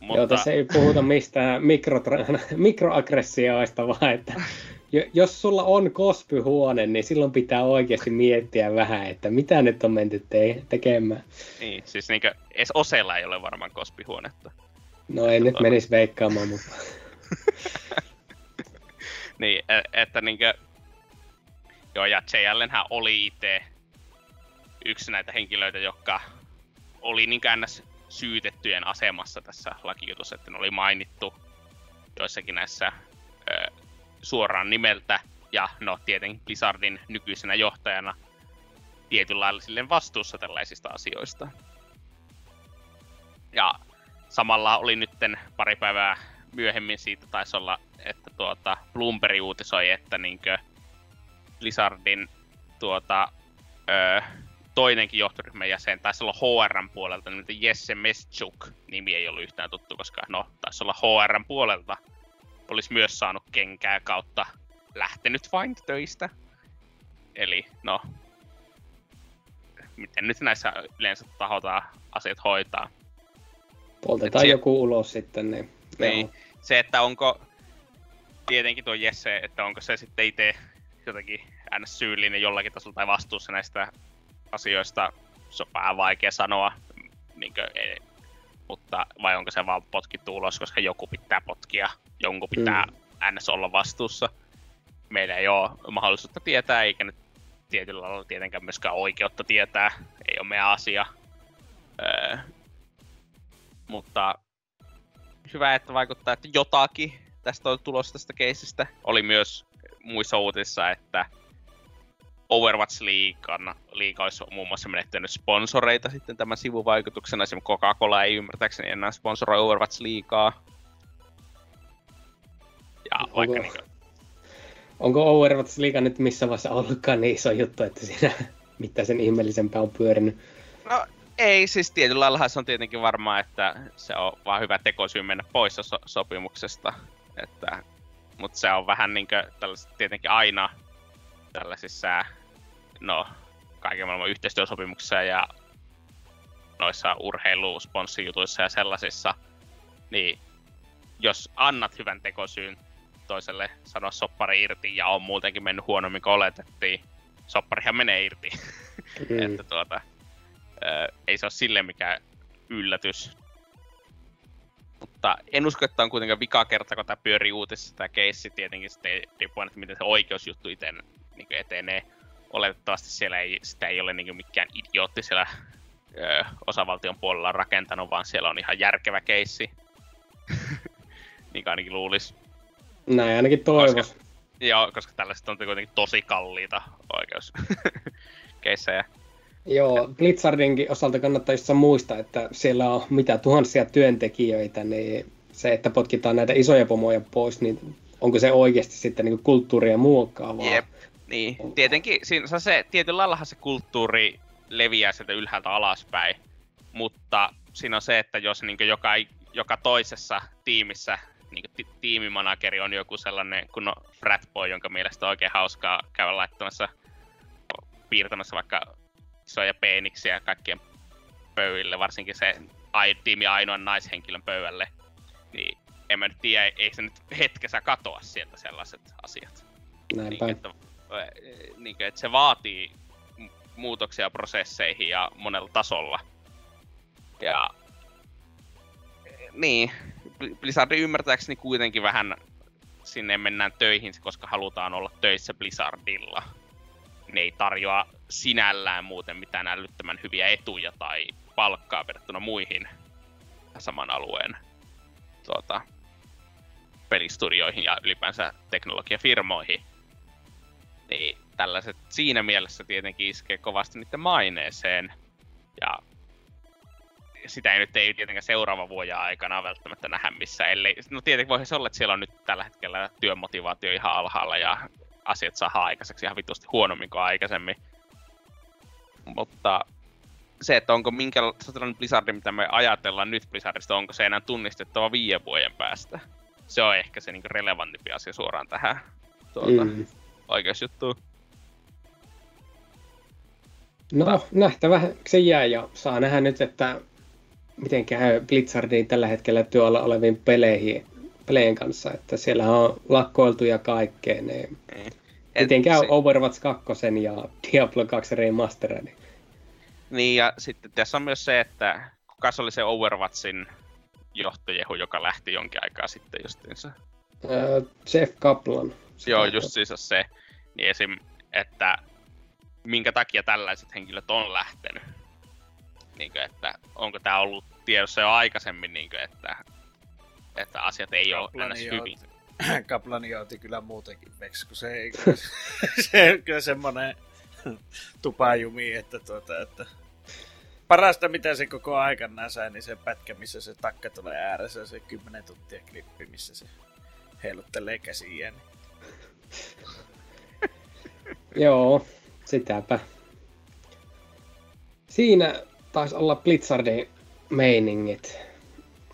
Mutta... Joo, tässä ei puhuta mistään mikrotra- mikroaggressioista, vaan että jos sulla on kospyhuone, niin silloin pitää oikeasti miettiä vähän, että mitä nyt on menty te- tekemään. Niin, siis niinkö, edes Osella ei ole varmaan kospihuonetta. No ei nyt menisi veikkaamaan, mutta... niin, e- että niinkö, Joo, ja J. Allenhän oli itse yksi näitä henkilöitä, jotka oli niin ns. syytettyjen asemassa tässä lakijutussa, että ne oli mainittu joissakin näissä suoraan nimeltä, ja no tietenkin Blizzardin nykyisenä johtajana tietyllä lailla silleen vastuussa tällaisista asioista. Ja samalla oli nytten pari päivää myöhemmin siitä taisi olla, että tuota Bloomberg uutisoi, että niinkö Blizzardin tuota, öö, toinenkin johtoryhmän jäsen, taisi olla HRn puolelta, niin Jesse Meschuk nimi ei ollut yhtään tuttu, koska no, taisi olla HRn puolelta, olisi myös saanut kenkää kautta lähtenyt vain töistä. Eli no, miten nyt näissä yleensä tahotaan asiat hoitaa. Poltetaan joku ulos sitten, niin... niin se, että onko tietenkin tuo Jesse, että onko se sitten itse jotenkin ns. syyllinen jollakin tasolla tai vastuussa näistä asioista, se on vähän vaikea sanoa, niin kuin, ei, mutta vai onko se vaan potkittu ulos, koska joku pitää potkia, jonkun pitää mm. ns. olla vastuussa. Meillä ei ole mahdollisuutta tietää, eikä nyt tietyllä lailla tietenkään myöskään oikeutta tietää, ei ole meidän asia. Öö, mutta hyvä, että vaikuttaa, että jotakin tästä on tulossa tästä keisistä. Oli myös muissa uutisissa, että Overwatch Leaguean, liiga olisi muun muassa menettänyt sponsoreita sitten tämän sivuvaikutuksena. Esimerkiksi Coca-Cola ei ymmärtääkseni enää sponsoroi Overwatch Leaguea. Ja onko, vaikka niin kuin... onko Overwatch League nyt missä vaiheessa ollutkaan niin iso juttu, että siinä mitä sen ihmeellisempää on pyörinyt? No ei, siis tietyllä lailla se on tietenkin varmaa, että se on vaan hyvä tekosyy mennä pois so- sopimuksesta. Että, mutta se on vähän niin kuin tietenkin aina tällaisissa, no, kaiken maailman yhteistyösopimuksissa ja noissa urheilusponssijutuissa ja sellaisissa, niin jos annat hyvän tekosyyn toiselle sanoa soppari irti ja on muutenkin mennyt huonommin kuin oletettiin, sopparihan menee irti. Mm. että tuota, ää, ei se ole sille mikään yllätys. Mutta en usko, että on kuitenkaan vika kerta, kun tämä pyörii uutisissa tämä keissi. Tietenkin sitten riippuen, että miten se oikeusjuttu itse niin etenee. Oletettavasti siellä ei, sitä ei ole niin mikään idiootti siellä ö, osavaltion puolella rakentanut, vaan siellä on ihan järkevä keissi. niin ainakin luulisi. Näin ainakin toivois. Koska, joo, koska tällaiset on kuitenkin tosi kalliita oikeuskeissejä. Joo, Blitzardinkin osalta kannattaa just muistaa, että siellä on mitä tuhansia työntekijöitä, niin se, että potkitaan näitä isoja pomoja pois, niin onko se oikeasti sitten niin kulttuuria muokkaavaa? Jep, niin. Tietenkin siinä se, tietyllä laillahan se kulttuuri leviää sieltä ylhäältä alaspäin, mutta siinä on se, että jos niin joka, joka toisessa tiimissä niin ti- tiimimanageri on joku sellainen kun fratboy, jonka mielestä on oikein hauskaa käydä laittamassa, piirtämässä vaikka isoja peeniksiä kaikkien pöydille, varsinkin se ai, tiimi ainoan naishenkilön pöydälle, niin en mä nyt tiedä, ei se nyt hetkessä katoa sieltä sellaiset asiat. Näinpä. Niin, että, niin, että se vaatii muutoksia prosesseihin ja monella tasolla. Ja niin, Blizzardin ymmärtääkseni kuitenkin vähän sinne mennään töihin, koska halutaan olla töissä Blizzardilla. Ne ei tarjoa sinällään muuten mitään älyttömän hyviä etuja tai palkkaa verrattuna muihin saman alueen tuota, pelistudioihin ja ylipäänsä teknologiafirmoihin. Niin tällaiset siinä mielessä tietenkin iskee kovasti niiden maineeseen. Ja sitä ei nyt ei tietenkään seuraava vuoden aikana välttämättä nähdä missä, ellei, no tietenkin voi se olla, että siellä on nyt tällä hetkellä työmotivaatio ihan alhaalla ja asiat saa aikaiseksi ihan vitusti huonommin kuin aikaisemmin. Mutta se, että onko minkä sellainen Blizzard, mitä me ajatellaan nyt Blizzardista, onko se enää tunnistettava viiden vuoden päästä? Se on ehkä se niin relevantimpi asia suoraan tähän tuota, mm. oikeusjuttuun. No, nähtävä se jää ja saa nähdä nyt, että miten käy Blizzardin tällä hetkellä työllä oleviin peleihin, peleen kanssa, että siellä on lakkoiltu ja kaikkea. Niin mm. Miten käy se... Overwatch 2 ja Diablo 2 Remastered? Niin, ja sitten tässä on myös se, että kuka oli se Overwatchin johtojehu, joka lähti jonkin aikaa sitten justiinsa? Uh, Jeff Kaplan. Joo, just siis se. Niin esim, että minkä takia tällaiset henkilöt on lähtenyt. Niin kuin, että onko tämä ollut tiedossa jo aikaisemmin, niin kuin, että, että asiat ei Kaplani ole ns. hyvin. Kaplani otti kyllä muutenkin veksi, kun se ei, se, kyllä semmoinen tupajumi, että, tuota, että parasta mitä se koko aikana sai, niin se pätkä, missä se takka tulee ääressä, se 10 tuntia klippi, missä se heiluttelee käsiä. Niin. Joo, sitäpä. Siinä taisi olla Blitzardin meiningit.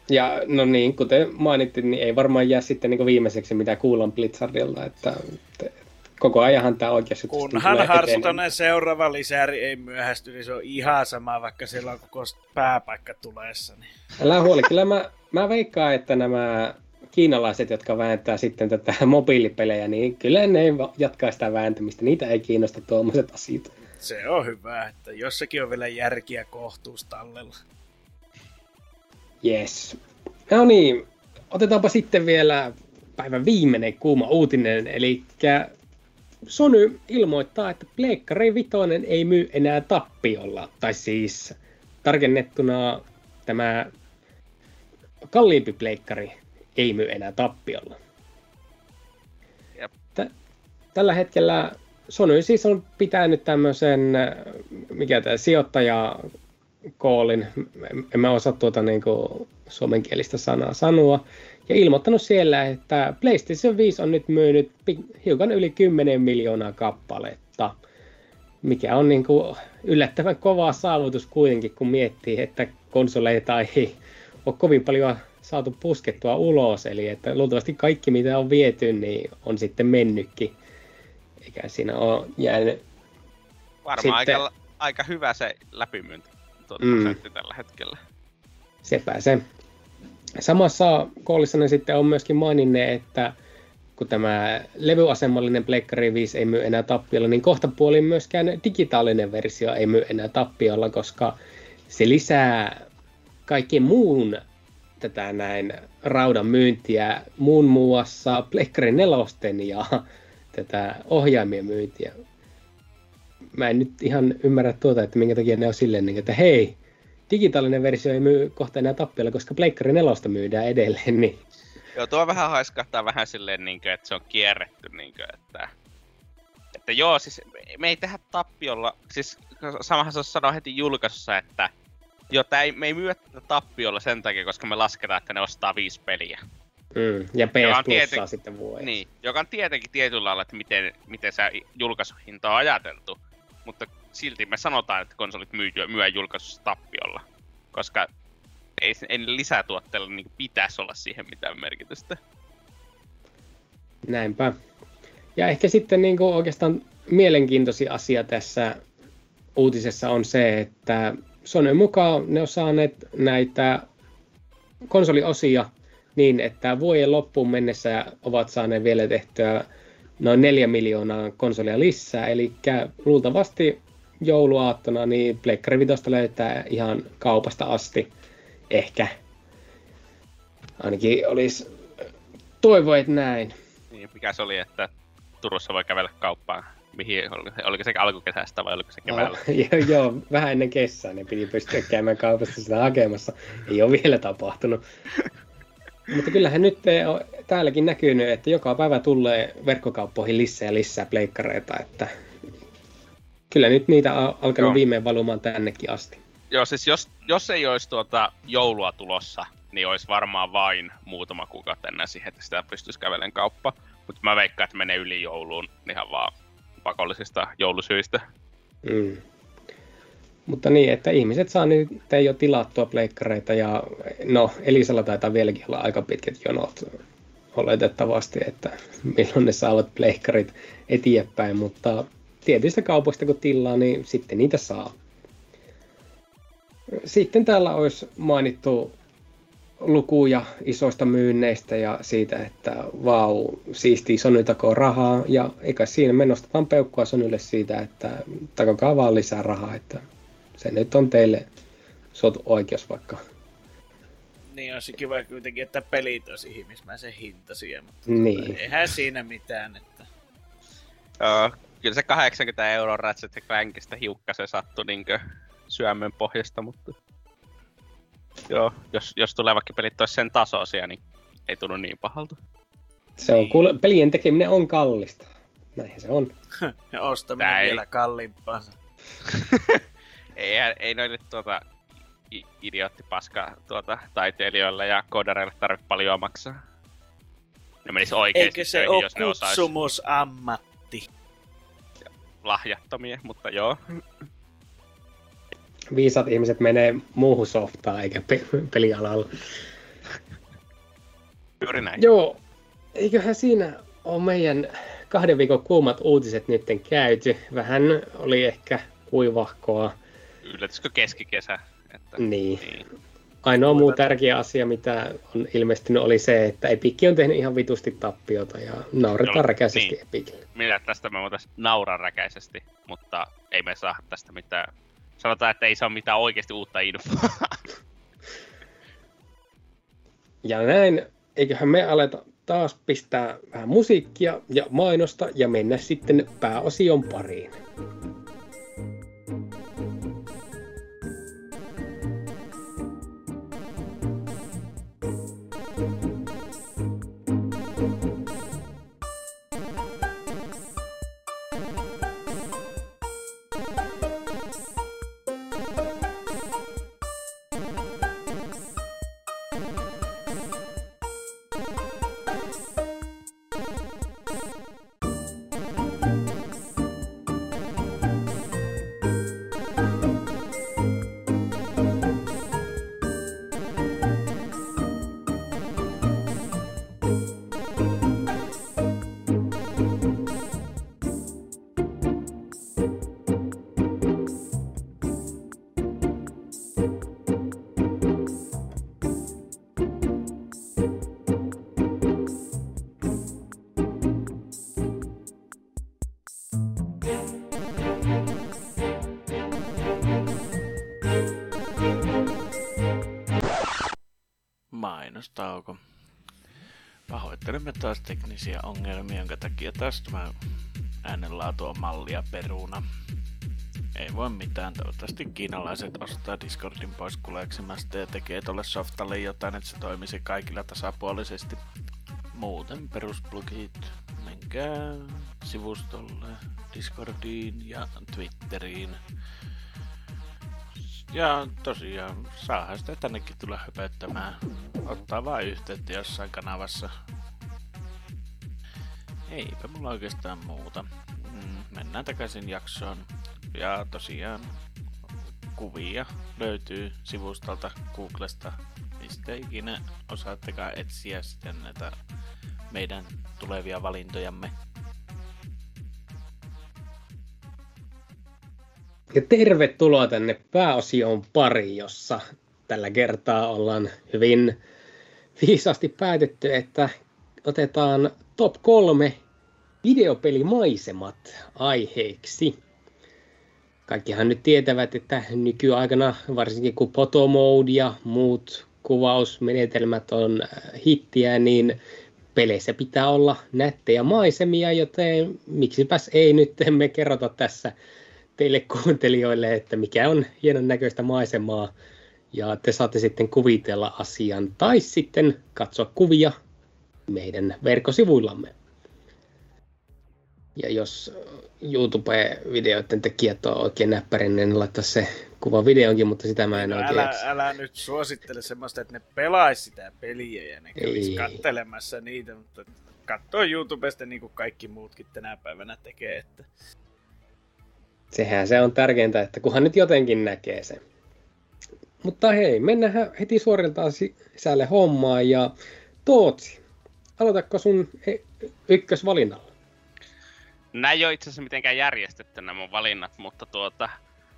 Ja no niin, kuten mainittiin, niin ei varmaan jää sitten niin viimeiseksi mitä kuullaan Blitzardilta, että koko ajanhan tämä oikeasti Kunhan Harstonen seuraava lisäri ei myöhästy, niin se on ihan sama, vaikka siellä on koko pääpaikka tuleessa. Niin. Älä huoli, kyllä mä, mä veikkaan, että nämä kiinalaiset, jotka vääntää sitten tätä mobiilipelejä, niin kyllä ne jatkaa sitä vääntämistä. Niitä ei kiinnosta tuommoiset asiat. Se on hyvä, että jossakin on vielä järkiä kohtuus tallella. Yes. No niin, otetaanpa sitten vielä päivän viimeinen kuuma uutinen, eli Sony ilmoittaa, että Pleikkari Vitoinen ei myy enää tappiolla. Tai siis tarkennettuna tämä kalliimpi pleikkari ei myy enää tappiolla. Tä, tällä hetkellä Sony siis on pitänyt tämmöisen, mikä tämä sijoittaja koolin, en mä osaa tuota niin kuin suomenkielistä sanaa sanoa, ja ilmoittanut siellä, että PlayStation 5 on nyt myynyt hiukan yli 10 miljoonaa kappaletta, mikä on niin kuin yllättävän kova saavutus kuitenkin, kun miettii, että konsoleita ei ole kovin paljon saatu puskettua ulos, eli että luultavasti kaikki mitä on viety, niin on sitten mennytkin, eikä siinä ole jäänyt Varmaan sitten... aika, aika hyvä se läpimyynti tuota mm. tällä hetkellä. Sepä se. Samassa koolissa ne sitten on myöskin maininneet, että kun tämä levyasemallinen Pleikkari 5 ei myy enää tappiolla, niin kohta puolin myöskään digitaalinen versio ei myy enää tappiolla, koska se lisää kaikkien muun tätä näin raudan myyntiä, muun muassa Pleikkari 4 ja tätä ohjaimien myyntiä. Mä en nyt ihan ymmärrä tuota, että minkä takia ne on silleen, niin että hei, digitaalinen versio ei myy kohta enää tappiolla, koska Pleikkari 4 myydään edelleen. Niin. Joo, tuo vähän haiskahtaa vähän silleen, niin kuin, että se on kierretty, niin kuin, että, että joo, siis me ei tehdä tappiolla, siis samahan se sanoo heti julkaisussa, että joo, ei, me ei myy tätä tappiolla sen takia, koska me lasketaan, että ne ostaa viisi peliä. Mm, ja PS tieten... sitten vuodessa. Niin, joka on tietenkin tietyllä lailla, että miten, miten se julkaisuhinta on ajateltu. Mutta silti me sanotaan, että konsolit myy, myy julkaisussa tappiolla. Koska ei, ei lisätuotteella niin pitäisi olla siihen mitään merkitystä. Näinpä. Ja ehkä sitten niin kuin oikeastaan mielenkiintoisin asia tässä uutisessa on se, että Sony mukaan ne on saaneet näitä konsoliosia niin, että vuoden loppuun mennessä ovat saaneet vielä tehtyä noin 4 miljoonaa konsolia lisää, eli luultavasti jouluaattona niin Pleikkari Vitosta löytää ihan kaupasta asti, ehkä. Ainakin olisi toivoit näin. Niin, mikä se oli, että Turussa voi kävellä kauppaan mihin, oliko se alkukesästä vai oliko se keväällä? Joo, joo, vähän ennen kesää niin piti pystyä käymään kaupassa sitä hakemassa. Ei ole vielä tapahtunut. Mutta kyllähän nyt on täälläkin näkynyt, että joka päivä tulee verkkokauppoihin lisää ja lisää pleikkareita, että kyllä nyt niitä on alkanut joo. viimein valumaan tännekin asti. Joo, siis jos, jos ei olisi tuota joulua tulossa, niin olisi varmaan vain muutama kuukautta ennen siihen, että sitä pystyisi kävelen kauppa. Mutta mä veikkaan, että menee yli jouluun ihan vaan pakollisista joulusyistä. Mm. Mutta niin, että ihmiset saa nyt jo tilattua pleikkareita ja no Elisalla taitaa vieläkin olla aika pitkät jonot oletettavasti, että milloin ne saavat pleikkarit eteenpäin, mutta tietyistä kaupoista kun tilaa, niin sitten niitä saa. Sitten täällä olisi mainittu lukuja isoista myynneistä ja siitä, että vau, siisti Sony takoo rahaa. Ja eikä siinä me nostetaan peukkua Sonylle siitä, että takokaa vaan lisää rahaa, että se nyt on teille suotu oikeus vaikka. Niin on se kiva kuitenkin, että pelit olisi ihmismäisen hintaisia, mutta niin. eihän siinä mitään. Että... Joo, kyllä se 80 euroa Ratchet Clankista hiukkasen sattui niin syömön pohjasta, mutta Joo, jos, jos tulevakin pelit olisi sen tasoisia, niin ei tunnu niin pahalta. Se on kuule, pelien tekeminen on kallista. näinhän se on. ja ostaminen vielä kalliimpaa. ei, ei noille tuota i- idiottipaska tuota, taiteilijoille ja koodareille tarvitse paljon maksaa. Ne menis oikeesti Eikö se töihin, ole jos ne osais kutsumusammatti? lahjattomia, mutta joo. Viisat ihmiset menee muuhun softaan eikä pe- pelialalla. Juuri näin. Joo, eiköhän siinä ole meidän kahden viikon kuumat uutiset nytten käyty. Vähän oli ehkä kuivahkoa. Yllätyskö keskikesä? Että, Niin. niin. Ainoa muu tärkeä asia, mitä on ilmestynyt, oli se, että Epic on tehnyt ihan vitusti tappiota ja nauretaan räkäisesti niin. Epicille. Minä tästä me voitaisiin nauraa räkäisesti, mutta ei me saa tästä mitään. Sanotaan, että ei saa mitään oikeasti uutta infoa. Ja näin, eiköhän me aleta taas pistää vähän musiikkia ja mainosta ja mennä sitten pääosion pariin. Teknisiä ongelmia, jonka takia taas tämä äänenlaatu on mallia peruna. Ei voi mitään, toivottavasti kiinalaiset ostaa Discordin pois kuleksimasta ja tekee tolle softalle jotain, että se toimisi kaikilla tasapuolisesti. Muuten perusplugit, menkää sivustolle, Discordiin ja Twitteriin. Ja tosiaan, saahan sitä tännekin tulla höpöttämään. Ottaa vaan yhteyttä jossain kanavassa. Eipä mulla oikeastaan muuta. Mm, mennään takaisin jaksoon. Ja tosiaan kuvia löytyy sivustolta Googlesta, mistä ikinä osaattekaan etsiä sitten näitä meidän tulevia valintojamme. Ja tervetuloa tänne pääosioon pari, jossa tällä kertaa ollaan hyvin viisaasti päätetty, että otetaan top kolme videopelimaisemat aiheeksi. Kaikkihan nyt tietävät, että nykyaikana, varsinkin kun Photomode ja muut kuvausmenetelmät on äh, hittiä, niin peleissä pitää olla nättejä maisemia, joten miksipäs ei nyt me kerrota tässä teille kuuntelijoille, että mikä on hienon näköistä maisemaa, ja te saatte sitten kuvitella asian, tai sitten katsoa kuvia meidän verkkosivuillamme. Ja jos YouTube-videoiden tekijät on oikein näppärin, niin laittaa se kuva videonkin, mutta sitä mä en No, oikein älä, älä nyt suosittele semmoista, että ne pelaisi sitä peliä ja ne kävis Ei. kattelemassa niitä, mutta katsoo YouTubesta niin kuin kaikki muutkin tänä päivänä tekee. Että Sehän se on tärkeintä, että kunhan nyt jotenkin näkee sen. Mutta hei, mennään heti suoriltaan sisälle hommaan ja Tootsi, aloitatko sun e- ykkösvalinnalla? Nämä ei ole itse asiassa mitenkään järjestetty nämä mun valinnat, mutta tuota,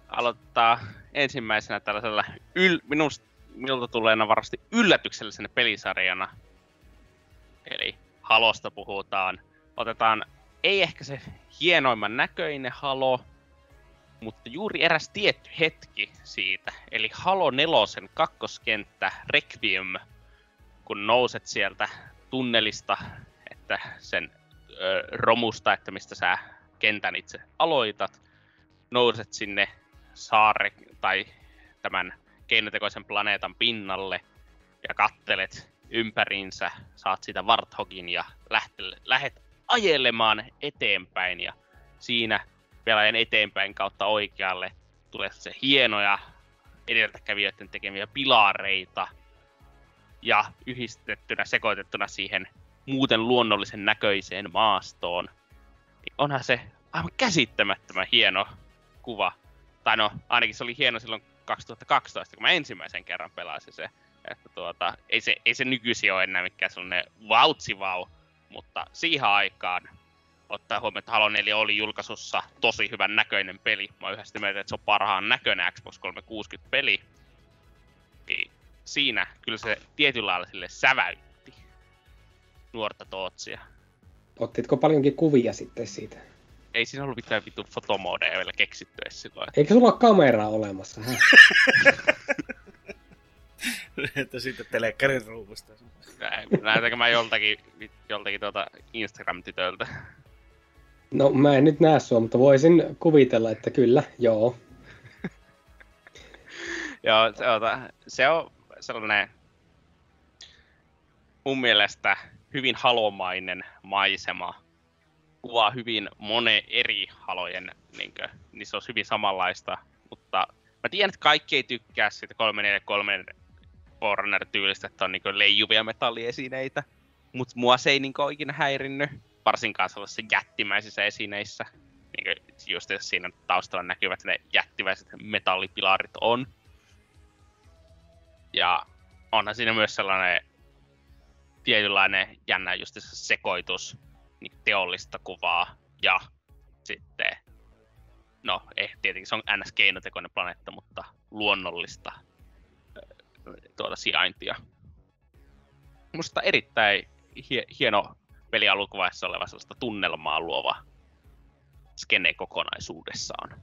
aloittaa ensimmäisenä tällaisella, yl, minust, minulta tuleena varmasti yllätyksellisenä pelisarjana. Eli Halosta puhutaan. Otetaan, ei ehkä se hienoimman näköinen Halo, mutta juuri eräs tietty hetki siitä, eli Halo nelosen kakkoskenttä Requiem, kun nouset sieltä tunnelista, että sen ö, romusta, että mistä sä kentän itse aloitat, nouset sinne saare tai tämän keinotekoisen planeetan pinnalle ja kattelet ympäriinsä, saat sitä Warthogin ja lähte, lähet ajelemaan eteenpäin ja siinä pelaajan eteenpäin kautta oikealle tulee se hienoja edeltäkävijöiden tekemiä pilareita ja yhdistettynä, sekoitettuna siihen muuten luonnollisen näköiseen maastoon. Niin onhan se aivan käsittämättömän hieno kuva. Tai no, ainakin se oli hieno silloin 2012, kun mä ensimmäisen kerran pelasin se. Että tuota, ei se, ei se nykyisin ole enää mikään sellainen vautsivau, mutta siihen aikaan ottaa huomioon, että Halo 4 oli julkaisussa tosi hyvän näköinen peli. Mä oon yhdessä mieltä, että se on parhaan näköinen Xbox 360 peli. Niin siinä kyllä se tietyllä lailla sille säväytti nuorta Tootsia. Ottitko paljonkin kuvia sitten siitä? Ei siinä ollut mitään vittu fotomodeja vielä keksitty edes silloin. Eikö sulla ole kameraa olemassa? Että sitten telekkarin ruuvusta. Näytänkö mä joltakin, joltakin tuota Instagram-tytöltä? No mä en nyt näe sua, mutta voisin kuvitella, että kyllä, joo. joo, se on, se on sellainen mun mielestä hyvin halomainen maisema. Kuvaa hyvin monen eri halojen, niin kuin, se on hyvin samanlaista. Mutta mä tiedän, että kaikki ei tykkää siitä 343 Forerunner-tyylistä, että on niin leijuvia metalliesineitä. Mutta mua se ei niin ikinä häirinnyt varsinkaan sellaisissa jättimäisissä esineissä, niin kuin just siinä taustalla näkyvät ne jättimäiset metallipilarit on. Ja onhan siinä myös sellainen tietynlainen jännä just se sekoitus niin teollista kuvaa ja sitten, no eh, tietenkin se on ns. keinotekoinen planeetta, mutta luonnollista tuota sijaintia. Musta erittäin hie- hieno peli alkuvaiheessa oleva sellaista tunnelmaa luova skene kokonaisuudessaan.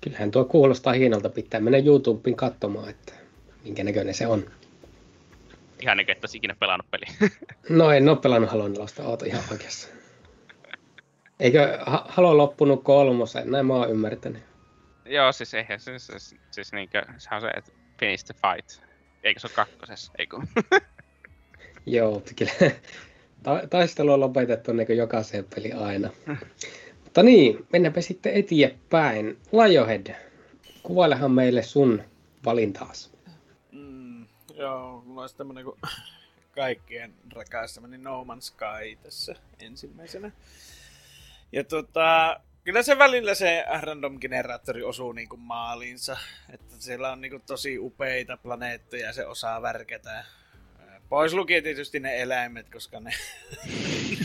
Kyllähän tuo kuulostaa hienolta. Pitää mennä YouTubeen katsomaan, että minkä näköinen se on. Ihan niin että ikinä pelannut peli. no en ole pelannut Halo 4, oota ihan oikeassa. Eikö Halo loppunut kolmosen? Näin mä oon ymmärtänyt. Joo, siis eihän se, siis, siis, siis niinkö, sehän on se, että finish the fight. Eikö se ole kakkosessa, eikö? Joo, kyllä ta- taistelu on lopetettu niin kuin jokaiseen peli aina. Mutta niin, mennäänpä sitten eteenpäin. Lionhead, kuvailehan meille sun valintaas. Joo, mulla olisi tämmönen kuin kaikkien rakastamani No Man's Sky tässä ensimmäisenä. Ja tota, kyllä se välillä se random-generaattori osuu niin kuin maaliinsa. Että siellä on niin kuin tosi upeita planeettoja ja se osaa värkätä Pois lukien tietysti ne eläimet, koska ne...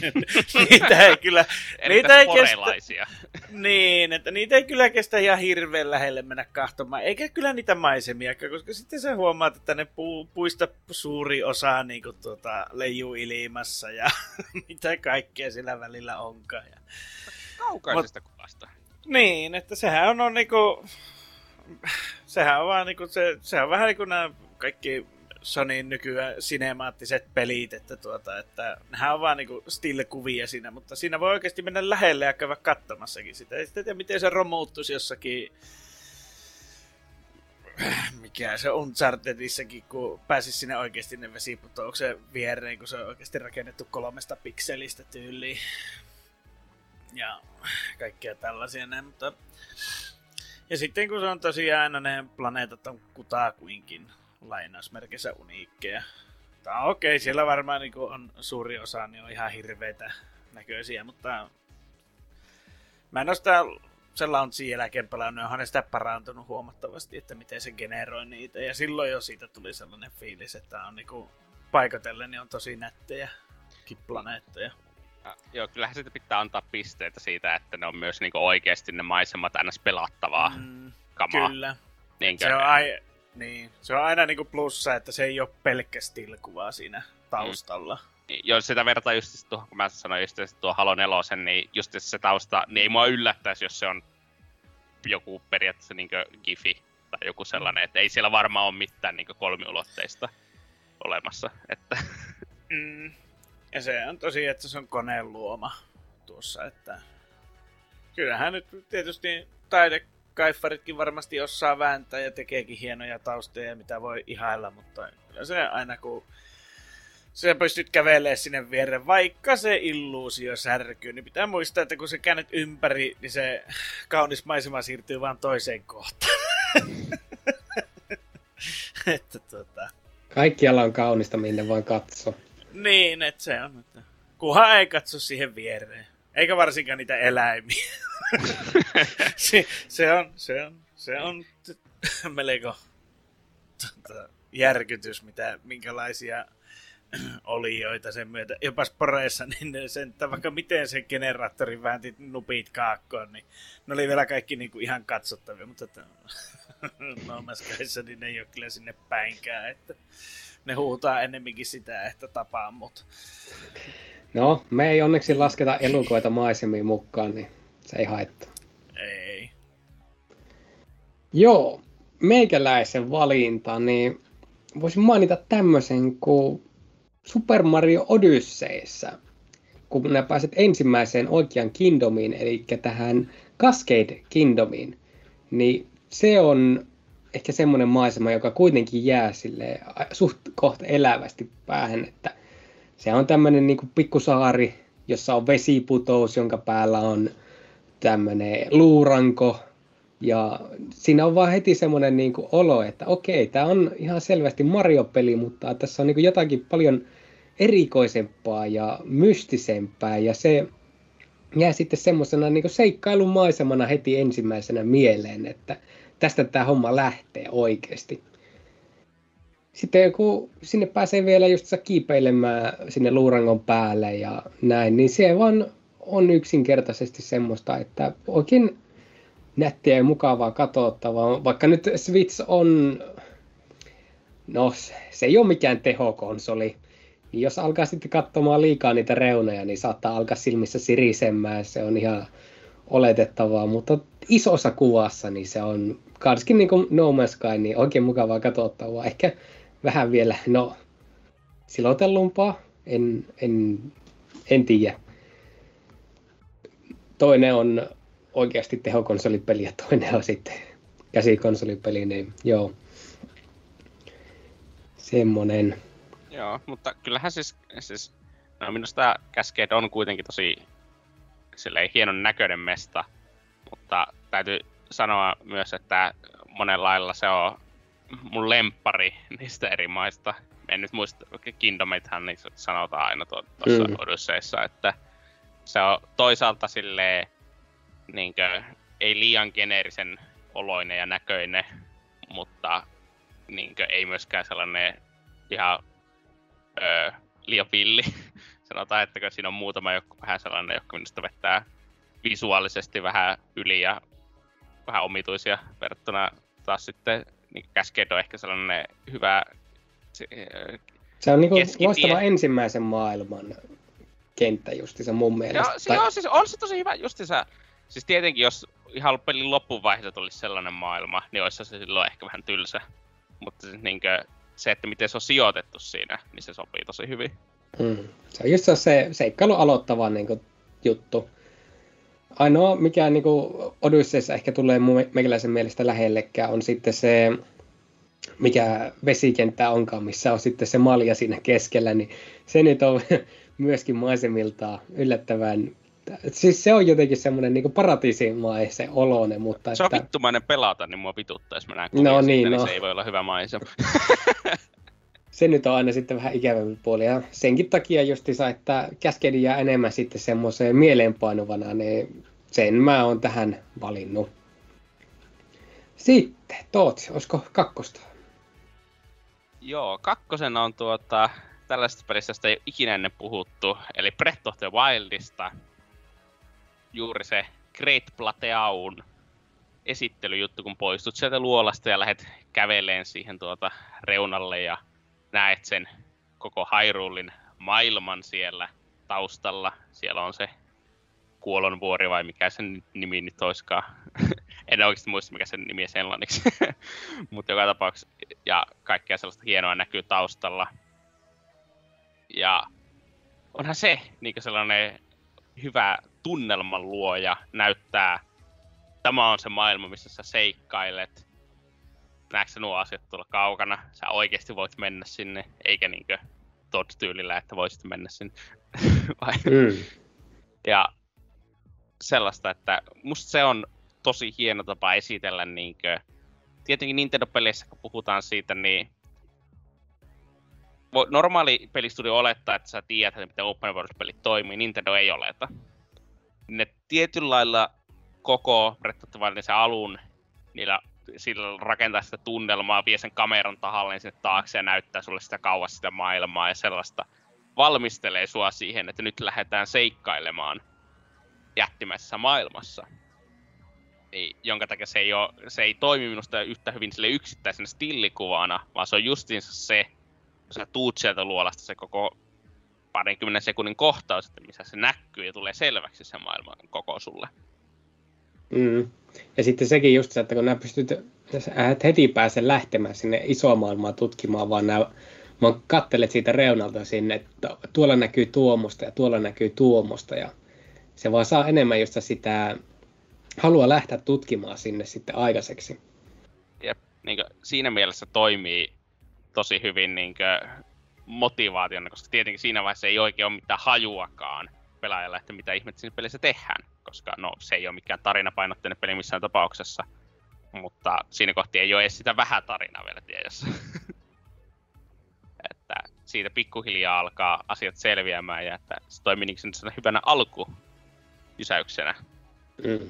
niitä ei kyllä... niitä ei kestä... niin, että niitä ei kyllä kestä ihan hirveän lähelle mennä kahtomaan. Eikä kyllä niitä maisemia, koska sitten sä huomaat, että ne pu, puista suuri osa niin kuin, tuota, leijuu ilmassa ja mitä kaikkea sillä välillä onkaan. Ja... Kaukaisesta Mut, kuvasta. Niin, että sehän on, on niinku... Sehän on vaan niinku se, se on vähän niin kuin nämä kaikki Sonyin nykyään sinemaattiset pelit, että, tuota, että nehän on vaan niinku still-kuvia siinä, mutta siinä voi oikeasti mennä lähelle ja käydä katsomassakin sitä. Ei sitten tiedä, miten se romuuttuisi jossakin mikä se Unchartedissakin, kun pääsis sinne oikeasti ne vesiputouksen viereen, kun se on oikeasti rakennettu kolmesta pikselistä tyyliin. Ja kaikkea tällaisia näin, mutta... Ja sitten kun se on tosiaan aina ne planeetat on kutakuinkin lainausmerkissä uniikkeja. Tää on okei, okay, siellä varmaan niin on suuri osa niin on ihan hirveitä näköisiä, mutta mä en ole sitä sen launchin jälkeen pelannut, onhan sitä parantunut huomattavasti, että miten se generoi niitä. Ja silloin jo siitä tuli sellainen fiilis, että on niinku paikotellen niin on tosi nättejä planeettoja. Ja, joo, kyllähän siitä pitää antaa pisteitä siitä, että ne on myös niinku oikeasti ne maisemat ns. pelattavaa mm, kamaa. Kyllä. Niinkö? Se on ai- niin, se on aina niinku plussa, että se ei ole pelkkä still-kuva siinä taustalla. Mm. Jos sitä vertaa just tuohon, kun mä sanoin just tuo Halo 4, niin just se tausta, niin ei mua yllättäisi, jos se on joku periaatteessa niin gifi tai joku sellainen, että ei siellä varmaan ole mitään niin kolmiulotteista olemassa. Että... Mm. Ja se on tosi, että se on koneen luoma tuossa, että kyllähän nyt tietysti taide kaiffaritkin varmasti osaa vääntää ja tekeekin hienoja taustoja, mitä voi ihailla, mutta kyllä se aina kun sä pystyt kävelemään sinne viereen, vaikka se illuusio särkyy, niin pitää muistaa, että kun se käännet ympäri, niin se kaunis maisema siirtyy vaan toiseen kohtaan. että tota... Kaikkialla on kaunista, minne vaan katso. Niin, että se on. Että... Kunhan ei katso siihen viereen. Eikä varsinkaan niitä eläimiä. se, se, on, se on, se on melko tota, järkytys, mitä, minkälaisia olijoita sen myötä. Jopa sporeissa, niin sen, vaikka miten se generaattori väänti nupit kaakkoon, niin ne oli vielä kaikki niin kuin ihan katsottavia, mutta että, no niin ne ei ole kyllä sinne päinkään, että ne huutaa ennemminkin sitä, että tapaa mut. No, me ei onneksi lasketa elukoita maisemiin mukaan, niin se ei haittaa. Ei. Joo, meikäläisen valinta, niin voisin mainita tämmöisen kuin Super Mario Odysseyssä, kun nää pääset ensimmäiseen oikean Kingdomiin, eli tähän Cascade Kingdomiin, niin se on ehkä semmoinen maisema, joka kuitenkin jää sille suht kohta elävästi päähän, että se on tämmöinen niin kuin pikkusaari, jossa on vesiputous, jonka päällä on tämmöinen luuranko, ja siinä on vaan heti semmoinen niin kuin olo, että okei, tämä on ihan selvästi Mario-peli, mutta tässä on niin kuin jotakin paljon erikoisempaa ja mystisempää, ja se jää sitten semmoisena niin seikkailun maisemana heti ensimmäisenä mieleen, että tästä tämä homma lähtee oikeasti. Sitten kun sinne pääsee vielä just kiipeilemään sinne luurangon päälle ja näin, niin se vaan on yksinkertaisesti semmoista, että oikein nättiä ja mukavaa katsottavaa. Vaikka nyt Switch on, no se ei ole mikään tehokonsoli, niin jos alkaa sitten katsomaan liikaa niitä reunoja, niin saattaa alkaa silmissä sirisemään. Se on ihan oletettavaa, mutta isossa kuvassa niin se on, karskin niin kuin No Man's Sky, niin oikein mukavaa katsottavaa. Ehkä vähän vielä, no, silotellumpaa, en, en, en tiedä. Toinen on oikeasti tehokonsolipeli ja toinen on sitten käsikonsolipeli, niin joo. Semmonen. Joo, mutta kyllähän siis, siis no minusta Cascade on kuitenkin tosi silleen hienon näköinen mesta, mutta täytyy sanoa myös, että monella lailla se on mun lempari niistä eri maista. En nyt muista, Kingdomithan niin sanotaan aina tuossa mm. Odysseissa, että se on toisaalta silleen niinkö, ei liian geneerisen oloinen ja näköinen, mutta niinkö, ei myöskään sellainen ihan öö, liian pilli. Sanotaan, että siinä on muutama joku vähän sellainen, joka minusta vettää visuaalisesti vähän yli ja vähän omituisia verrattuna taas sitten niin Cascade on ehkä sellainen hyvä se, se on niinku loistava ensimmäisen maailman kenttä justiinsa mun mielestä. Joo, tai... joo, siis on se tosi hyvä justiinsa. Siis tietenkin, jos ihan pelin loppuvaiheessa tulisi sellainen maailma, niin olisi se silloin ehkä vähän tylsä. Mutta siis niinkö, se, että miten se on sijoitettu siinä, niin se sopii tosi hyvin. Hmm. Se on just se seikkailu aloittava niin kuin, juttu. Ainoa, mikä niin kuin Odysseissa ehkä tulee meikäläisen mielestä lähellekään, on sitten se, mikä vesikenttä onkaan, missä on sitten se malja siinä keskellä, niin se nyt on myöskin maisemiltaan yllättävän siis se on jotenkin semmoinen niin paratiisimaisen oloinen, mutta... Se on että... vittumainen pelata, niin mua vituttaa, jos mä näen no, niin, siitä, no. niin se ei voi olla hyvä maisema. se nyt on aina sitten vähän ikävämpi puoli. Ja senkin takia justiinsa, että käskedi jää enemmän sitten semmoiseen mieleenpainuvana, niin sen mä oon tähän valinnut. Sitten, Tootsi, olisiko kakkosta? Joo, kakkosena on tuota, tällaisesta pelistä, josta ei ole ikinä ennen puhuttu, eli Breath of the Wildista juuri se Great Plateaun esittelyjuttu, kun poistut sieltä luolasta ja lähdet käveleen siihen tuota reunalle ja näet sen koko Hyrulein maailman siellä taustalla. Siellä on se kuolonvuori vai mikä sen nimi nyt olisikaan. en oikeasti muista mikä sen nimi on englanniksi. Mutta joka tapauksessa ja kaikkea sellaista hienoa näkyy taustalla. Ja onhan se niin sellainen hyvä tunnelman luoja näyttää, tämä on se maailma, missä sä seikkailet. Näetkö nuo asiat tuolla kaukana? Sä oikeasti voit mennä sinne, eikä niinkö Battletoads-tyylillä, että voisit mennä sinne. Vai? Mm. Ja sellaista, että musta se on tosi hieno tapa esitellä niinkö, tietenkin Nintendo-peleissä kun puhutaan siitä, niin normaali pelistudio olettaa, että sä tiedät, että miten open world-pelit toimii, Nintendo ei oleta. Ne tietyllä lailla koko Breath of alun, niillä sillä rakentaa sitä tunnelmaa, vie sen kameran tahalleen sinne taakse ja näyttää sulle sitä kauas sitä maailmaa ja sellaista. Valmistelee sua siihen, että nyt lähdetään seikkailemaan jättimäisessä maailmassa. Niin, jonka takia se ei, ole, se ei toimi minusta yhtä hyvin sille yksittäisenä stillikuvana, vaan se on justiinsa se, kun sä tuut sieltä luolasta se koko parinkymmenen sekunnin kohtaus, että missä se näkyy ja tulee selväksi se maailman koko sulle. Mm. Ja sitten sekin just se, että kun nää pystyt, et heti pääse lähtemään sinne isoa maailmaa tutkimaan, vaan nämä vaan kattelet siitä reunalta sinne, että tuolla näkyy tuomusta ja tuolla näkyy tuomusta ja se vaan saa enemmän just sitä halua lähteä tutkimaan sinne sitten aikaiseksi. Jep, niin siinä mielessä toimii tosi hyvin niin motivaationa, koska tietenkin siinä vaiheessa ei oikein ole mitään hajuakaan pelaajalle, että mitä ihmettä siinä pelissä tehdään, koska no, se ei ole mikään tarinapainotteinen peli missään tapauksessa, mutta siinä kohti ei ole edes sitä vähän tarinaa vielä tiedossa. että siitä pikkuhiljaa alkaa asiat selviämään ja että se toimii niin hyvänä alkusysäyksenä. Mm.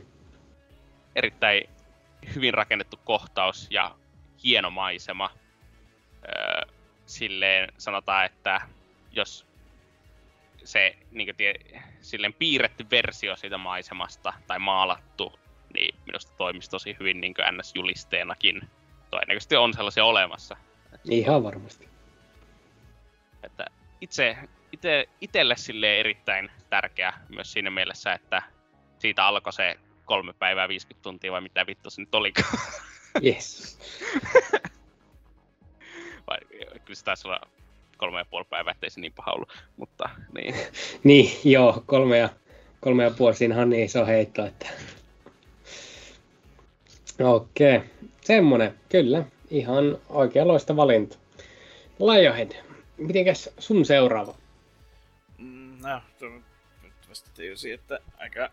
Erittäin hyvin rakennettu kohtaus ja hieno maisema. Öö, silleen sanotaan, että jos se niin tie, silleen piirretty versio siitä maisemasta tai maalattu, niin minusta toimisi tosi hyvin niin NS-julisteenakin. Todennäköisesti on sellaisia olemassa. Ihan varmasti. Että itse, itse, itelle sille erittäin tärkeä myös siinä mielessä, että siitä alkoi se kolme päivää 50 tuntia vai mitä vittu se nyt olikaan. Yes. vai, kyllä se taisi olla kolme ja puoli päivää, ettei se niin paha ollut, mutta niin. niin, joo, kolme ja, kolme ja puoli, siinähän on niin iso heitto, että... Okei, okay. semmonen, kyllä, ihan oikea loista valinta. Lionhead, mitenkäs sun seuraava? Vasta tiesin, että aika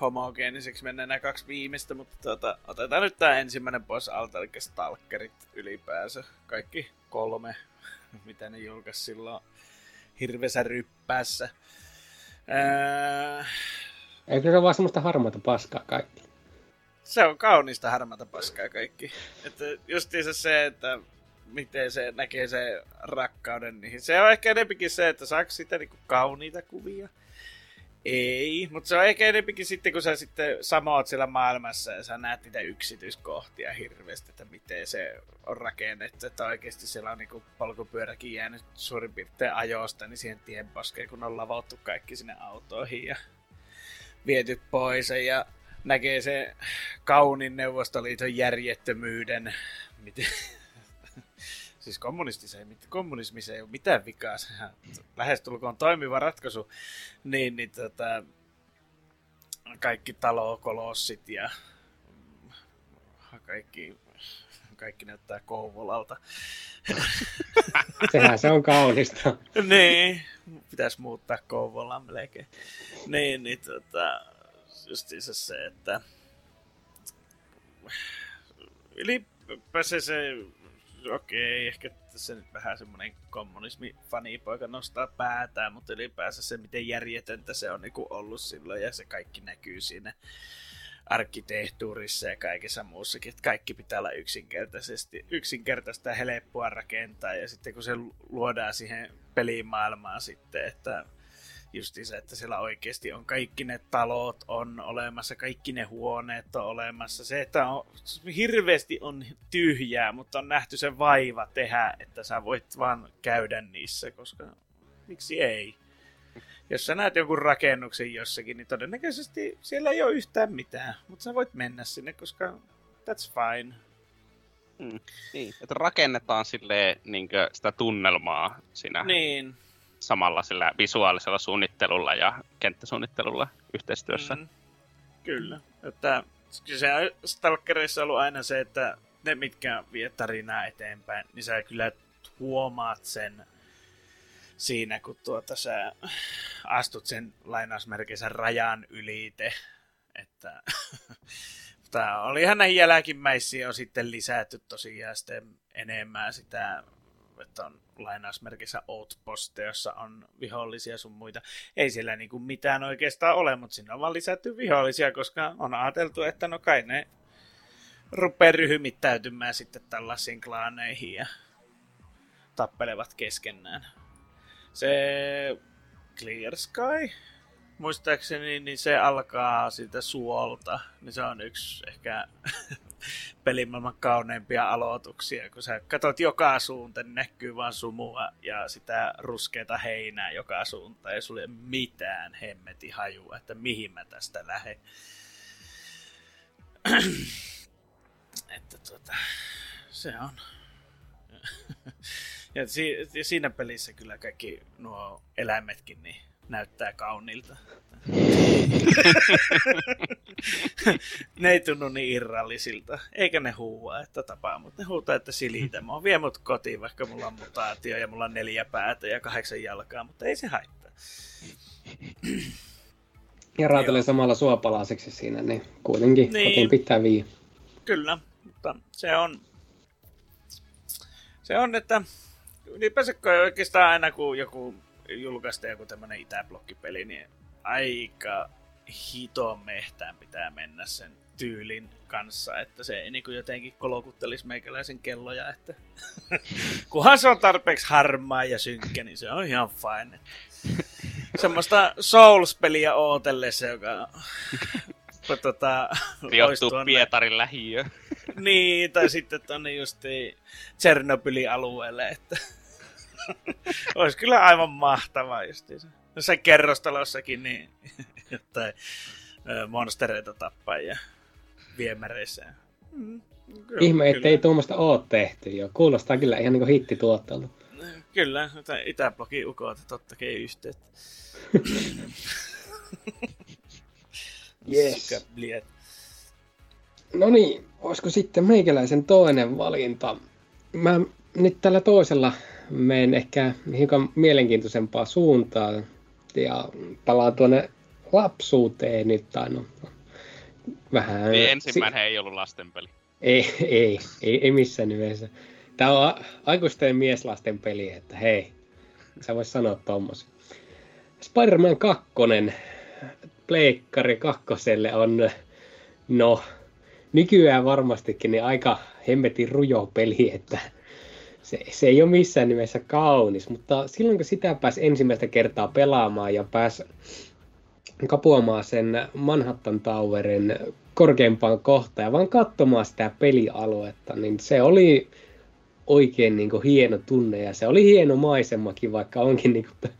homogeeniseksi mennään nämä kaksi viimeistä, mutta tuota, otetaan nyt tämä ensimmäinen pois alta, eli Stalkerit ylipäänsä. Kaikki kolme mitä ne julkaisi silloin hirveässä ryppäässä. Ää... Eikö se ole vaan semmoista harmaata paskaa kaikki? Se on kaunista harmaata paskaa kaikki. Että justiinsa se, että miten se näkee se rakkauden niihin. Se on ehkä enempikin se, että saako sitä niinku kauniita kuvia. Ei, mutta se on ehkä enempikin sitten, kun sä sitten samoat siellä maailmassa ja sä näet niitä yksityiskohtia hirveästi, että miten se on rakennettu. Että oikeasti siellä on niinku polkupyöräkin jäänyt suurin piirtein ajosta, niin siihen tienposkeen, kun on lavottu kaikki sinne autoihin ja viety pois. Ja näkee se kaunin Neuvostoliiton järjettömyyden, miten, siis kommunistis ei, kommunismissa ei ole mitään vikaa, sehän lähestulkoon toimiva ratkaisu, niin, niin tota, kaikki talokolossit ja kaikki, kaikki näyttää Kouvolalta. Sehän se on kaunista. niin, pitäisi muuttaa Kouvolaan melkein. Niin, niin tota, justiinsa se, että ylipäänsä se okei, ehkä tässä nyt vähän semmoinen kommunismi-fanipoika nostaa päätään, mutta ylipäänsä se, miten järjetöntä se on niin ollut silloin, ja se kaikki näkyy siinä arkkitehtuurissa ja kaikessa muussakin, että kaikki pitää olla yksinkertaisesti, yksinkertaista helppoa rakentaa, ja sitten kun se luodaan siihen pelimaailmaan sitten, että se, että siellä oikeasti on kaikki ne talot on olemassa, kaikki ne huoneet on olemassa. Se, että on, hirveästi on tyhjää, mutta on nähty se vaiva tehdä, että sä voit vaan käydä niissä, koska miksi ei? Jos sä näet jonkun rakennuksen jossakin, niin todennäköisesti siellä ei ole yhtään mitään, mutta sä voit mennä sinne, koska that's fine. Mm, niin, että rakennetaan silleen niin sitä tunnelmaa siinä niin samalla sillä visuaalisella suunnittelulla ja kenttäsuunnittelulla yhteistyössä. Mm, kyllä. Että se Stalkerissa on ollut aina se, että ne, mitkä vie tarinaa eteenpäin, niin sä kyllä huomaat sen siinä, kun tuota sä astut sen lainausmerkissä rajan ylite. Että Tämä olihan näihin jälkimmäisiin on sitten lisätty tosiaan sitten enemmän sitä, että on lainausmerkissä outposteja, jossa on vihollisia sun muita. Ei siellä niinku mitään oikeastaan ole, mutta sinne on vaan lisätty vihollisia, koska on ajateltu, että no kai ne rupeaa ryhmittäytymään sitten tällaisiin klaaneihin ja tappelevat keskenään. Se Clear Sky, muistaakseni, niin se alkaa siitä suolta. Niin se on yksi ehkä pelimaailman kauneimpia aloituksia, kun sä katsot joka suuntaan, niin näkyy vaan sumua ja sitä ruskeata heinää joka suuntaan, ja sulle ei mitään hemmeti hajua, että mihin mä tästä lähden. että tuota, se on. ja, si- ja siinä pelissä kyllä kaikki nuo eläimetkin niin näyttää kauniilta. Ne ei tunnu niin irrallisilta, eikä ne huua, että tapaa, mutta ne huutaa, että silitä. Mä vie mut kotiin, vaikka mulla on mutaatio ja mulla on neljä päätä ja kahdeksan jalkaa, mutta ei se haittaa. Ja raatelee samalla suopalaseksi siinä, niin kuitenkin niin. kotiin pitää vii. Kyllä, mutta se on, se on, että ylipäänsä oikeastaan aina kun joku julkaista joku tämmönen itäblokkipeli, niin aika hito mehtään pitää mennä sen tyylin kanssa, että se ei niin jotenkin kolokuttelisi meikäläisen kelloja, että kunhan se on tarpeeksi harmaa ja synkkä, niin se on ihan fine. Semmoista Souls-peliä ootellessa, joka tota, Sijoittuu Pietarin lähiö. niin, tai sitten tonne just Tsernobylin alueelle, että olisi kyllä aivan mahtavaa justiinsa. Se kerrostalossakin, niin jotain monstereita tappaa ja viemäreissä. Mm, Ihme, ettei tuommoista ole tehty jo. Kuulostaa kyllä ihan niin hitti tuotteelta. Kyllä, Itäblogin ukot totta kai yhteyttä. yes. No niin, olisiko sitten meikäläisen toinen valinta? Mä nyt tällä toisella menen ehkä hiukan mielenkiintoisempaa suuntaan ja palaan tuonne lapsuuteen tai no, vähän... Niin ensimmäinen si- ei ollut lastenpeli. Ei, ei, ei, ei missään nimessä. Tämä on aikuisten mieslasten peli, että hei, sä vois sanoa tommos. Spider-Man 2, Pleikkari kakkoselle on, no, nykyään varmastikin niin aika hemmetin rujo peli, että se, se ei ole missään nimessä kaunis, mutta silloin kun sitä pääsi ensimmäistä kertaa pelaamaan ja pääsi kapuamaan sen Manhattan Towerin korkeimpaan kohtaan ja vaan katsomaan sitä pelialuetta, niin se oli oikein niin kuin hieno tunne ja se oli hieno maisemakin, vaikka onkin niin kuin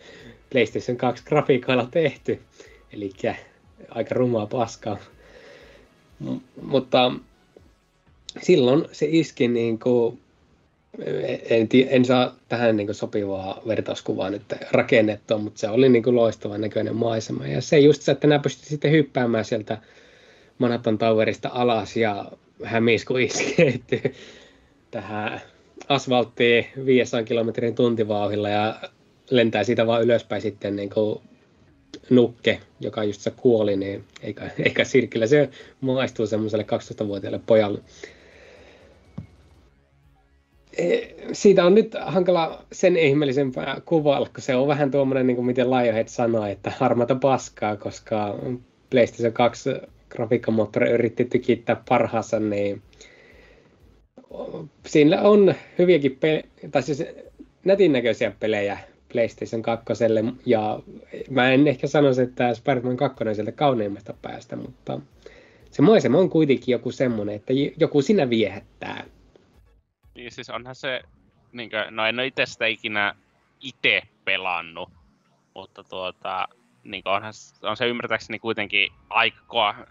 PlayStation 2 grafiikoilla tehty, eli aika rumaa paskaa. M- mutta silloin se iski niin kuin en, en saa tähän niin sopivaa vertauskuvaa nyt rakennettua, mutta se oli niin loistava näköinen maisema. Ja se just se, että nämä pystyi sitten hyppäämään sieltä Manhattan Towerista alas ja hämis, kun iskeytyi tähän asfalttiin 500 kilometrin tuntivauhilla ja lentää siitä vaan ylöspäin sitten niin kuin nukke, joka just se kuoli, niin eikä, eikä sirkillä se maistuu semmoiselle 12-vuotiaalle pojalle. Eh, siitä on nyt hankala sen ihmeellisempää kuvailla, kun se on vähän tuommoinen, niin kuin miten Lionhead sanoi, että harmata paskaa, koska PlayStation 2 grafiikkamoottori yritti tykittää parhaansa, niin siinä on hyviäkin pe- tai siis nätin näköisiä pelejä PlayStation 2, ja mä en ehkä sanoisi, että Spider-Man 2 on sieltä kauneimmasta päästä, mutta se maisema on kuitenkin joku semmoinen, että joku sinä viehättää. Niin siis onhan se, niin kuin, no en ole itse sitä ikinä itse pelannut, mutta tuota, niin kuin onhan, on se ymmärtääkseni kuitenkin aika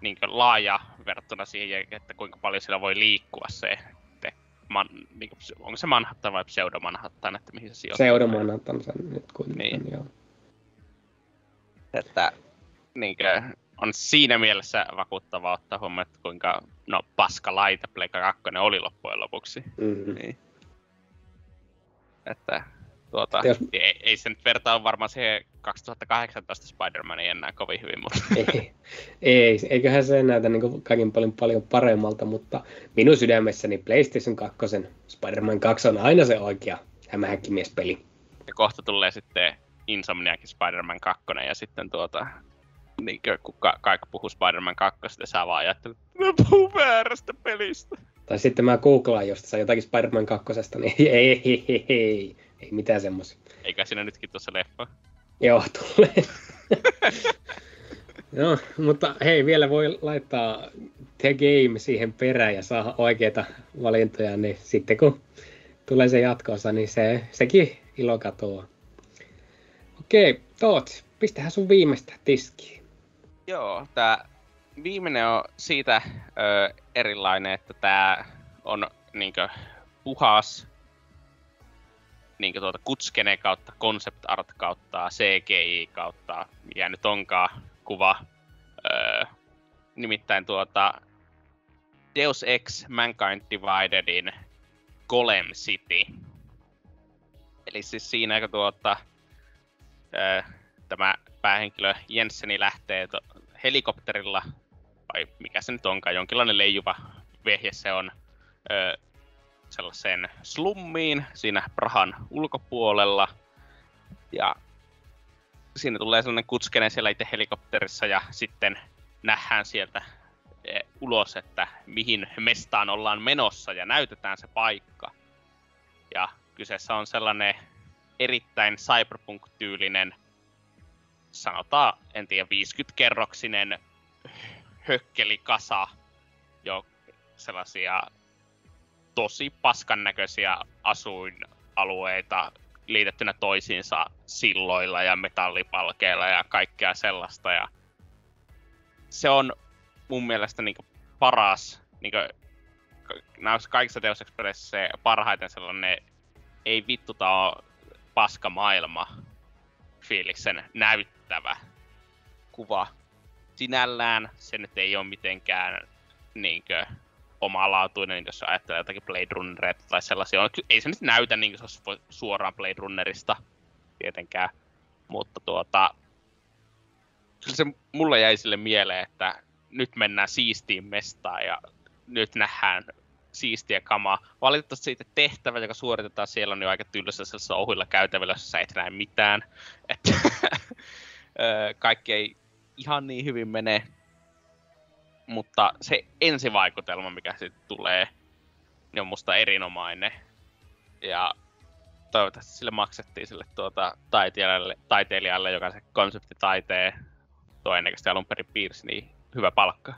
niin laaja verrattuna siihen, että kuinka paljon sillä voi liikkua se, että man, niin kuin, onko se Manhattan vai Pseudo Manhattan, että mihin se sijoittuu? Pseudo Manhattan se nyt kuitenkin, niin. joo. Että niin kuin, on siinä mielessä vakuuttavaa ottaa huomioon, että kuinka no, paska laite Pleikka 2 oli loppujen lopuksi. Mm-hmm. Niin. Että tuota, Jos- ei, ei, se nyt vertaa varmaan siihen 2018 Spider-Manin enää kovin hyvin, mutta ei, ei, eiköhän se näytä niin kaikin paljon, paljon paremmalta, mutta minun sydämessäni PlayStation 2 Spider-Man 2 on aina se oikea hämähäkkimiespeli. ja kohta tulee sitten Insomniakin Spider-Man 2 ja sitten tuota, niin kun ka- kaikki puhuu Spider-Man 2, ja sä vaan ajattelet, että mä puhun väärästä pelistä. Tai sitten mä googlaan jostain jotakin Spider-Man 2, niin ei, ei, ei, ei, ei, ei mitään semmoisia. Eikä siinä nytkin tuossa leffa. Joo, tulee. no, mutta hei, vielä voi laittaa The Game siihen perään ja saada oikeita valintoja, niin sitten kun tulee se jatkoosa, niin se, sekin ilo katoaa. Okei, Toot, pistähän sun viimeistä tiskiin. Joo, tää viimeinen on siitä ö, erilainen, että tää on niinkö puhas niinkö tuota kutskene kautta concept art kautta CGI kautta mikä nyt onkaan kuva. Ö, nimittäin tuota Deus Ex Mankind Dividedin Golem City. Eli siis siinä kun tuota, ö, tämä päähenkilö Jensseni lähtee to- helikopterilla, vai mikä se nyt onkaan, jonkinlainen leijuva vehje se on, ö, sellaiseen slummiin siinä Prahan ulkopuolella. Ja siinä tulee sellainen kutskene siellä itse helikopterissa ja sitten nähdään sieltä e, ulos, että mihin mestaan ollaan menossa ja näytetään se paikka. Ja kyseessä on sellainen erittäin cyberpunk-tyylinen sanotaan, en tiedä, 50-kerroksinen hökkelikasa jo sellaisia tosi paskan näköisiä asuinalueita liitettynä toisiinsa silloilla ja metallipalkeilla ja kaikkea sellaista. Ja se on mun mielestä niin paras, niin näissä kaikissa Deus se parhaiten sellainen ei vittuta oo paska maailma fiiliksen näyttävä kuva. Sinällään se nyt ei ole mitenkään niinkö omalaatuinen, jos ajattelee jotakin Blade Runnereita tai sellaisia. On- Ei se nyt näytä niin kuin se olisi suoraan Blade Runnerista tietenkään, mutta tuota, kyllä se mulle jäi sille mieleen, että nyt mennään siistiin mestaan ja nyt nähdään siistiä kamaa. Valitettavasti siitä tehtävä, joka suoritetaan siellä, on jo aika tylsä sellaisessa ohuilla käytävillä, jossa et näe mitään. Että ö, kaikki ei ihan niin hyvin mene. Mutta se ensivaikutelma, mikä sitten tulee, niin on musta erinomainen. Ja toivottavasti sille maksettiin sille tuota taiteilijalle, taiteilijalle joka se konseptitaiteen todennäköisesti alun perin piirsi, niin hyvä palkka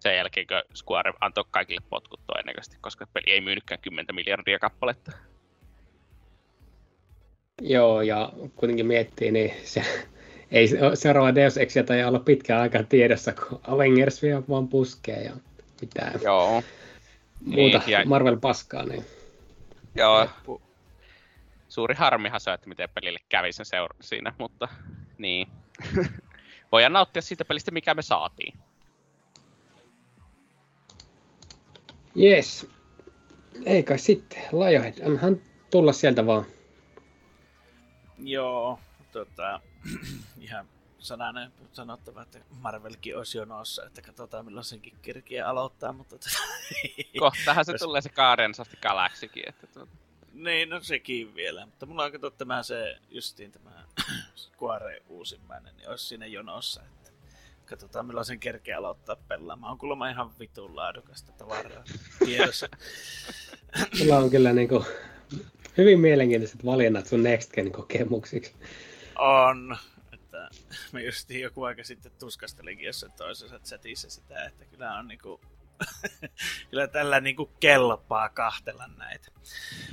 sen jälkeen, kun Square antoi kaikille potkut todennäköisesti, koska peli ei myynytkään 10 miljardia kappaletta. Joo, ja kuitenkin miettii, niin se, ei se- seuraava Deus Exia tai olla pitkään aikaa tiedossa, kun Avengers vielä vaan puskee ja mitään Joo. muuta Niin, ja- Marvel-paskaa. Niin. Joo. Suuri harmihan se, että miten pelille kävi sen seura- siinä, mutta niin. Voidaan nauttia siitä pelistä, mikä me saatiin. Yes. Ei kai sitten, Lionhead, annahan tulla sieltä vaan. Joo, tota, ihan sananen sanottava, että Marvelkin olisi jonossa, että katsotaan milloin senkin kerkiä aloittaa, mutta tota, Kohtahan se Jos- tulee se Guardians of the Galaxykin, että tuota, Niin, no sekin vielä. Mutta mulla on kato tämä se, justiin tämä Square uusimmainen, niin olisi siinä jonossa. Että katsotaan milloin sen kerkeä aloittaa pelaamaan. On kuulemma ihan vitun laadukasta tavaraa tiedossa. Sulla on kyllä niinku hyvin mielenkiintoiset valinnat sun Next Gen kokemuksiksi. On. Että mä justiin joku aika sitten tuskastelinkin jossain toisessa chatissa sitä, että kyllä on niinku kyllä tällä niinku kelpaa kahtella näitä.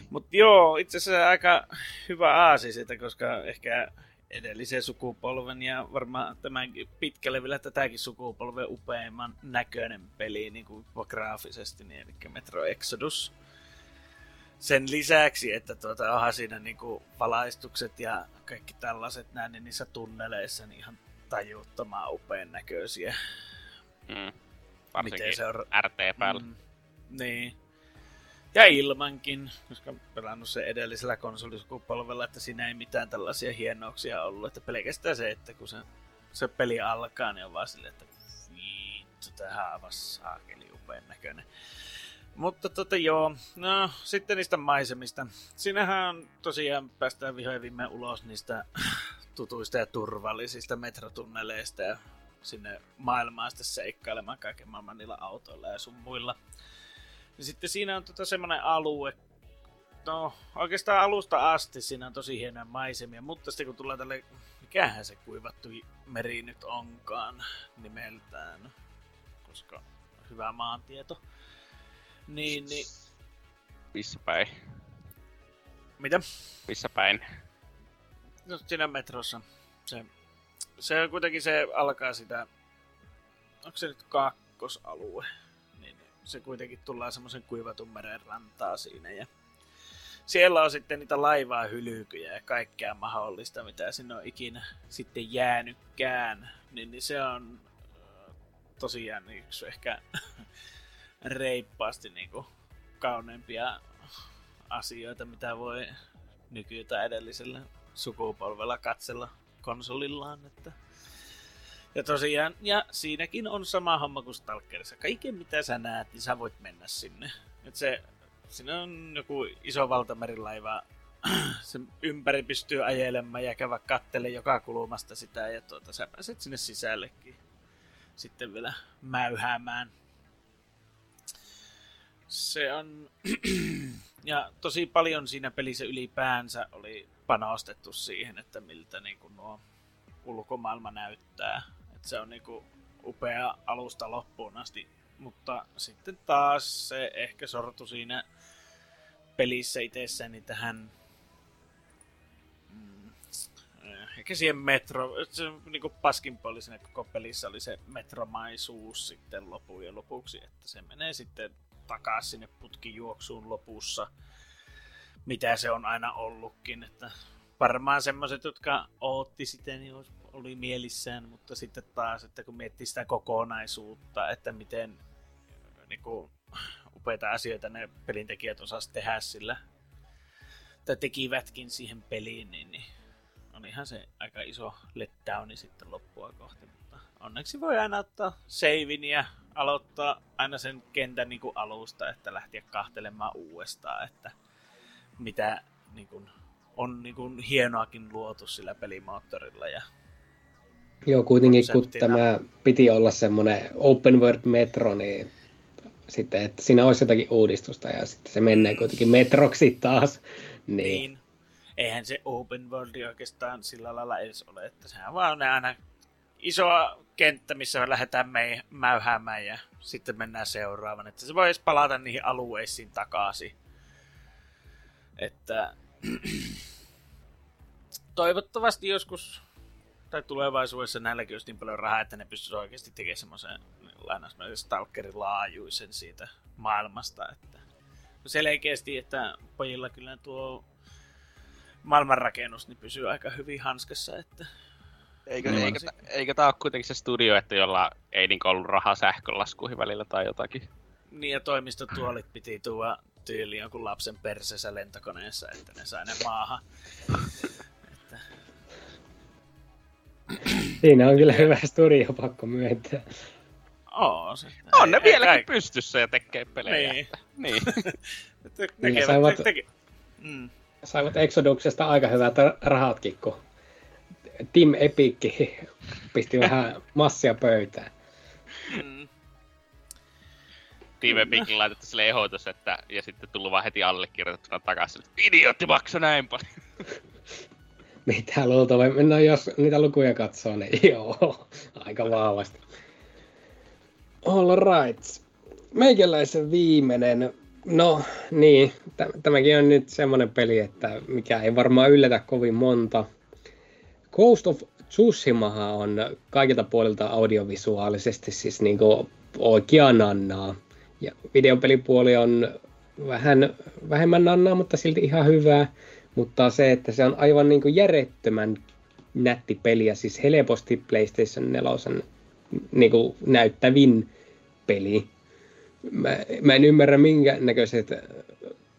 Mutta joo, itse asiassa aika hyvä aasi siitä, koska ehkä edellisen sukupolven ja varmaan tämän pitkälle vielä tätäkin sukupolven upeimman näköinen peli niin kuin graafisesti, niin eli Metro Exodus. Sen lisäksi, että tuota, onhan siinä niin kuin valaistukset ja kaikki tällaiset näin, niin niissä tunneleissa niin ihan tajuttoman upean näköisiä. mm, varsinkin Miten se on RT päällä. Mm, niin. Ja ilmankin, koska pelannut se edellisellä konsolisukupolvella, että siinä ei mitään tällaisia hienouksia ollut. Että pelkästään se, että kun se, se peli alkaa, niin on vaan silleen, että vittu, tähän aivan saakeli upean näköinen. Mutta tota joo, no sitten niistä maisemista. Siinähän tosiaan päästään vihoin viime ulos niistä tutuista ja turvallisista metrotunneleista ja sinne maailmaan sitten seikkailemaan kaiken maailman niillä autoilla ja sun muilla. Ja sitten siinä on tota semmoinen alue, no oikeastaan alusta asti siinä on tosi hienoja maisemia, mutta sitten kun tulee tälle, mikähän se kuivattu meri nyt onkaan nimeltään, koska hyvä maantieto. Niin, niin. Missä päin? Mitä? Missä päin? No siinä metrossa. Se, se on kuitenkin se alkaa sitä, onko se nyt kakkosalue? Niin se kuitenkin tullaan semmoisen kuivatun meren rantaa siinä ja siellä on sitten niitä laivaa hylkyjä ja kaikkea mahdollista, mitä sinne on ikinä sitten jäänytkään. Niin, niin se on tosiaan yksi ehkä reippaasti niin kuin kauneimpia asioita, mitä voi nyky- tai edellisellä sukupolvella katsella konsolillaan. Että... Ja tosiaan, ja siinäkin on sama homma kuin Stalkerissa. Kaiken mitä sä näet, niin sä voit mennä sinne. Et se, siinä on joku iso valtamerilaiva, sen ympäri pystyy ajelemaan ja käydä kattele joka kulmasta sitä, ja tuota, sä pääset sinne sisällekin sitten vielä mäyhäämään se on... ja tosi paljon siinä pelissä ylipäänsä oli panostettu siihen, että miltä niin kuin nuo ulkomaailma näyttää. että se on niin kuin upea alusta loppuun asti. Mutta sitten taas se ehkä sortu siinä pelissä itsessäni tähän mm, ehkä siihen metro, se niin kuin paskin puoli siinä koko pelissä oli se metromaisuus sitten lopuun lopuksi, että se menee sitten takaisin sinne putkijuoksuun lopussa, mitä se on aina ollutkin. Että varmaan semmoiset, jotka ootti sitä, niin oli mielissään, mutta sitten taas, että kun miettii sitä kokonaisuutta, että miten niin kuin, upeita asioita ne pelintekijät osasivat tehdä sillä, tai tekivätkin siihen peliin, niin, niin on ihan se aika iso letdowni sitten loppua kohti. Onneksi voi aina ottaa seivin ja aloittaa aina sen kentän niin kuin alusta, että lähteä kahtelemaan uudestaan, että mitä niin kuin, on niin kuin, hienoakin luotu sillä pelimoottorilla. Ja Joo, kuitenkin kun tämä piti olla semmoinen open world metro, niin sitten, että siinä olisi jotakin uudistusta ja sitten se menee kuitenkin metroksi taas. Niin. niin. Eihän se open world oikeastaan sillä lailla edes ole, että sehän vaan aina isoa kenttä, missä lähdetään me mäyhäämään ja sitten mennään seuraavan. Että se voi edes palata niihin alueisiin takaisin. Että toivottavasti joskus tai tulevaisuudessa näilläkin olisi niin paljon rahaa, että ne pystyisi oikeasti tekemään semmoisen lainausmerkiksi stalkerin laajuisen siitä maailmasta. Että selkeästi, että pojilla kyllä tuo maailmanrakennus niin pysyy aika hyvin hanskassa, että Eikö, no, eikö, eikö tämä ole kuitenkin se studio, että jolla ei niin ollut rahaa sähkölaskuihin välillä tai jotakin? Niin, ja toimistotuolit piti tuoda tyyliin jonkun lapsen persessä lentokoneessa, että ne sai ne maahan. että... Siinä on kyllä hyvä studio, pakko myöntää. Oo, se. On ne vieläkin kaik... pystyssä ja tekee pelejä. Niin. niin. niin saivat, teke... mm. saivat Exoduksesta aika hyvät rahatkin, kun Tim Epic pisti vähän massia pöytään. Mm. Team Epic laitettu sille ehdotus, että, ja sitten tullut vaan heti allekirjoitettuna takaisin, että idiootti maksoi näin paljon. Mitä luultavasti, no jos niitä lukuja katsoo, niin joo, aika vahvasti. All right. Meikäläisen viimeinen, no niin, tämäkin on nyt semmonen peli, että mikä ei varmaan yllätä kovin monta. Ghost of Tsushimahan on kaikilta puolilta audiovisuaalisesti siis niin oikea nannaa. Ja videopelipuoli on vähän vähemmän nannaa, mutta silti ihan hyvää. Mutta se, että se on aivan niin järjettömän nätti peli ja siis helposti PlayStation 4 niin näyttävin peli. Mä, mä en ymmärrä minkä näköiset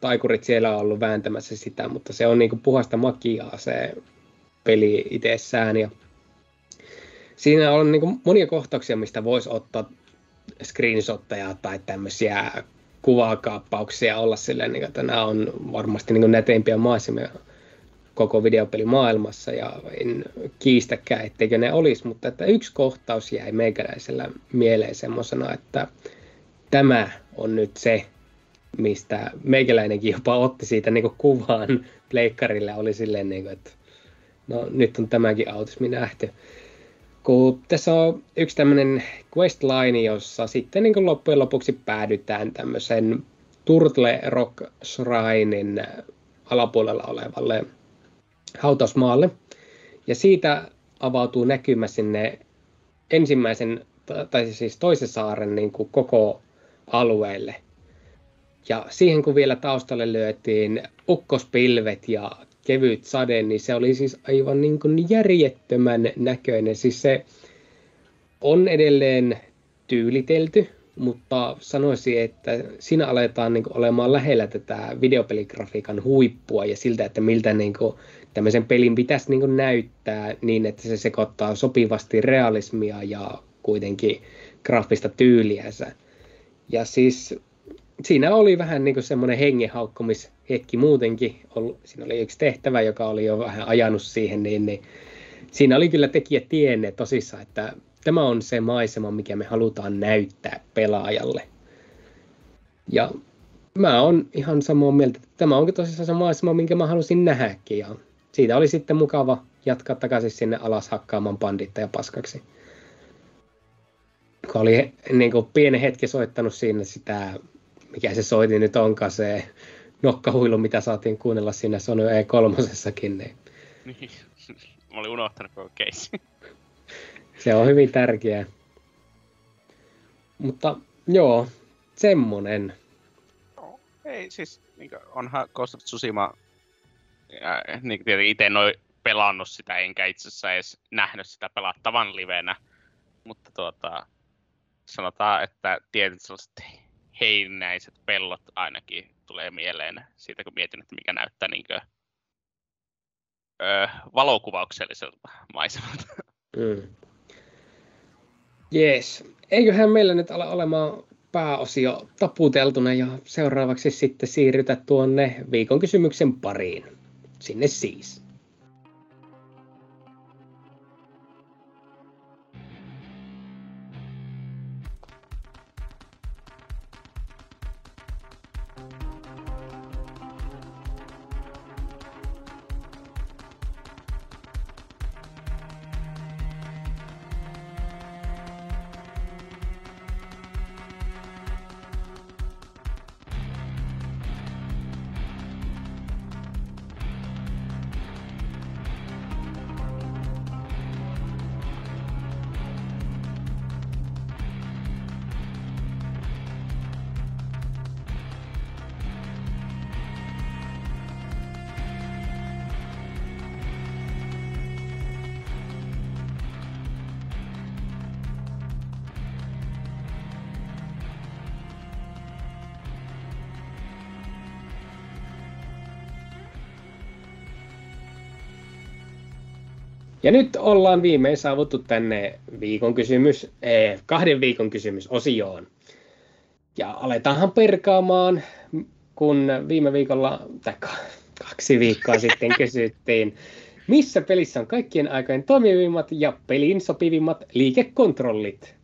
taikurit siellä on ollut vääntämässä sitä, mutta se on niin kuin puhasta makiaa se peli itsessään. Ja siinä on niin monia kohtauksia, mistä voisi ottaa screenshotteja tai tämmöisiä kuvakaappauksia olla silleen, niin, että nämä on varmasti niin näteimpiä maisemia koko videopelimaailmassa ja en kiistäkään, etteikö ne olisi, mutta että yksi kohtaus jäi meikäläisellä mieleen semmoisena, että tämä on nyt se, mistä meikäläinenkin jopa otti siitä niin kuvaan pleikkarille, oli silleen, niin kuin, että no nyt on tämäkin autismi nähty. Kun tässä on yksi tämmöinen questline, jossa sitten niin loppujen lopuksi päädytään tämmöisen Turtle Rock Shrinein alapuolella olevalle hautausmaalle. Ja siitä avautuu näkymä sinne ensimmäisen, tai siis toisen saaren niin kuin koko alueelle. Ja siihen kun vielä taustalle lyötiin ukkospilvet ja kevyt sade, niin se oli siis aivan niin kuin järjettömän näköinen. Siis se on edelleen tyylitelty, mutta sanoisin, että siinä aletaan niin olemaan lähellä tätä videopeligrafiikan huippua ja siltä, että miltä niin kuin tämmöisen pelin pitäisi niin näyttää niin, että se sekoittaa sopivasti realismia ja kuitenkin graafista tyyliänsä. Ja siis siinä oli vähän niin semmoinen hengenhaukkumishetki muutenkin. Ollut, siinä oli yksi tehtävä, joka oli jo vähän ajanut siihen, niin, niin siinä oli kyllä tekijät tienneet tosissaan, että tämä on se maisema, mikä me halutaan näyttää pelaajalle. Ja mä oon ihan samaa mieltä, että tämä onkin tosissaan se maisema, minkä mä halusin nähdäkin. Ja siitä oli sitten mukava jatkaa takaisin sinne alas hakkaamaan banditteja paskaksi. Kun oli niin kuin pienen hetki soittanut siinä sitä, mikä se soiti nyt onkaan, se nokkahuilu, mitä saatiin kuunnella siinä Sony E3. Niin... niin. Mä olin unohtanut koko case. se on hyvin tärkeää. Mutta joo, semmonen. No, ei siis, niin onhan Ghost of Tsushima ja niin tietenkin itse noin pelannut sitä, enkä itse asiassa edes nähnyt sitä pelattavan livenä. Mutta tuota, sanotaan, että tietyt sellaiset heinäiset pellot ainakin tulee mieleen siitä, kun mietin, että mikä näyttää niin kuin, öö, valokuvaukselliselta maisemalta. Mm. Eiköhän meillä nyt ala olemaan pääosio taputeltuna ja seuraavaksi sitten siirrytä tuonne viikon kysymyksen pariin sinne siis. Ja nyt ollaan viimein saavuttu tänne viikon kysymys, eh, kahden viikon kysymys osioon. Ja aletaanhan perkaamaan, kun viime viikolla, tai kaksi viikkoa sitten kysyttiin, missä pelissä on kaikkien aikojen toimivimmat ja pelin sopivimmat liikekontrollit?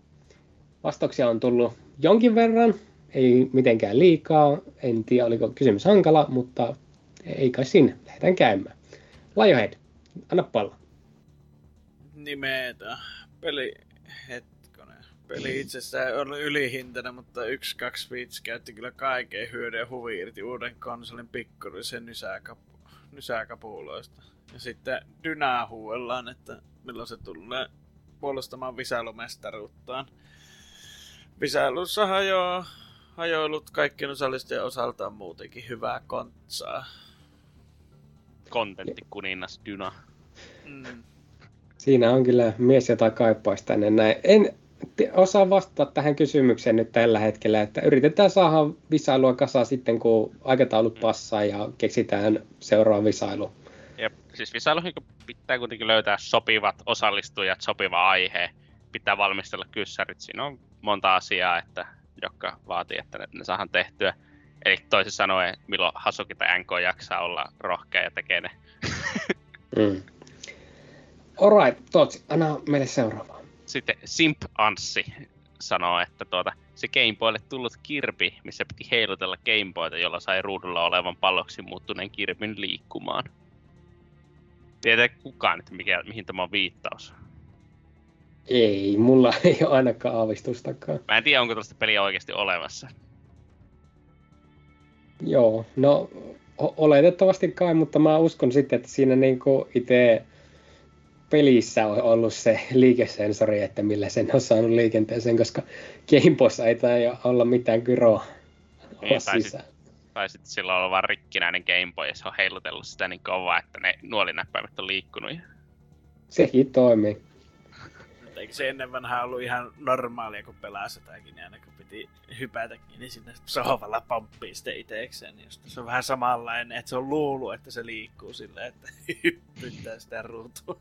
Vastauksia on tullut jonkin verran, ei mitenkään liikaa, en tiedä oliko kysymys hankala, mutta ei kai siinä, lähdetään käymään. Lionhead, anna pallo nimetä. Peli, hetkonen. Peli itsessään on ylihintainen, mutta yksi, kaksi viitsi käytti kyllä kaiken hyödyn ja huvi irti uuden konsolin pikkurisen nysäkapu, nysäkapuloista. Ja sitten Dynaa huuellaan, että milloin se tulee puolustamaan Visailumestaruuttaan. Visailussa hajoaa hajoilut kaikkien osallistujien osalta on muutenkin hyvää kontsaa. Kontentti kuningas Dyna. Mm. Siinä on kyllä mies, jota kaipaisi tänne näin. En osaan vastata tähän kysymykseen nyt tällä hetkellä, että yritetään saada visailua kasaan sitten, kun aikataulut passaa ja keksitään seuraava visailu. Ja siis visailuihin pitää kuitenkin löytää sopivat osallistujat, sopiva aihe, pitää valmistella kyssärit. Siinä on monta asiaa, että, jotka vaatii, että ne, ne saadaan tehtyä. Eli toisin sanoen, milloin Hasuki tai NK jaksaa olla rohkea ja tekee ne. mm. Alright, Tootsi, anna meille seuraavaa. Sitten Simp Anssi sanoo, että tuota, se Gameboylle tullut kirpi, missä piti heilutella Gameboyta, jolla sai ruudulla olevan palloksi muuttuneen kirpin liikkumaan. Tietää kukaan, että mikä, mihin tämä on viittaus. Ei, mulla ei ole ainakaan aavistustakaan. Mä en tiedä, onko tällaista peliä oikeasti olemassa. Joo, no oletettavasti kai, mutta mä uskon sitten, että siinä niinku itse pelissä on ollut se liikesensori, että millä sen on saanut liikenteeseen, koska Gameboyssa ei tai olla mitään kyroa niin, tai sisään. Sit, tai sitten sillä on vaan rikkinäinen Gameboy ja se on heilutellut sitä niin kovaa, että ne nuolinäppäimet on liikkunut. Sekin toimii. Eikö se ennen vanhaa ollut ihan normaalia, kun pelaa sitäkin, niin aina kun piti hypätäkin, niin sinne sohvalla pomppii sitten itsekseen. Niin se on vähän samanlainen, että se on luulu, että se liikkuu silleen, että hyppyttää sitä ruutua.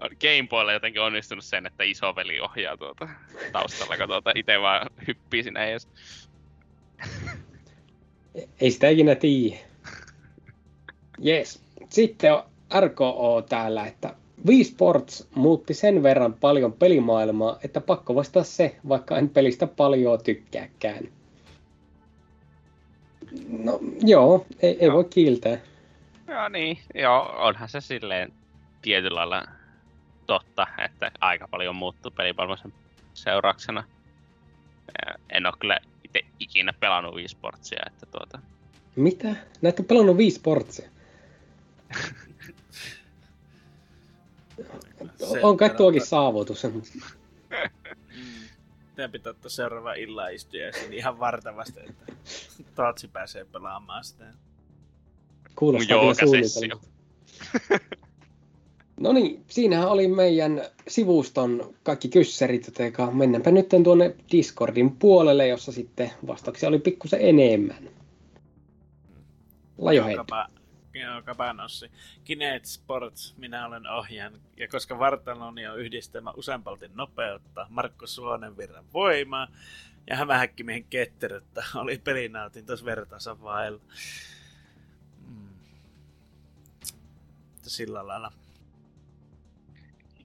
Gameboylla jotenkin onnistunut sen, että isoveli ohjaa tuota taustalla, kun tuota itse vaan hyppii sinne ees. Ei sitä ikinä tiedä. Yes. Sitten on RKO täällä, että Wii Sports muutti sen verran paljon pelimaailmaa, että pakko vastata se, vaikka en pelistä paljon tykkääkään. No joo, ei, ei voi kiiltää. Joo niin, joo, onhan se silleen tietyllä lailla totta, että aika paljon muuttuu pelimaailmassa seurauksena. En ole kyllä itse ikinä pelannut Wii Sportsia, että tuota... Mitä? Näet pelannut Wii Sportsia? on kai tuokin saavutus. Mm. Teidän pitää ottaa seuraava illan istujaisiin ihan vartavasti, että Tootsi pääsee pelaamaan sitä. Kuulostaa kyllä suunnitelma. No niin, siinähän oli meidän sivuston kaikki kyssärit, joten mennäänpä nyt tuonne Discordin puolelle, jossa sitten vastauksia oli pikkusen enemmän. Lajo Joo, Kabanossi. Kinet Sports, minä olen ohjaan. Ja koska vartaloni on yhdistelmä useampalti nopeutta, Markku Suonenvirran voimaa ja hämähäkkimiehen ketteryyttä oli pelinautin tuossa vertaansa vailla. Mm. Sillä lailla.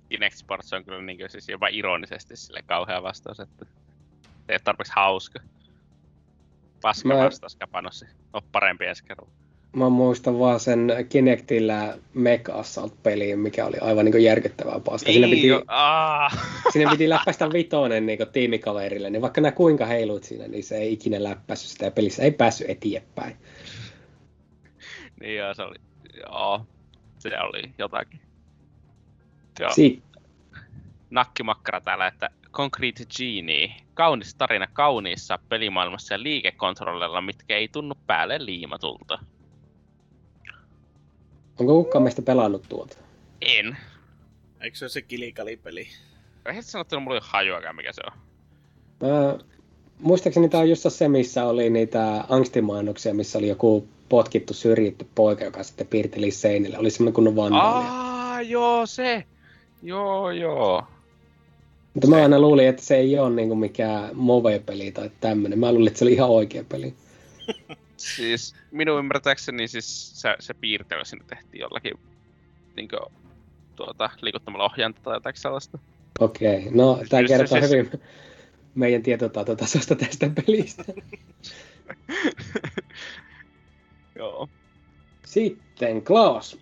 Kinect Sports on kyllä niin siis jopa ironisesti sille kauhea vastaus, että ei ole tarpeeksi hauska. Paska Mä... vastaus Kapanossi. On parempi ensi kerralla. Mä muistan vaan sen Kinectillä Mech Assault-peliin, mikä oli aivan niin järkyttävää paska. Siinä piti, siinä piti läppäistä vitonen niin tiimikaverille, niin vaikka nämä kuinka heilut siinä, niin se ei ikinä läppässyt sitä ja pelissä ei päässyt eteenpäin. niin joo, se oli, joo, se oli jotakin. Joo. Sitten. Nakkimakkara täällä, että Concrete Genie. Kaunis tarina kauniissa pelimaailmassa ja liikekontrollilla, mitkä ei tunnu päälle liimatulta. Onko kukaan meistä pelannut tuota? En. Eikö se ole se kilikalipeli? Eihän sanottuna mulla ei hajuakaan mikä se on. Mä, muistaakseni tämä on just se, missä oli niitä angstimainoksia, missä oli joku potkittu, syrjitty poika, joka sitten piirteli seinille. Oli semmoinen kunnon vannoilija. Aa, joo, se. Joo, joo. Mutta mä aina luulin, että se ei ole niinku mikään move-peli tai tämmöinen. Mä luulin, että se oli ihan oikea peli. siis minun ymmärtääkseni siis se, se piirtely sinne tehtiin jollakin niin kuin, tuota, liikuttamalla ohjainta tai jotain sellaista. Okei, okay. no siis tämä kertoo se, hyvin siis... meidän tietotaitotasosta tästä pelistä. Joo. Sitten Klaus.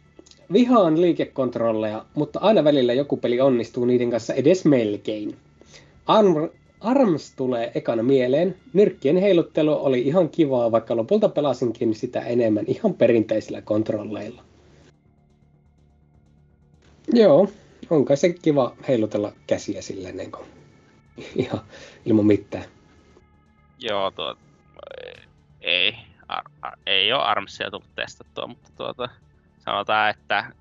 Vihaan liikekontrolleja, mutta aina välillä joku peli onnistuu niiden kanssa edes melkein. Arms tulee ekana mieleen. Nyrkkien heiluttelu oli ihan kivaa, vaikka lopulta pelasinkin sitä enemmän ihan perinteisillä kontrolleilla. Joo, on kai se kiva heilutella käsiä silleen niin kuin, ihan ilman mitään. Joo, tuo, ei, ar, ar, ei ole Armsia tullut testattua, mutta tuota, sanotaan, että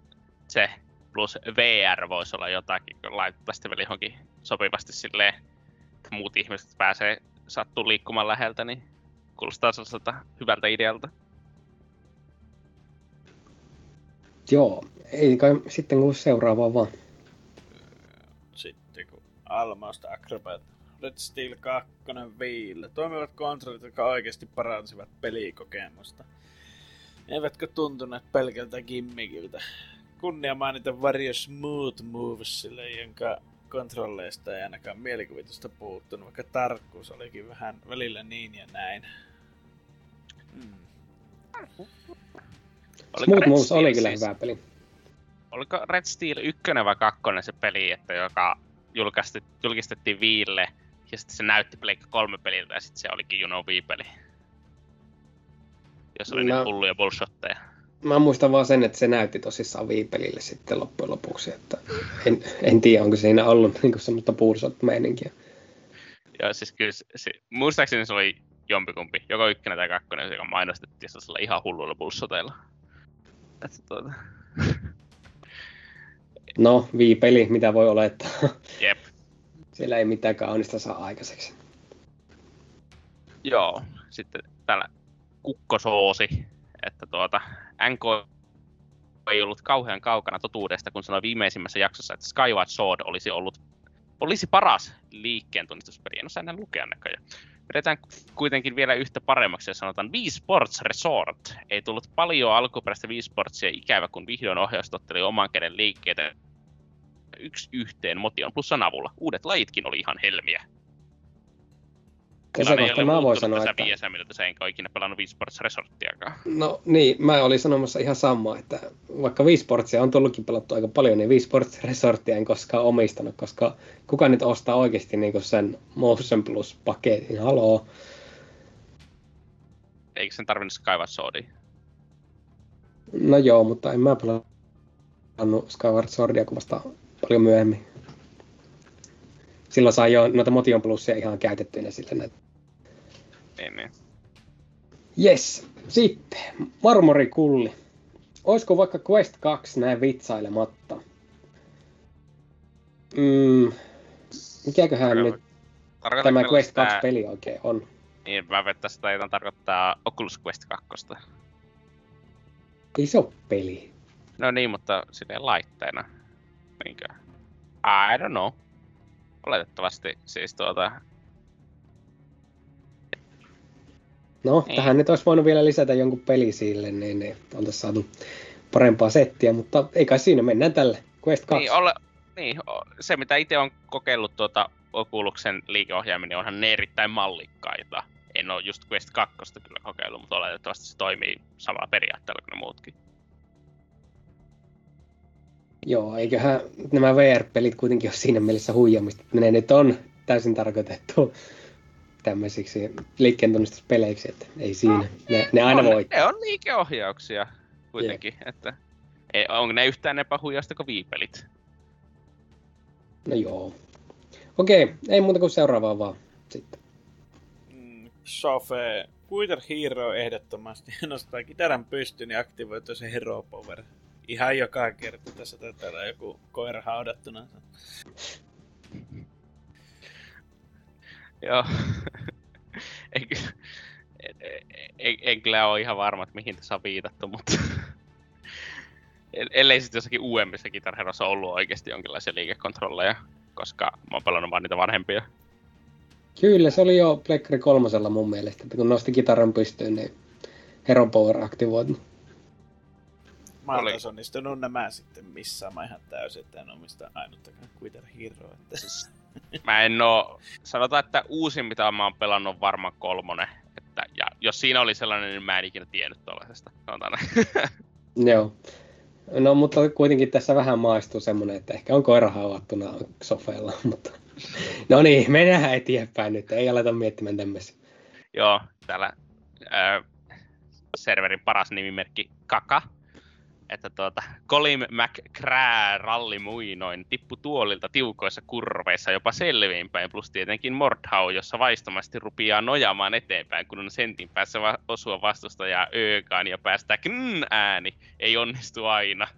se plus VR voisi olla jotakin, kun laittaa sitten vielä johonkin sopivasti silleen, muut ihmiset pääsee sattuu liikkumaan läheltä, niin kuulostaa sellaiselta hyvältä idealta. Joo, ei kai sitten kun seuraavaa vaan. Sitten kun Almausta Acrobat. Red Steel 2 viille. Toimivat kontrollit, jotka oikeasti paransivat pelikokemusta. Eivätkö tuntuneet pelkältä gimmikiltä? Kunnia mainita varjo Smooth Movesille, jonka kontrolleista ei ainakaan mielikuvitusta puuttunut, vaikka tarkkuus olikin vähän välillä niin ja näin. Mm. Smooth Moves oli kyllä siis, hyvä peli. Oliko Red Steel 1 vai 2 se peli, että joka julkistettiin Viille ja sitten se näytti Pleikka 3 peliltä ja sitten se olikin Juno Wii-peli. Jos oli mä, hulluja bullshotteja. Mä muistan vaan sen, että se näytti tosissaan Wii-pelille sitten loppujen lopuksi, että en, en tiedä, onko siinä ollut niinku semmoista bullshot-meininkiä. Joo, siis kyllä se, se, muistaakseni se oli jompikumpi, joko ykkönen tai kakkonen, joka mainostettiin sellaisella ihan hulluilla bullshoteilla. Että tuota... No, viipeli, mitä voi olettaa. Jep. Siellä ei mitään kaunista saa aikaiseksi. Joo, sitten täällä kukkosoosi, että tuota, NK ei ollut kauhean kaukana totuudesta, kun sanoi viimeisimmässä jaksossa, että Skyward Sword olisi ollut olisi paras liikkeen tunnistuspeli. En osaa enää lukea näköjään. Vedetään kuitenkin vielä yhtä paremmaksi ja sanotaan Wii Sports Resort. Ei tullut paljon alkuperäistä Wii Sportsia ikävä, kun vihdoin ohjaustotteli oman käden liikkeitä yksi yhteen Motion Plusan avulla. Uudet lajitkin oli ihan helmiä. Ja se kohta mä voin sanoa, että... Viiesä minuutissa enkä ole ikinä pelannut Sports Resorttiakaan. No niin, mä olin sanomassa ihan samaa, että vaikka Sportsia on tullutkin pelattu aika paljon, niin Sports Resorttia en koskaan omistanut, koska kuka nyt ostaa oikeasti niin sen Motion Plus-paketin, haloo. Eikö sen tarvinnut Skyward Swordia? No joo, mutta en mä pelannut Skyward Swordia kuin vasta paljon myöhemmin. Silloin sai jo noita Motion Plusia ihan käytettyinä sille näitä. Niin, niin. Yes. Sitten, marmorikulli. Olisiko vaikka Quest 2 näin vitsailematta? Mm, mikäköhän Tarkoitan, nyt tämä Quest 2 tämä... peli oikein on? Niin, mä vettäisin sitä jotain tarkoittaa Oculus Quest 2. Iso peli. No niin, mutta silleen laitteena. Niinkö? I don't know. Oletettavasti siis tuota... No, niin. tähän nyt olisi voinut vielä lisätä jonkun peli sille, niin, niin oltaisiin saatu parempaa settiä, mutta ei kai siinä, mennään tälle. Quest 2. Niin, ole, niin se mitä itse on kokeillut tuota Oculuksen liikeohjaaminen, onhan ne erittäin mallikkaita. En ole just Quest 2 kyllä kokeillut, mutta oletettavasti se toimii samalla periaatteella kuin ne muutkin. Joo, eiköhän nämä VR-pelit kuitenkin ole siinä mielessä huijamista, että ne nyt on täysin tarkoitettu tämmöisiksi liikkeentunnistuspeleiksi, että ei siinä. Ne, ne aina on, voi. Ne on liikeohjauksia kuitenkin, yeah. että ei, onko ne yhtään epähuijasta kuin viipelit? No joo. Okei, ei muuta kuin seuraavaa vaan sitten. Mm, Sofe, Guitar Hero ehdottomasti nostaa kitaran pystyyn ja aktivoituu se Hero Power ihan joka kerta tässä täällä joku koira haudattuna. Joo. en, en, en, en, kyllä ole ihan varma, että mihin tässä on viitattu, mutta ellei sitten jossakin uudemmissa kitarherossa ollut oikeasti jonkinlaisia liikekontrolleja, koska mä oon pelannut vaan niitä vanhempia. Kyllä, se oli jo Plekkari kolmosella mun mielestä, että kun nosti kitaran pystyyn, niin Hero Power aktivoitunut. Mä oli... onnistunut nämä sitten missään ihan täysin, että en omista ainuttakaan Quitter Hero. Että... Mä en oo, sanotaan, että uusin mitä mä oon pelannut on varmaan kolmonen. Että, ja jos siinä oli sellainen, niin mä en ikinä tiennyt tuollaisesta. Joo. No mutta kuitenkin tässä vähän maistuu semmonen, että ehkä on koira hauattuna sofeella, mutta... No niin, mennään eteenpäin nyt, ei aleta miettimään tämmöisiä. Joo, täällä äh, serverin paras nimimerkki Kaka että tuota, Colin McCraa ralli muinoin tippu tuolilta tiukoissa kurveissa jopa selviinpäin, plus tietenkin Mordhau, jossa vaistomasti rupiaa nojaamaan eteenpäin, kun on sentin päässä va- osua vastustajaa öökaan ja päästää knn ääni. Ei onnistu aina.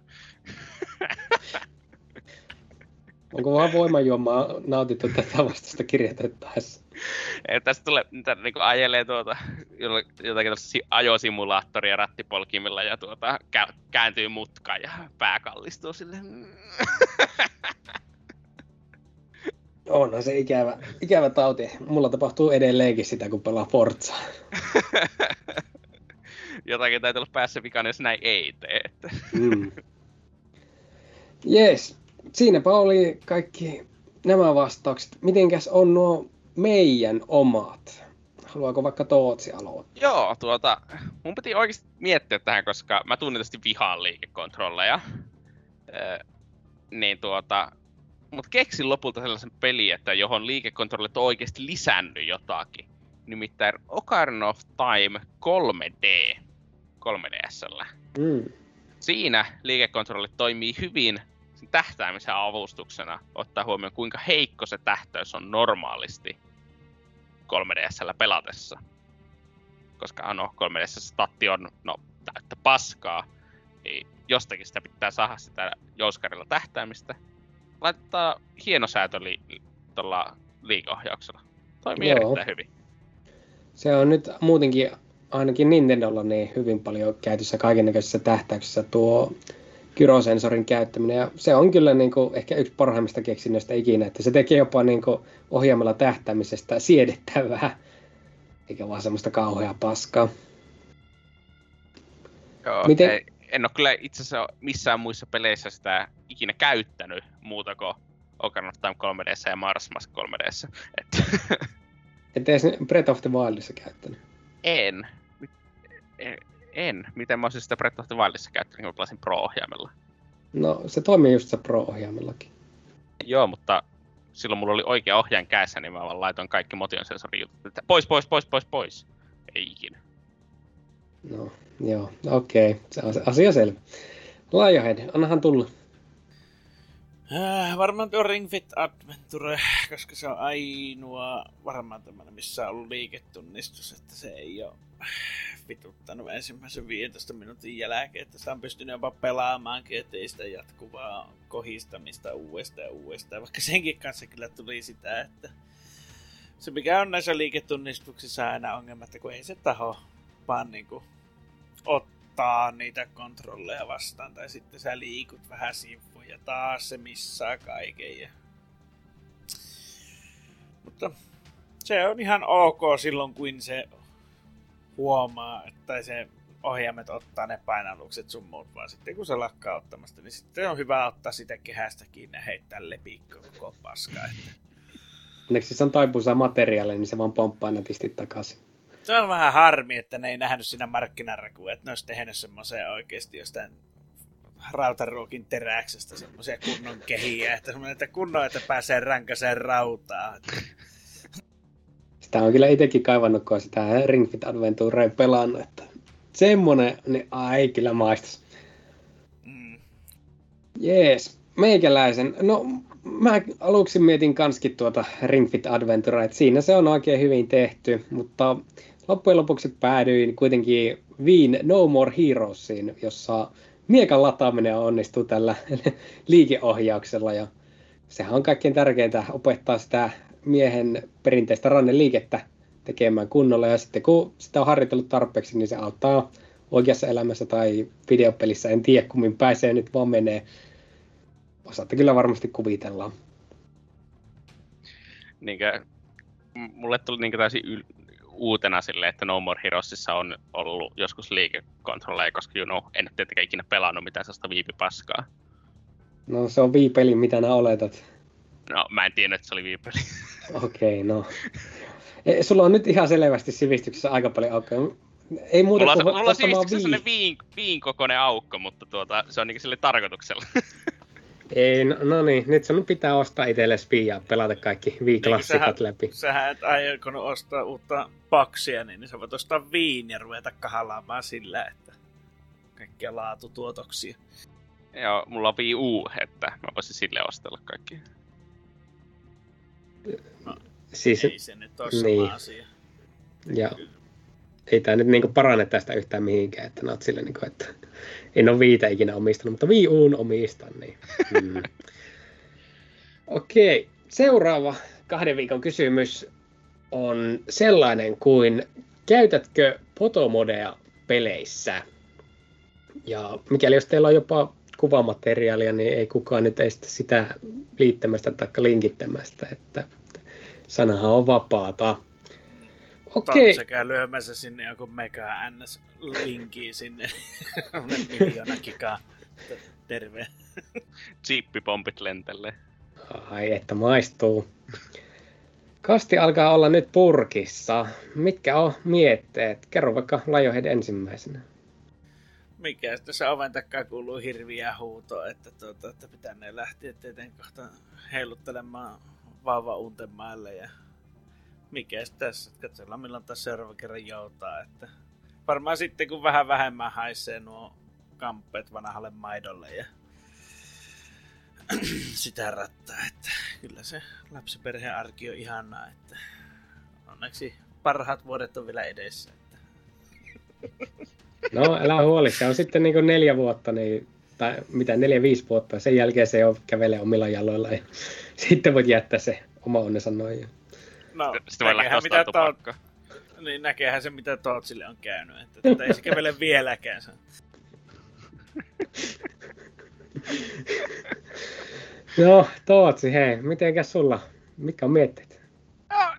Onko vaan voimajuomaa nautittu tätä vastasta kirjoitettaessa? tästä tulee, niitä niin ajelee tuota, jotakin ajosimulaattoria rattipolkimilla ja tuota, kääntyy mutkaan ja pää kallistuu sille. Onhan se ikävä, ikävä tauti. Mulla tapahtuu edelleenkin sitä, kun pelaa Forza. Jotakin täytyy olla päässä vikaan, jos näin ei tee. mm. Yes. Siinäpä oli kaikki nämä vastaukset. Mitenkäs on nuo meidän omat? Haluaako vaikka Tootsi aloittaa? Joo, tuota, mun piti oikeasti miettiä tähän, koska mä tunnetasti vihaan liikekontrolleja. Öö, niin tuota, mutta keksin lopulta sellaisen peli, että johon liikekontrollit on oikeasti lisännyt jotakin. Nimittäin Ocarina of Time 3D 3DSllä. Mm. Siinä liikekontrollit toimii hyvin sen tähtäämisen avustuksena, ottaa huomioon kuinka heikko se tähtäys on normaalisti 3DSllä pelatessa. Koska no, 3DS statti on no, täyttä paskaa, niin jostakin sitä pitää saada sitä jouskarilla tähtäämistä laittaa hienosäätö li, tuolla liikeohjauksella. Toimii Joo. erittäin hyvin. Se on nyt muutenkin ainakin Nintendolla niin hyvin paljon käytössä kaikennäköisissä tähtäyksissä tuo gyrosensorin käyttäminen. Ja se on kyllä niin kuin, ehkä yksi parhaimmista keksinnöistä ikinä, että se tekee jopa niin kuin, ohjaamalla tähtäämisestä siedettävää, eikä vaan semmoista kauheaa paskaa. Joo, Miten... ei, en ole kyllä itse asiassa missään muissa peleissä sitä ikinä käyttänyt muuta kuin Ocarina of Time 3DS ja Mars Mask 3DS. Et... Et edes Breath of the Wildissa käyttänyt? En. En. Miten mä olisin sitä Breath of the Wildissa käyttänyt, kun pelasin Pro-ohjaimella? No, se toimii just se Pro-ohjaimellakin. Joo, mutta silloin mulla oli oikea ohjaajan kädessä, niin mä vaan laitoin kaikki motion että pois, pois, pois, pois, pois. Ei ikinä. No, joo, okei. Okay. Se asia selvä. Lionhead, annahan tulla. Äh, varmaan tuo Ring Fit Adventure, koska se on ainoa varmaan tämmöinen, missä on ollut liiketunnistus, että se ei ole vituttanut ensimmäisen 15 minuutin jälkeen, että sitä on pystynyt jopa pelaamaankin, ettei sitä jatkuvaa kohistamista uudestaan ja uudestaan, vaikka senkin kanssa kyllä tuli sitä, että se mikä on näissä liiketunnistuksissa aina ongelma, että kun ei se taho vaan niinku ottaa niitä kontrolleja vastaan, tai sitten sä liikut vähän sinfuun ja taas se missaa kaiken. Ja... Mutta se on ihan ok silloin, kun se huomaa, että se ohjaimet ottaa ne painallukset sun muut, vaan sitten kun se lakkaa ottamasta, niin sitten on hyvä ottaa sitä kehästä kiinni ja heittää lepikko koko paskaa. Että... Onneksi se on taipuisa materiaali, niin se vaan pomppaa nätisti takaisin. Se on vähän harmi, että ne ei nähnyt siinä markkinarakuun, että ne olisi tehnyt semmoisen oikeasti jostain rautaruokin teräksestä semmoisia kunnon kehiä, että, että kunnon, että pääsee rankaseen rautaa. Sitä on kyllä itsekin kaivannut, kun sitä Ring Fit Adventure pelannut, että semmonen, niin ai kyllä maistas. Mm. Jees, meikäläisen. No, mä aluksi mietin kanskin tuota Ring Fit Adventure, että siinä se on oikein hyvin tehty, mutta loppujen lopuksi päädyin kuitenkin Viin No More Heroesiin, jossa miekan lataaminen onnistuu tällä liikeohjauksella ja sehän on kaikkein tärkeintä opettaa sitä miehen perinteistä ranneliikettä tekemään kunnolla ja sitten kun sitä on harjoitellut tarpeeksi, niin se auttaa oikeassa elämässä tai videopelissä, en tiedä kummin pääsee nyt vaan menee. Osaatte kyllä varmasti kuvitella. Niinkö, mulle tuli niinkö täysin yl- uutena sille, että No More Heroesissa on ollut joskus liikekontrolleja, koska you know, en tietenkään ikinä pelannut mitään sellaista viipipaskaa. No se on viipeli, mitä nää oletat. No mä en tiedä, että se oli viipeli. Okei, okay, no. E, sulla on nyt ihan selvästi sivistyksessä aika paljon aukkoja. Ei muuta mulla, kuin mulla on sivistyksessä sellainen viin, viin kokoinen aukko, mutta tuota, se on niin sille tarkoituksella. Ei, no, no niin, nyt sun pitää ostaa itsellesi ja pelata kaikki viiklassikot niin, läpi. Sähän et aikonut ostaa uutta paksia, niin sä voit ostaa viin ja ruveta kahalaamaan sillä, että kaikkia laatutuotoksia. Joo, mulla on Wii U, että mä voisin sille ostella kaikki. No, siis, ei se nyt ole niin. sama asia. Ja ei tämä nyt niinku parane tästä yhtään mihinkään, että oot sille niinku, että en ole viitä ikinä omistanut, mutta Wii Uun omistan. Niin. Mm. Okei, seuraava kahden viikon kysymys on sellainen kuin, käytätkö fotomodea peleissä? Ja mikäli jos teillä on jopa kuvamateriaalia, niin ei kukaan nyt estä sitä liittämästä tai linkittämästä, että sanahan on vapaata. Okei. Sekä lyömässä sinne joku mega ns linki sinne. miljoona gigaa. Terve. Chippipompit lentelee. Ai että maistuu. Kasti alkaa olla nyt purkissa. Mitkä on mietteet? Kerro vaikka Lajohed ensimmäisenä. Mikä se oven takaa kuuluu hirviä huuto, että, tuota, että pitää ne lähteä tietenkin kohta heiluttelemaan vauva ja mikä tässä, katsellaan milloin taas seuraava kerran joutaa, että varmaan sitten kun vähän vähemmän haisee nuo kamppeet vanhalle maidolle ja sitä rattaa, että kyllä se lapsiperheen arki on ihanaa, että onneksi parhaat vuodet on vielä edessä. Että. No, älä huoli, se on sitten niin neljä vuotta, niin, tai mitä, neljä, viisi vuotta, sen jälkeen se jo kävelee omilla jaloilla ja sitten voit jättää se oma onnensa noin. No, sitten voi lähteä mitä tupakkaa. Niin näkeehän se, mitä Tootsille on käynyt, että tätä ei se kävele vieläkään. No, Tootsi, hei, mitenkäs sulla? Mikä on mietteet? No,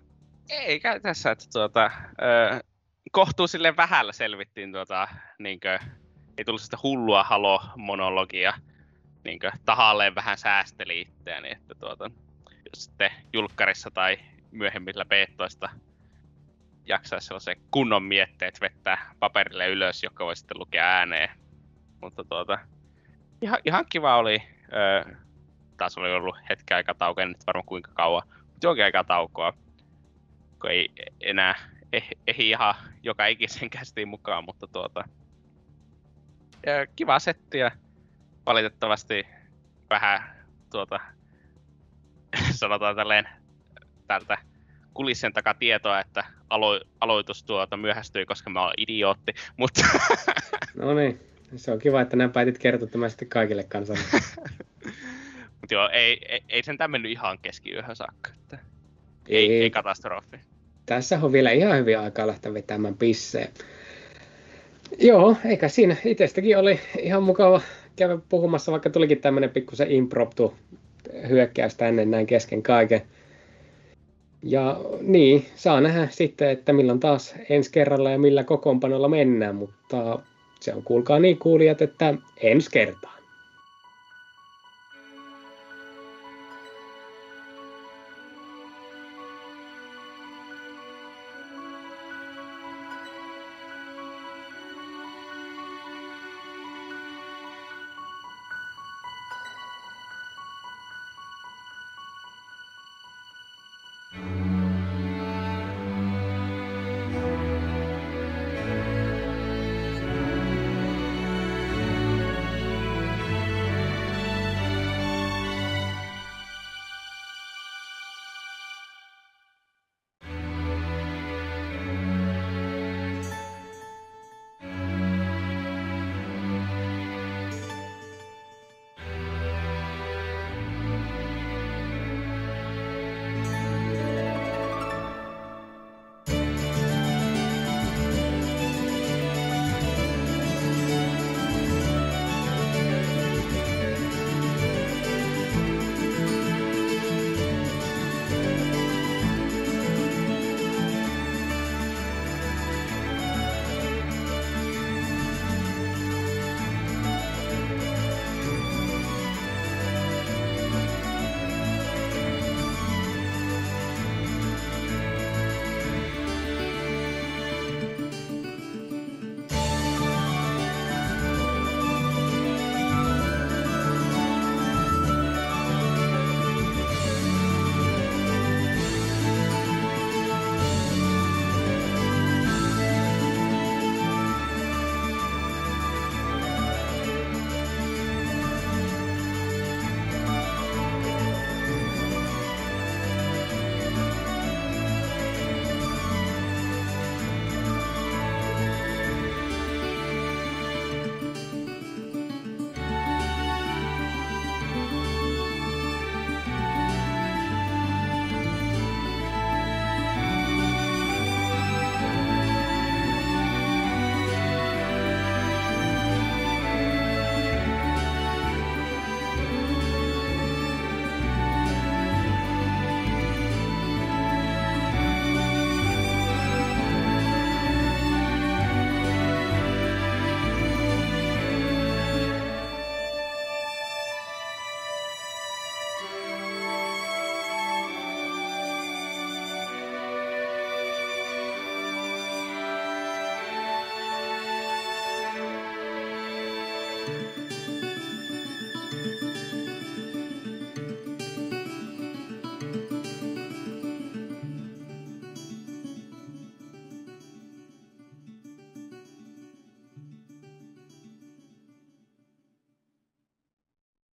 eikä tässä, että tuota, ö, kohtuu sille vähällä selvittiin tuota, niinkö, ei tullut sitä hullua halo-monologia, niinkö, tahalleen vähän säästeli itseäni, että tuota, jos sitten julkkarissa tai myöhemmillä peettoista jaksaisi sellaisen kunnon mietteet vettää paperille ylös, joka voi sitten lukea ääneen. Mutta tuota, ihan, ihan kiva oli. Öö, taas oli ollut hetken aika tauko, en nyt varmaan kuinka kauan, mutta jonkin aikaa taukoa, kun ei enää eh, ehdi ihan joka ikisen kästiin mukaan, mutta tuota, ja kiva setti ja valitettavasti vähän tuota, sanotaan tälleen tältä kulissien takaa tietoa, että alo- aloitus tuota myöhästyi, koska mä oon idiootti, mutta... no niin, se on kiva, että näin päätit kertoa tämän sitten kaikille kansalle. Mutta joo, ei, ei, ei sen mennyt ihan keskiyöhön saakka. Että ei, ei, ei katastrofi. Tässä on vielä ihan hyvin aikaa lähteä vetämään pisseen. Joo, eikä siinä. Itsestäkin oli ihan mukava käydä puhumassa, vaikka tulikin tämmöinen pikkusen impromptu hyökkäystä ennen näin kesken kaiken. Ja niin, saa nähdä sitten, että milloin taas ensi kerralla ja millä kokoonpanolla mennään, mutta se on kuulkaa niin kuulijat, että ensi kertaan.